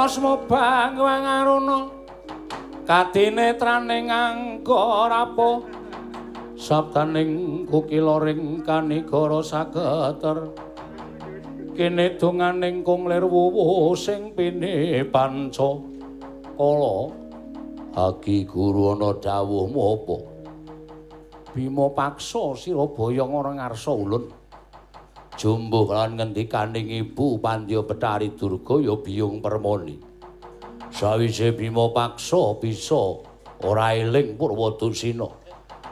Maraina smobang wangaruna kadinetrane nganggo rapo sabdaning kukiloring kanigara sageter kene donganing kung lir wuwu sing pine panca kala Agi guru ana dawuhmu apa? Bima paksa Sirabaya ora ngarsa ulun. Jumbuh lan ngendikaning ibu Pandya Betari Durga ya biyung permoni. Sawise Bima paksa bisa ora eling Purwadusina.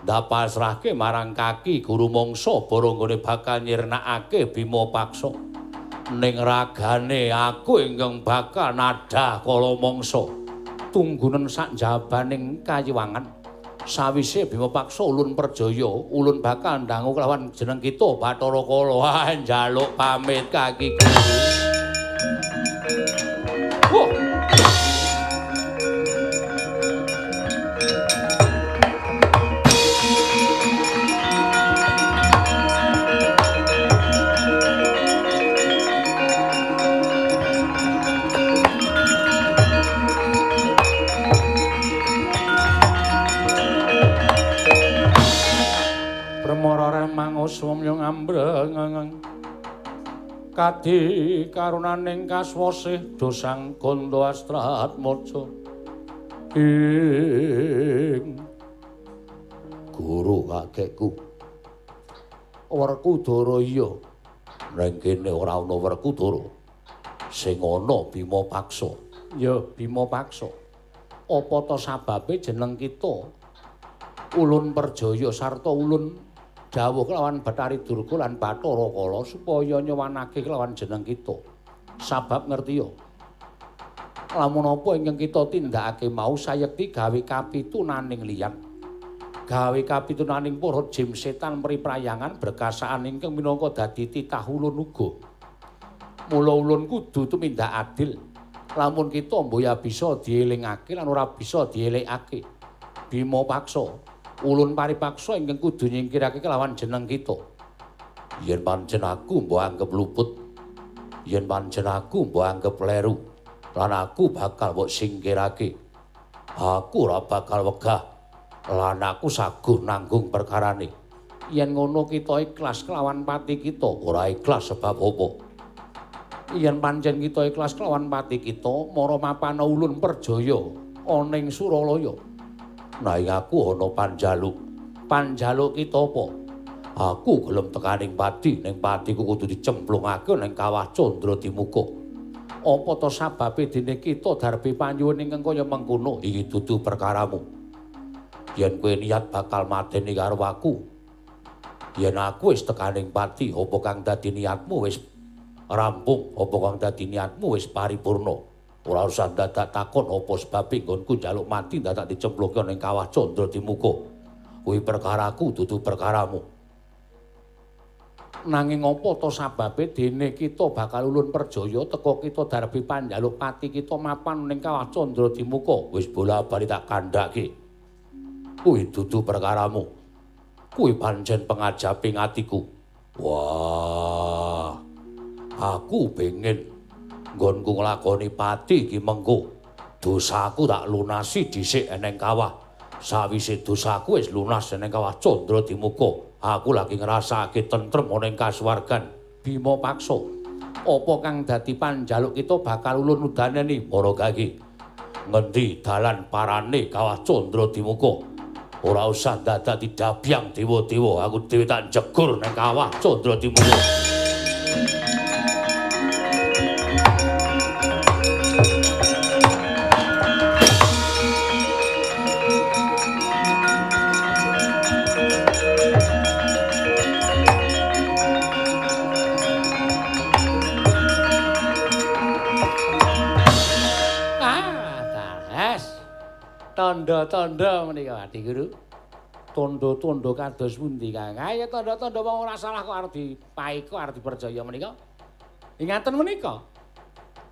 Ndapasrahke marang kaki guru mangsa baranggane bakal nyirnakake Bima paksa. Ning ragane aku ingkang bakal nadah kala mangsa. Tunggunen sak jabaning kayiwangan. Sawise Bima paksa ulun perjaya, ulun bakal ndangu kelawan jeneng kita Bathara Kala. Njaluk pamit kaki guru. Uswamya ngambreng Kadi karunaning kaswasih dosang gondo astrat mojo ing. Guru kakekku. Werkudara iya. Neng kene ora ana Werkudara. Sing ana Bima Paksa. ya Bima paksa. Apa ta sababe jeneng kita? Ulun perjaya sarta ulun dawuh kelawan Bathari Durga lan Bathara Kala supaya nyewanake kelawan jeneng kita. Sabab ngerti ya lamun apa ingkang kita tindakake mau sayekti gawe kapitunaning liyan. Gawe kapitunaning para jim setan mriprayangan berkasaan ingkang minangka dadi titah ulun uga. Mula ulun kudu tumindak adil. Lamun kita mboya bisa dielingake lan ora bisa dielekake. Bima paksa ulun paripaksa ingkang kudu nyingkirake kelawan jeneng kita Yen pancen aku mbok anggap luput. Yen pancen aku mbok anggap kleru. Lan aku bakal mbok singkirake. Aku ora bakal wegah. Lan aku saguh nanggung perkarane. yen ngono kita ikhlas kelawan pati kita Ora ikhlas sebab apa? yen pancen kita ikhlas kelawan pati kita mara mapana ulun perjaya ana ing Suralaya Nanging aku ana panjaluk. panjaluk kita apa Aku gelem tekaning pati, ning patiku kudu dicemplungake ning kawah Candra Dimuka. apa to sababe dene kita darbe panyuwun ingkang kaya mengkono Iki dudu perkaramu. Yen kowe niat bakal mateni karo aku, yen aku wis tekaning pati, apa kang dadi niatmu wis rampung, apa kang dadi niatmu wis paripurna. Ora usah dadak takon apa sebabe nggonku njaluk mati dadak dicemplungke ning kawah Candra Dimuka. Kuwi perkaraku dudu perkaramu. nanging apa to sababe dene kita bakal ulun perjaya teka kita darbe panjaluk pati kita mapan ning kawah Candra Dimuka Wis bola-bali tak kandhake. Kuwi dudu perkaramu. Kuwi pancen pengajaping atiku. Wah. Aku pengen nggonku nglakoni pati iki mengko. Dosaku tak lunasi dhisik eneng kawah. Sawise dosaku wis lunas eneng kawah Candra Dimuka, aku lagi ngrasake tentrem ana ing kasuwargan. Bima paksa apa kang dadi panjaluk kita bakal ulun udaneni Para gagi. Ngendi dalan parane kawah Candra Dimuka? Ora usah dadak didabyang dewa-dewa, aku dhewe tak jegur nang kawah Candra Dimuka. Tanda-tanda menika. Adi Guru. Tanda-tanda kados pundi Kang? Ayo tanda-tanda wong ora salah kok arep dipaiko arep dipercaya menika. Ingaten menika.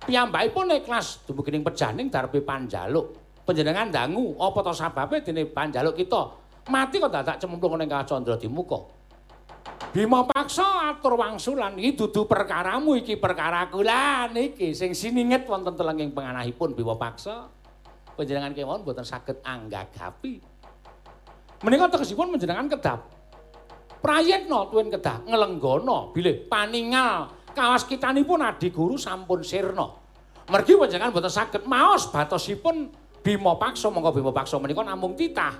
Piyambakipun ikhlas dumugi ning pejaning darbe panjaluk. Panjenengan dangu apa to sababe dene panjaluk kita? Mati kok dadak cemplung ning Candra Dimuka Bima paksa atur wangsulan iki dudu perkaramu iki perkaraku. Lah niki sing sininget wonten telenging panganahipun Bima paksa panjenengan kemawon boten saged anggagapi. Menika tegesipun panjenengan kedah. Prayitna tuwin kedah. Nglenggono bilih paningal. Kawaskitanipun adi guru sampun sirna. Mergi panjenengan boten saged maos batosipun Bima Paksa. Mongko Bima Paksa menika namung titah.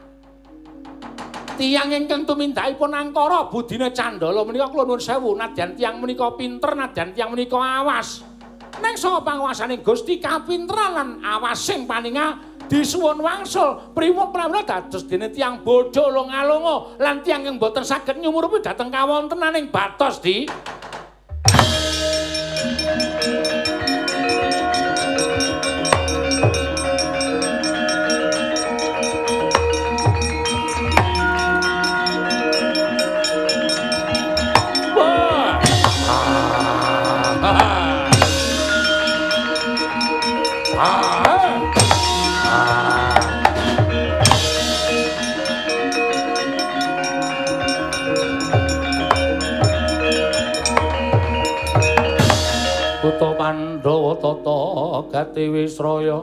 Tiyang ingkang tumindakipun angkara budine Candala menika kula nuwun sewu. Nadyan tiyang menika pinter nadyan tiyang menika awas. Ning saha panguwasaning Gusti kapinteran lan awasing paninga disuwun wangsul. Priwuk pramila dados dene tiyang bodho longa-longa lan tiyang ing boten saged nyumurupi dhateng kawontenaning batos di Pandhawa tata gati Wisraya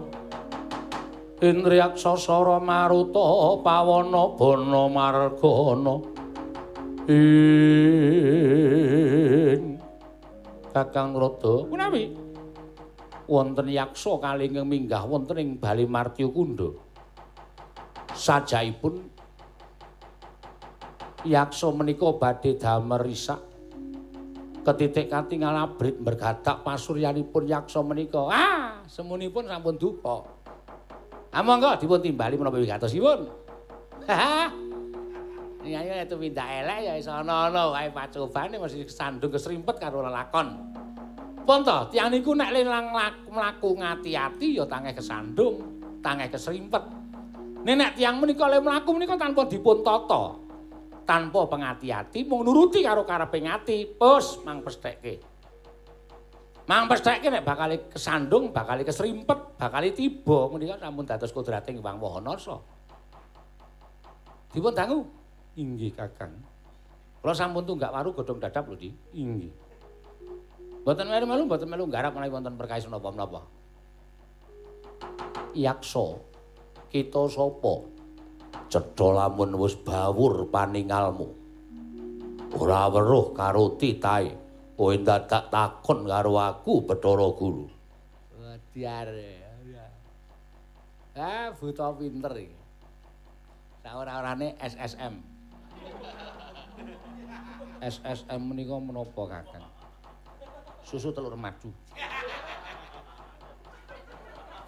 Indriyaksasara Maruta Pawana Bana Margana. In Kakang Rada. Kunawi wonten yaksa kalinging minggah wonten ing Bali Martya Kunda. Sajaipun yaksa menika badhe damel risak ketitik katingal abrit bergadak pasuryanipun yaksa menika. Ah, semunipun sampun duka. Ah monggo dipun timbali menapa wigatosipun. Ha. Ya itu minta elek ya iso ana-ana wae pacobane mesti kesandung kesrimpet karo lelakon. Pun to, tiyang niku nek lelang mlaku ngati-ati ya tangeh kesandung, tangeh kesrimpet. Nek nek tiyang menika le mlaku menika tanpa dipun tata. Tanpa pengati-ati mung nuruti karo kareping ati pus mang pesthekke mang pesthekke nek bakal kesandung bakal kesrimpet bakal tiba menika sampun dados kodrating Wang Wahanasa dipun dangu? Inggih kakang. Kula sampun tunggak waru godhong dadap lho di. Inggih. Mboten melu-melu mboten melu garap menawi wonten perkawis napa-napa. Yaksa kita sapa cedha lamun wis bawur paningalmu. Ora weruh karo titahe. Kowe dadak takon karo aku Bathara Guru. Wadiar Ah buta pinter iki. Saora-orane SSM SSM menika menapa Kakang? Susu telur madu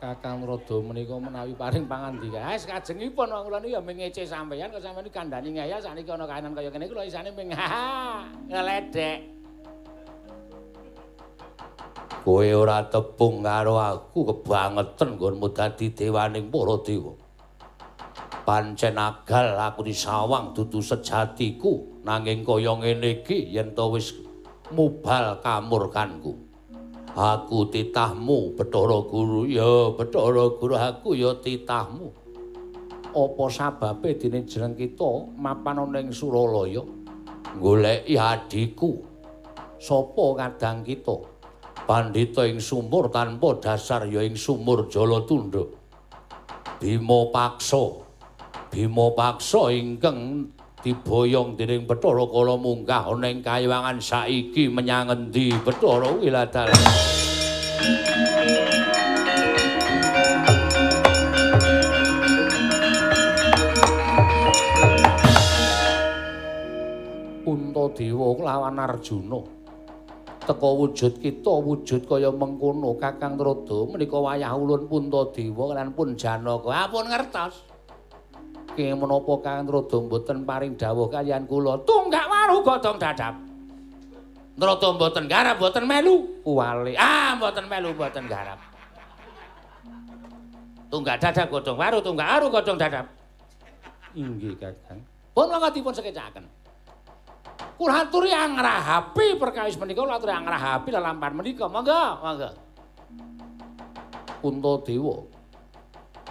Kakang Rada menika menawi paring pangandika. Kajengipun wong kula niku ya ming ngece sampeyan kok sampeyan kandhani ngaya saniki ana kahanan kaya kene kula isane ming ngeledek. Kowe ora tepung karo aku kebangetan nggonmu dadi dewaning para dewa. Pancen agal aku disawang dudu sejatiku nanging kaya ngene iki yen to wis mubal kamurkanku. Aku titahmu, Bathara Guru. Ya, Bathara Guru, aku ya titahmu. Apa sababe dene jeneng kita mapan ana ing Suralaya goleki adiku? Sapa kadang kita? Pandhita ing sumur tanpa dasar ya ing sumur Jalatundha. Bima Paksa. Bima Paksa ingkang diboyong dening Bathara Kala munggah ana ing kayiwangan saiki menyang endi Bathara Wiladal. Untadewa lawan Arjuna. Teka wujud kita wujud kaya mengkono Kakang Rada menika wayah ulun Puntadewa lan pun Janaka. Ampun ngertos. Ki menapa Kakang Rada mboten paring dawuh kaliyan kula tunggak waru godhong dadap. Rada mboten garap mboten melu. Wali. Ah mboten melu mboten garap. Tunggak dadap godhong waru tunggak waru godhong dadap. Inggih Kakang. Pun mangga dipun sekecaken. Kula aturi angrahapi perkawis menika kula aturi angrahapi lelampahan menika. Monggo, monggo. Puntadewa.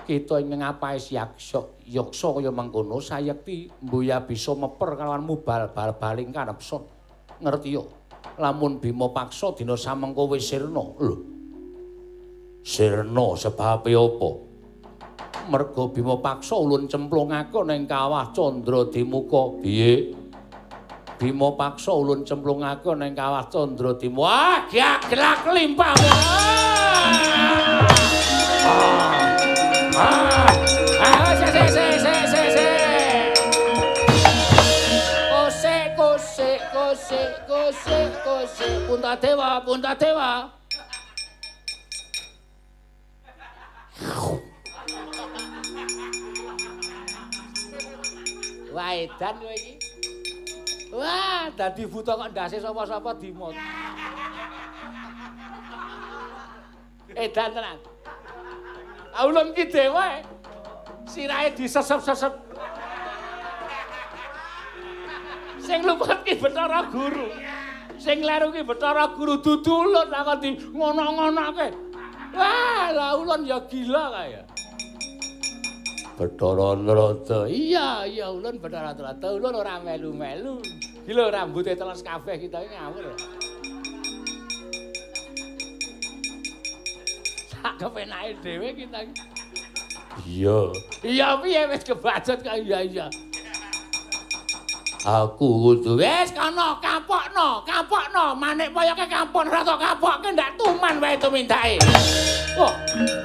Kita ingkang ngapaes yaksa, yaksa kaya mengkono sayekti mbuya bisa meper kalawan mubal bal-baling kanepson. Ngerti yo. Lamun Bima paksa dina samengko wis sirna. Lho. Sirna sebabe apa? Merga Bima paksa ulun cemplungake ning kawah Candra Dimuka. Piye? Bima paksa ulun cemplungake ning kawah Candra Dimuka. Wah, gelak limpah. Ah! Ah, ah, se se se se se se. Kose kose kose kose kose Puntadewa Puntadewa. Wah, edan kowe iki. Wah, dadi buta kok ndase sapa-sapa dimot. Edan tenan. Aulun ki dewa. Sirahe disesep-sesep. Sing luput ki Bathara Guru. Sing kleru ki Bathara Guru dudulun kok di ngono-ngonoke. Wah, lah ulun ya gila kaya. Bathara Narada. Iya, iya ulun Bathara Narada. Ulun ora melu-melu. Gila rambutnya teles kabeh kita ngawur. kepenake dhewe kita. Iya, Iya piye wis kebacut kok iya iya. aku kudu Wis kono kapokno, kapokno. Manik poyoke kampon ora tok kapokke ndak tuman wae tumindake. Oh.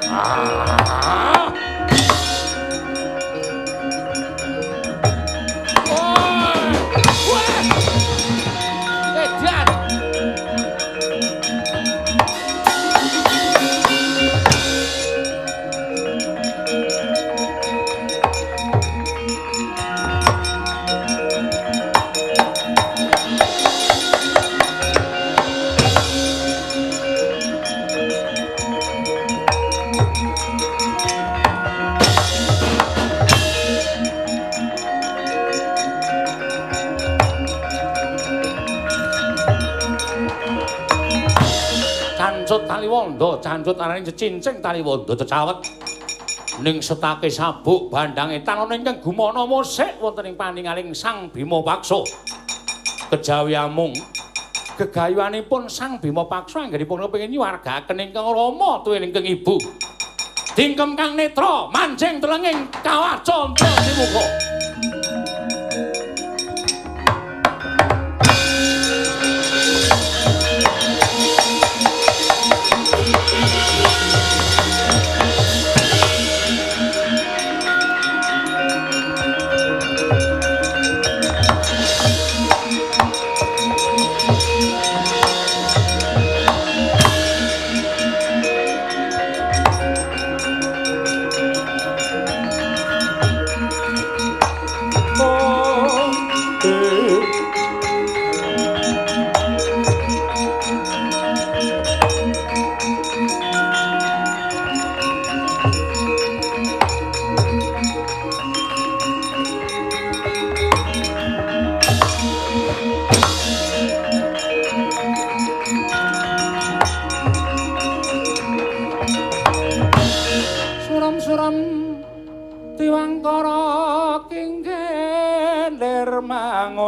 Ah. Oh. Cancut Taliwondo, cancut arane cecincing Taliwondo cecawet. Ning setake sabuk bandange tanana ingkang gumana musik wonten ing paningaling Sang Bima Paksa. Kejawi amung gegayuhanipun Sang Bima Paksa anggenipun kepengin nyuwargaken ingkang rama tuwin ingkang ibu. Dingkem kang netra manjing telenging kawah condra dimuka.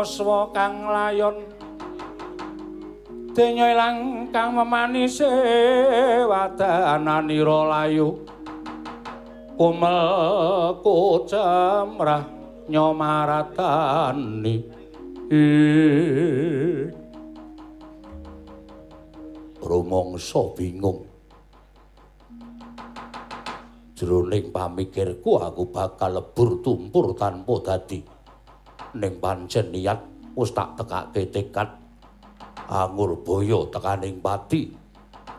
Manguswa kang layon Denya ilang kang memanise wadananira layu Kumel kucemrah nyomaratani rumangsa bingung. Jroning pamikirku aku bakal lebur tumpur tanpa dadi. Ning pancen niat wis tak tekake tekad angur boyo tekaning pati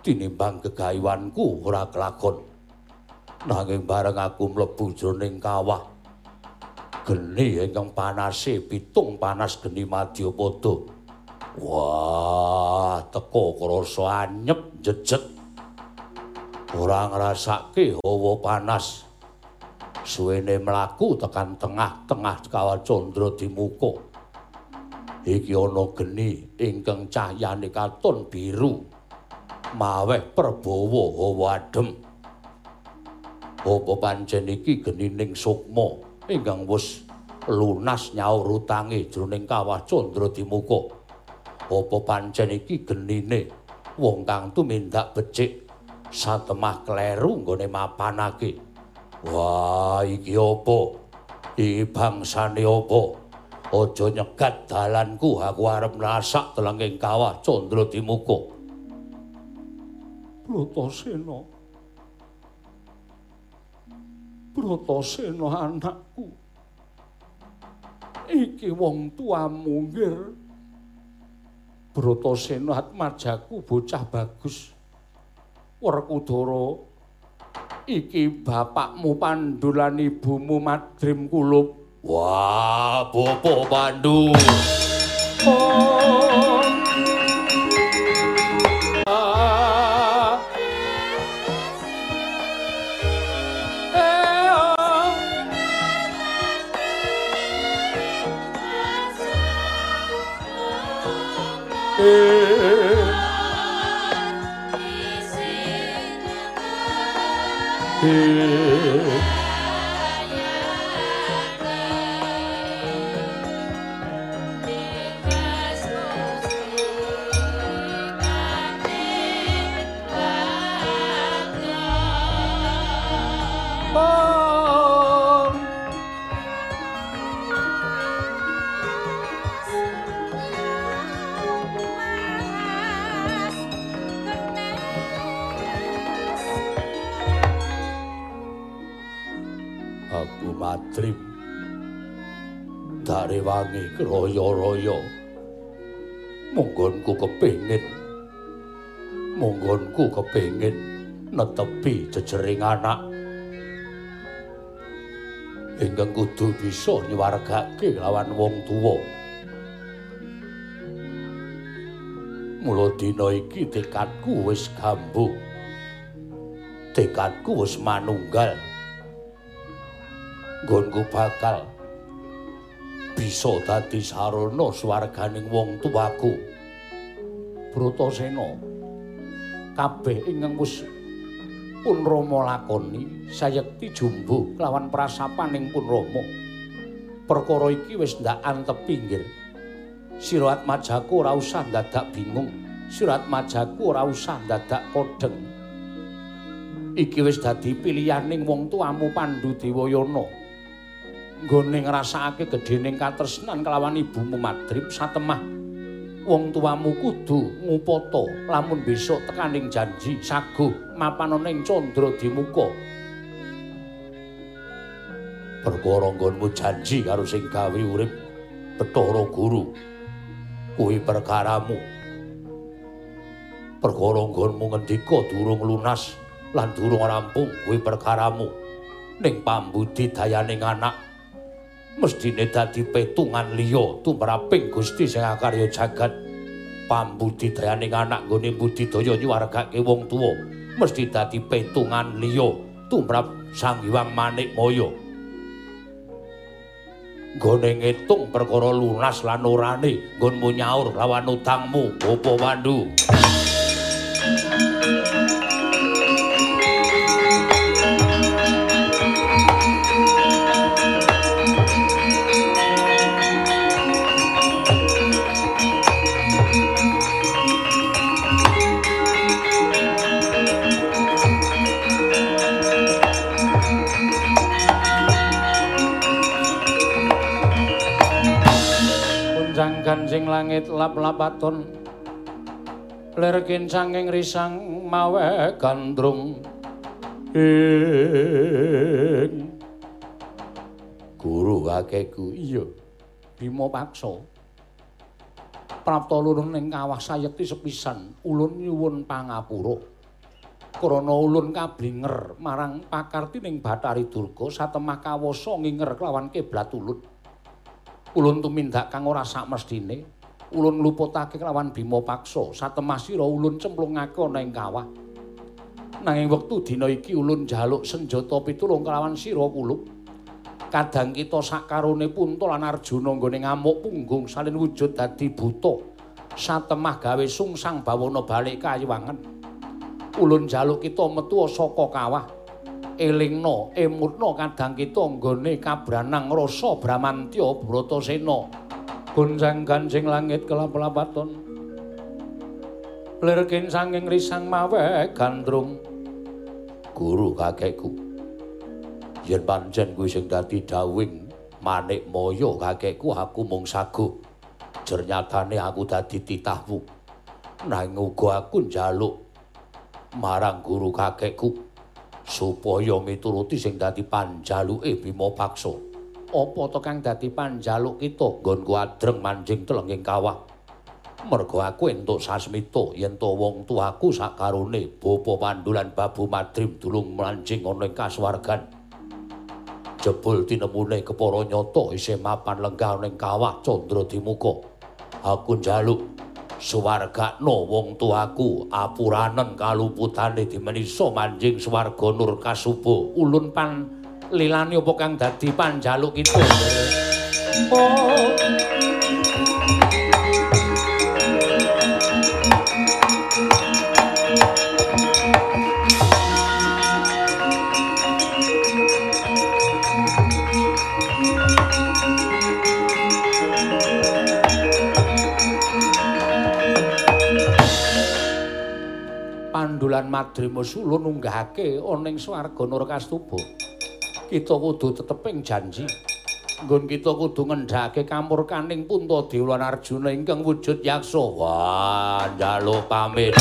tinimbang gegayuanku ora kelakon. Nanging bareng aku mlebu jroning kawah geni ingkang panase pitung panas geni Madyapada. Wah, teko krasa anyep jejet. Ora ngrasake hawa panas. Suwene mlaku tekan tengah-tengah kawah candra dimuka. Iki ana geni ingkang cahyane katon biru. Maweh perbawa hawa adem. Apa pancen iki genining sukma ingkang wis lunas nyaur utange jroning kawah candra dimuka. Apa pancen iki genine wong kang tumindak becik satemah kleru nggone mapanake. Wah, iki apa? Iki bangsane apa? Aja nyegat dalanku, aku arep nasak telenging kawah candra dimuka. Plutasena. Bratasena anakku. Iki wong tuamu ngir. Bratasena atmajaku bocah bagus. Werkudara iki bapakmu Pandhu lan ibumu Madrim Kulup. Wah, Bopo Pandu. Oh. Ah. Eh. Wangi keroyo-royo. Monggonku kepingin. Monggonku kepingin netepi jejering anak. Ingkang kudu bisa nyuwargake lawan wong tuwa. Mula dina iki tekadku wis gambuh. Tekadku wis manunggal. nggonku bakal bisa dadi sarana swarganing wong tuwaku. Bratasena kabeh ingkang wis pun Rama lakoni sayekti jumbuh kelawan prasapaning pun Rama. Perkara iki wis ndak antepi nggih. Sira Atmajaku ora usah dadak bingung. Sira Atmajaku ora usah dadak kodeng. Iki wis dadi pilihaning wong tuamu Pandhu Dewayana. Nggone ngrasakake gedhening katresnan kelawan ibumu Madrip satemah wong tuamu kudu ngupata lamun besok tekaning janji saguh mapanana ing candra dimuka Perkara nggonmu janji karo sing gawe urip Bathara Guru kuwi perkaramu. Perkara nggonmu ngendika durung lunas lan durung rampung kuwi perkaramu. Ning pambudi dayaning anak mestine dadi petungan liya tumraping Gusti sing akarya jagat. Pambudidayaning anak nggone budidaya nyuwargake wong tuwa mesti dadi petungan liya tumrap Sang Hyang Manikmaya. Nggone ngitung perkara lunas lan orane nggonmu nyaur lawan utangmu, Bapak Pandu. Gancing langit lap-lapaton Lir kincanging risang mawe gandrung. Ing. Guru kakeku iya Bima paksa. Prapta lurun ning kawah sayekti sepisan ulun nyuwun pangapura. Krana ulun kablinger marang pakartining Bathari Durga satemah kawasa nginger kelawan kiblat ulun ulun tumindak kang ora sakmestine ulun ngluputake kelawan Bima paksa. Satemah sira ulun cemplungake ana ing kawah. Nanging wektu dina iki ulun njaluk senjata pitulung kelawan sira kulup kadang kita sakarone Punta lan Arjuna nggone ngamuk punggung salin wujud dadi buta. Satemah gawe sungsang bawana balik kayuwangen. Ulun njaluk kita metu saka kawah elingna emutna kadang kita nggone kabranang rasa bramantya bratasena gonjang ganjing langit kelap-lapaton lir kincanging risang mawe gandrung guru kakekku. Yen pancen kuwi sing dadi dawing manik moyo kakekku aku mung saguh. Jernyatane aku dadi titahmu. Nanging uga aku njaluk marang guru kakekku supaya mituruti sing dadi panjaluke Bima Paksa. Apa to kang dadi panjaluk kita nggonku adreng manjing telenging kawah? Mergo aku entuk sasmita yen to wong tuaku sakarone Bapa Pandulan Babu Madrim dulung manjing ana ing kasuwargan. Jebul tinemune kepara nyata isih mapan lenggah ning kawah Candra Dimuka. Aku njaluk suwargakno wong tuaku apuranen kaluputane dimenisa manjing swarga nur kasuba. Ulun pan lilani apa kang dadi panjaluk kita? Oh. Pandulan Madrimus ulun unggahake ana ing swarga Nurkastuba. Kita kudu teteping janji. Nggon kita kudu ngendhake kamurkaning Puntadewa Arjuna ingkang wujud yaksa. Wah, njaluk pamit.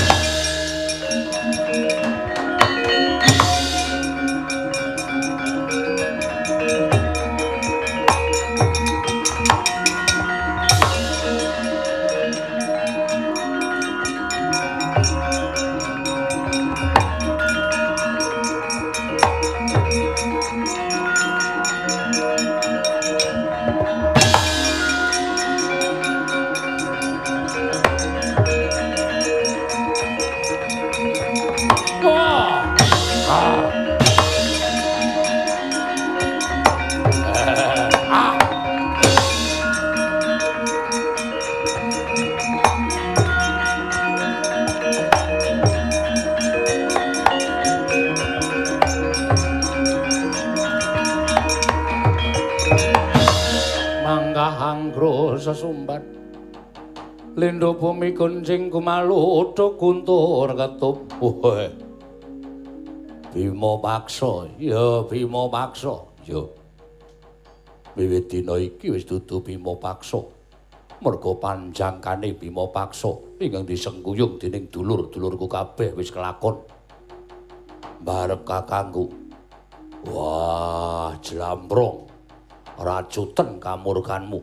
Bumi kuncing kumalu uthuk guntur ketup. Woe. Bima Paksa, ya Bima Paksa, ya. Wiwit dina iki wis dudu Bima Paksa. Merga panjangkane Bima Paksa ingkang disengguyung dening dulur-dulurku kabeh wis kelakon. Barep kakangku. Wah, jlambrong. Racuten kamurkanmu.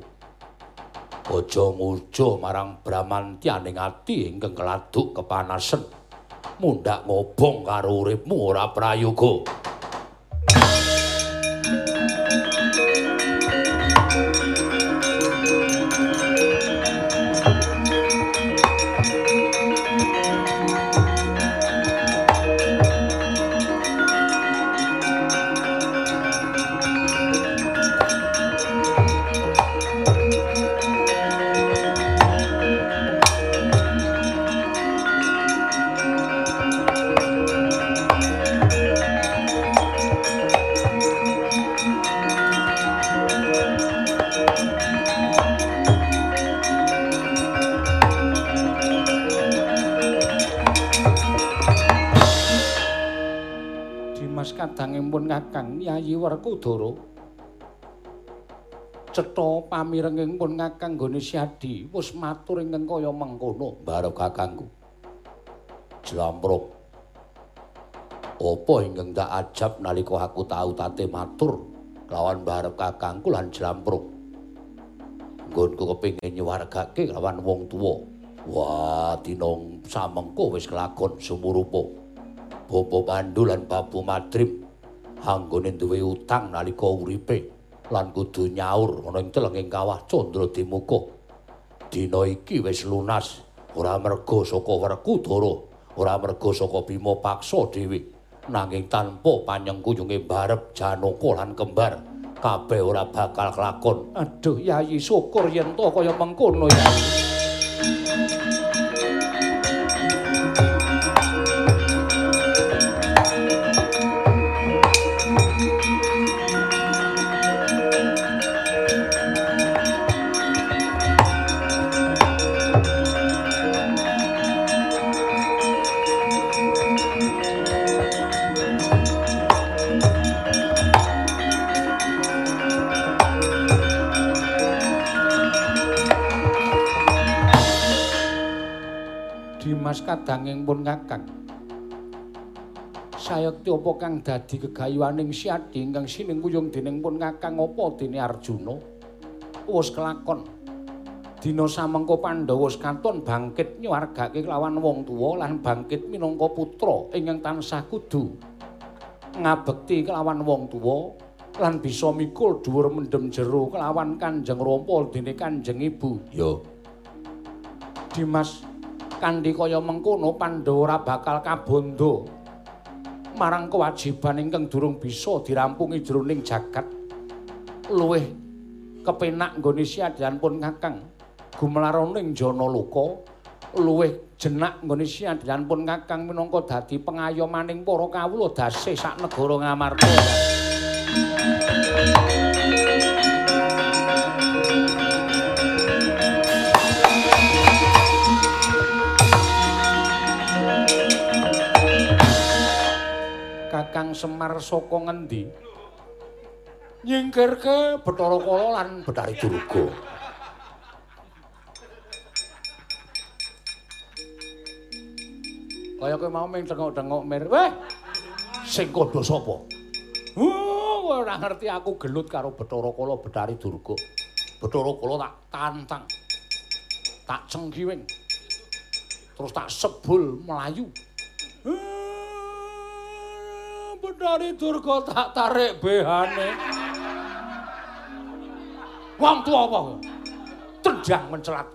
Aja nguja marang Bramantyaning ati ingkang keladuk kepanasen. Mundhak ngobong karo uripmu ora prayoga. Kakang Yayi Werkudara. Cetha pamirengipun Kakang nggone Syadi wis matur ingkang kaya mengkono. barep kakangku. Jlampruk. Apa ingkang tak ajab nalika aku tau tate matur lawan barep kakangku lan jlampruk. Nggonku kepengin nyuwargake lawan wong tuwa. Wah, dina samengko wis kelakon sumurupa. Bapa Pandu lan Babu Madrim anggone duwe utang nalika uripe lan kudu nyaur ana ing telenging kawah Candra Dimuka. Dina iki wis lunas ora merga saka Werkudara, ora merga saka Bima Paksa dhewe, nanging tanpa panyengkuyunge barep Janaka lan kembar, kabeh ora bakal kelakon. Aduh Yayi syukur yen to kaya mengkono Yayi. Dimas kadangipun Kakang. sayekti apa kang dadi gegayuhaning Siadi ingkang sinengkuyung dening pun Kakang apa dene Arjuna? Wis kelakon. Dina samengko Pandhawa katon bangkit nyuwargake kelawan wong tuwa lan bangkit minangka putra ingkang tansah kudu ngabekti kelawan wong tuwa lan bisa mikul dhuwur mendem jero kelawan Kanjeng Rama dene Kanjeng Ibu. Yo. Dimas kanthi kaya mengkono Pandhawa bakal kabondo marang kewajiban ingkang durung bisa dirampungi jroning jagat. Luwih kepenak nggone siadayanipun Kakang gumelaroning jana luka luwih jenak nggone siadayanipun Kakang minangka dadi pengayomaning para kawula dasih sak negara Ngamarta Kakang Semar saka ngendi? Nyingkirke Bathara Kala lan Betari Durga. Kaya kowe mau ming tengok-tengok mir. Weh. Sing kodho sapa? Oh, ora ngerti aku gelut karo Bathara Kala Betari Durga. Bathara Kala tak tantang. Tak cengkiwing. Terus tak sebul melayu. Betari Durga tak tarik behane. Wong tuwa apa? Tendang mencelat.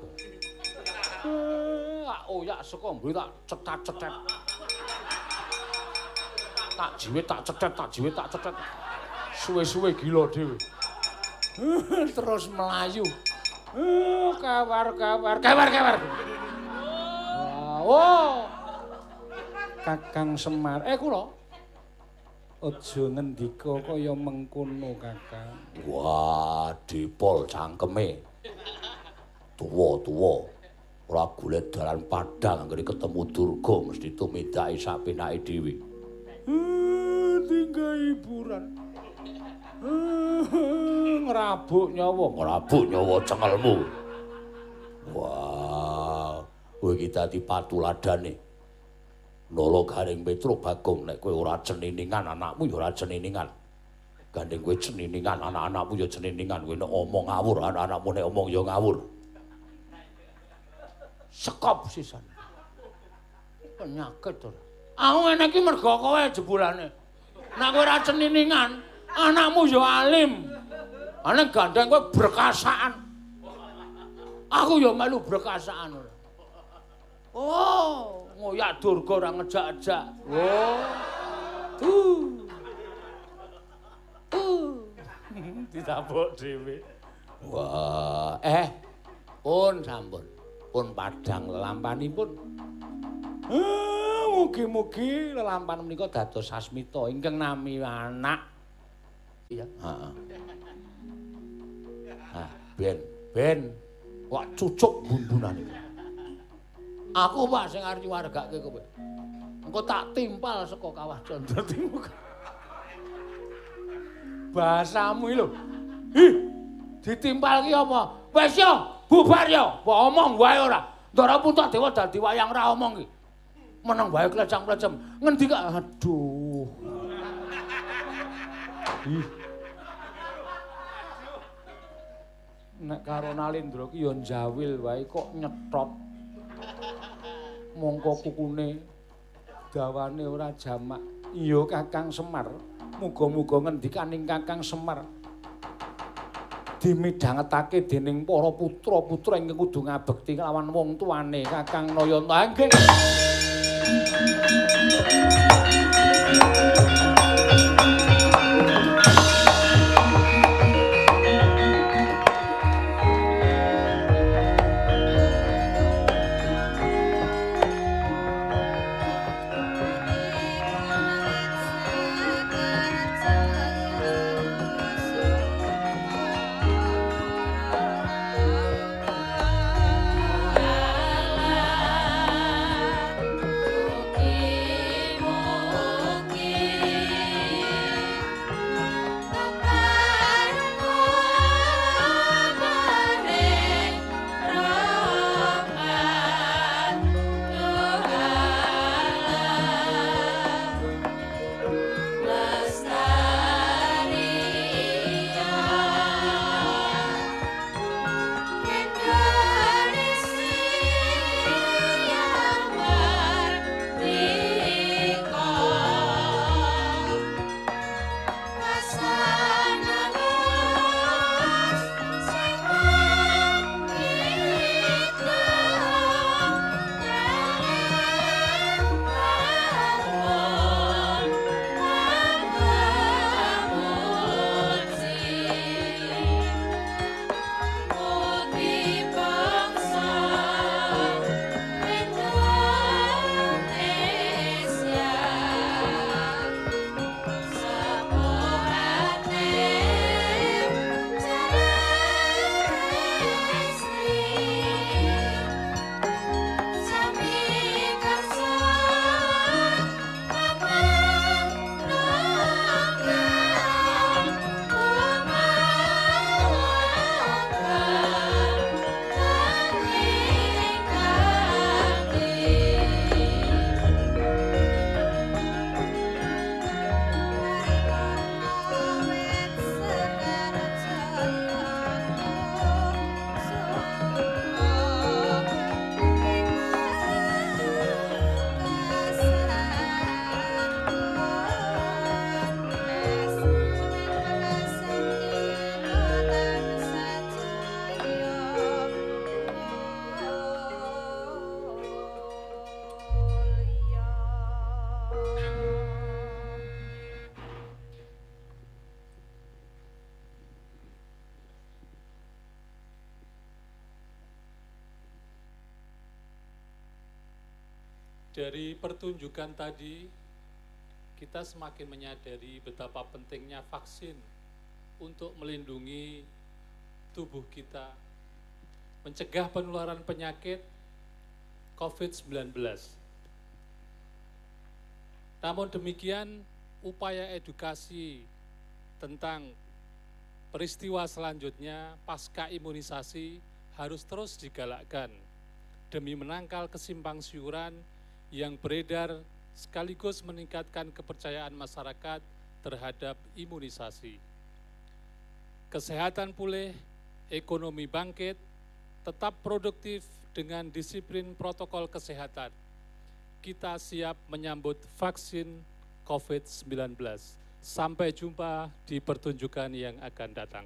Oyak saka mburi tak cetat-cetet. Tak jiwit tak cetet, tak jiwit tak cetet. Suwe-suwe gila dhewe. Terus melayu. Kawar, kawar, kawar, kawar. Oh. Kakang Semar. Eh kula. Aja ngendika kaya mengkono, Kakang. Wah, dipol cangkeme. Tuwa-tuwa. Ora golek dalan padhang anggere ketemu Durga mesti tumindake sapenake dhewe. tinggal hiburan. ngerabuk nyawa, Ngrabuk nyawa cengelmu. Wah, kowe iki dadi patuladane. Nolo garing Petro Bagong nek kowe ora ceniningan anakmu ya ora ceniningan. Gandeng kowe ceniningan anak-anakmu ya ceniningan. Kowe nek omong ngawur anak-anakmu nek omong ya ngawur. sekop sisan. Penyakit to. Aku ngene iki mergo kowe jebulane. Nek kowe ora ceniningan, anakmu ya alim. Ana gandeng kowe berkasaan. Aku ya melu berkasaan. Oh, ngoyak durga ora ngejak-ejak. Oh. Uh. Uh. Ditapuk dhewe. Wah, Eh, pun sampun. Pun padhang lelampanipun. Ah, mugi-mugi lelampan menika dados sasmita ingkang nami anak. Iya, heeh. Ah, ben, ben. Wak cucuk bumbunan iki. Aku Pak sing arep nyuwargake kowe. Engko tak timpal saka kawah Candra Timur. Bahasamu iki lho. Hi, ditimpal ki apa? Wes yo, bubar yo. Mbok omong wae ora. Ndara Punta Dewa dadi wayang ra omong ki. Meneng wae klecang-klecem. Ngendi kak? Aduh. Ih. Nek karo Nalindra ki ya njawil wae kok nyetop. Mongko kukune dawane ora jamak. Iya Kakang Semar. Muga-muga ngendikaning Kakang Semar dimidhangetake dening para putra-putra ingkang kudu ngabekti kelawan wong tuane Kakang Nayanta. Nggih. Pertunjukan tadi, kita semakin menyadari betapa pentingnya vaksin untuk melindungi tubuh kita, mencegah penularan penyakit COVID-19. Namun demikian, upaya edukasi tentang peristiwa selanjutnya pasca imunisasi harus terus digalakkan demi menangkal kesimpang siuran yang beredar sekaligus meningkatkan kepercayaan masyarakat terhadap imunisasi. Kesehatan pulih, ekonomi bangkit, tetap produktif dengan disiplin protokol kesehatan. Kita siap menyambut vaksin COVID-19. Sampai jumpa di pertunjukan yang akan datang.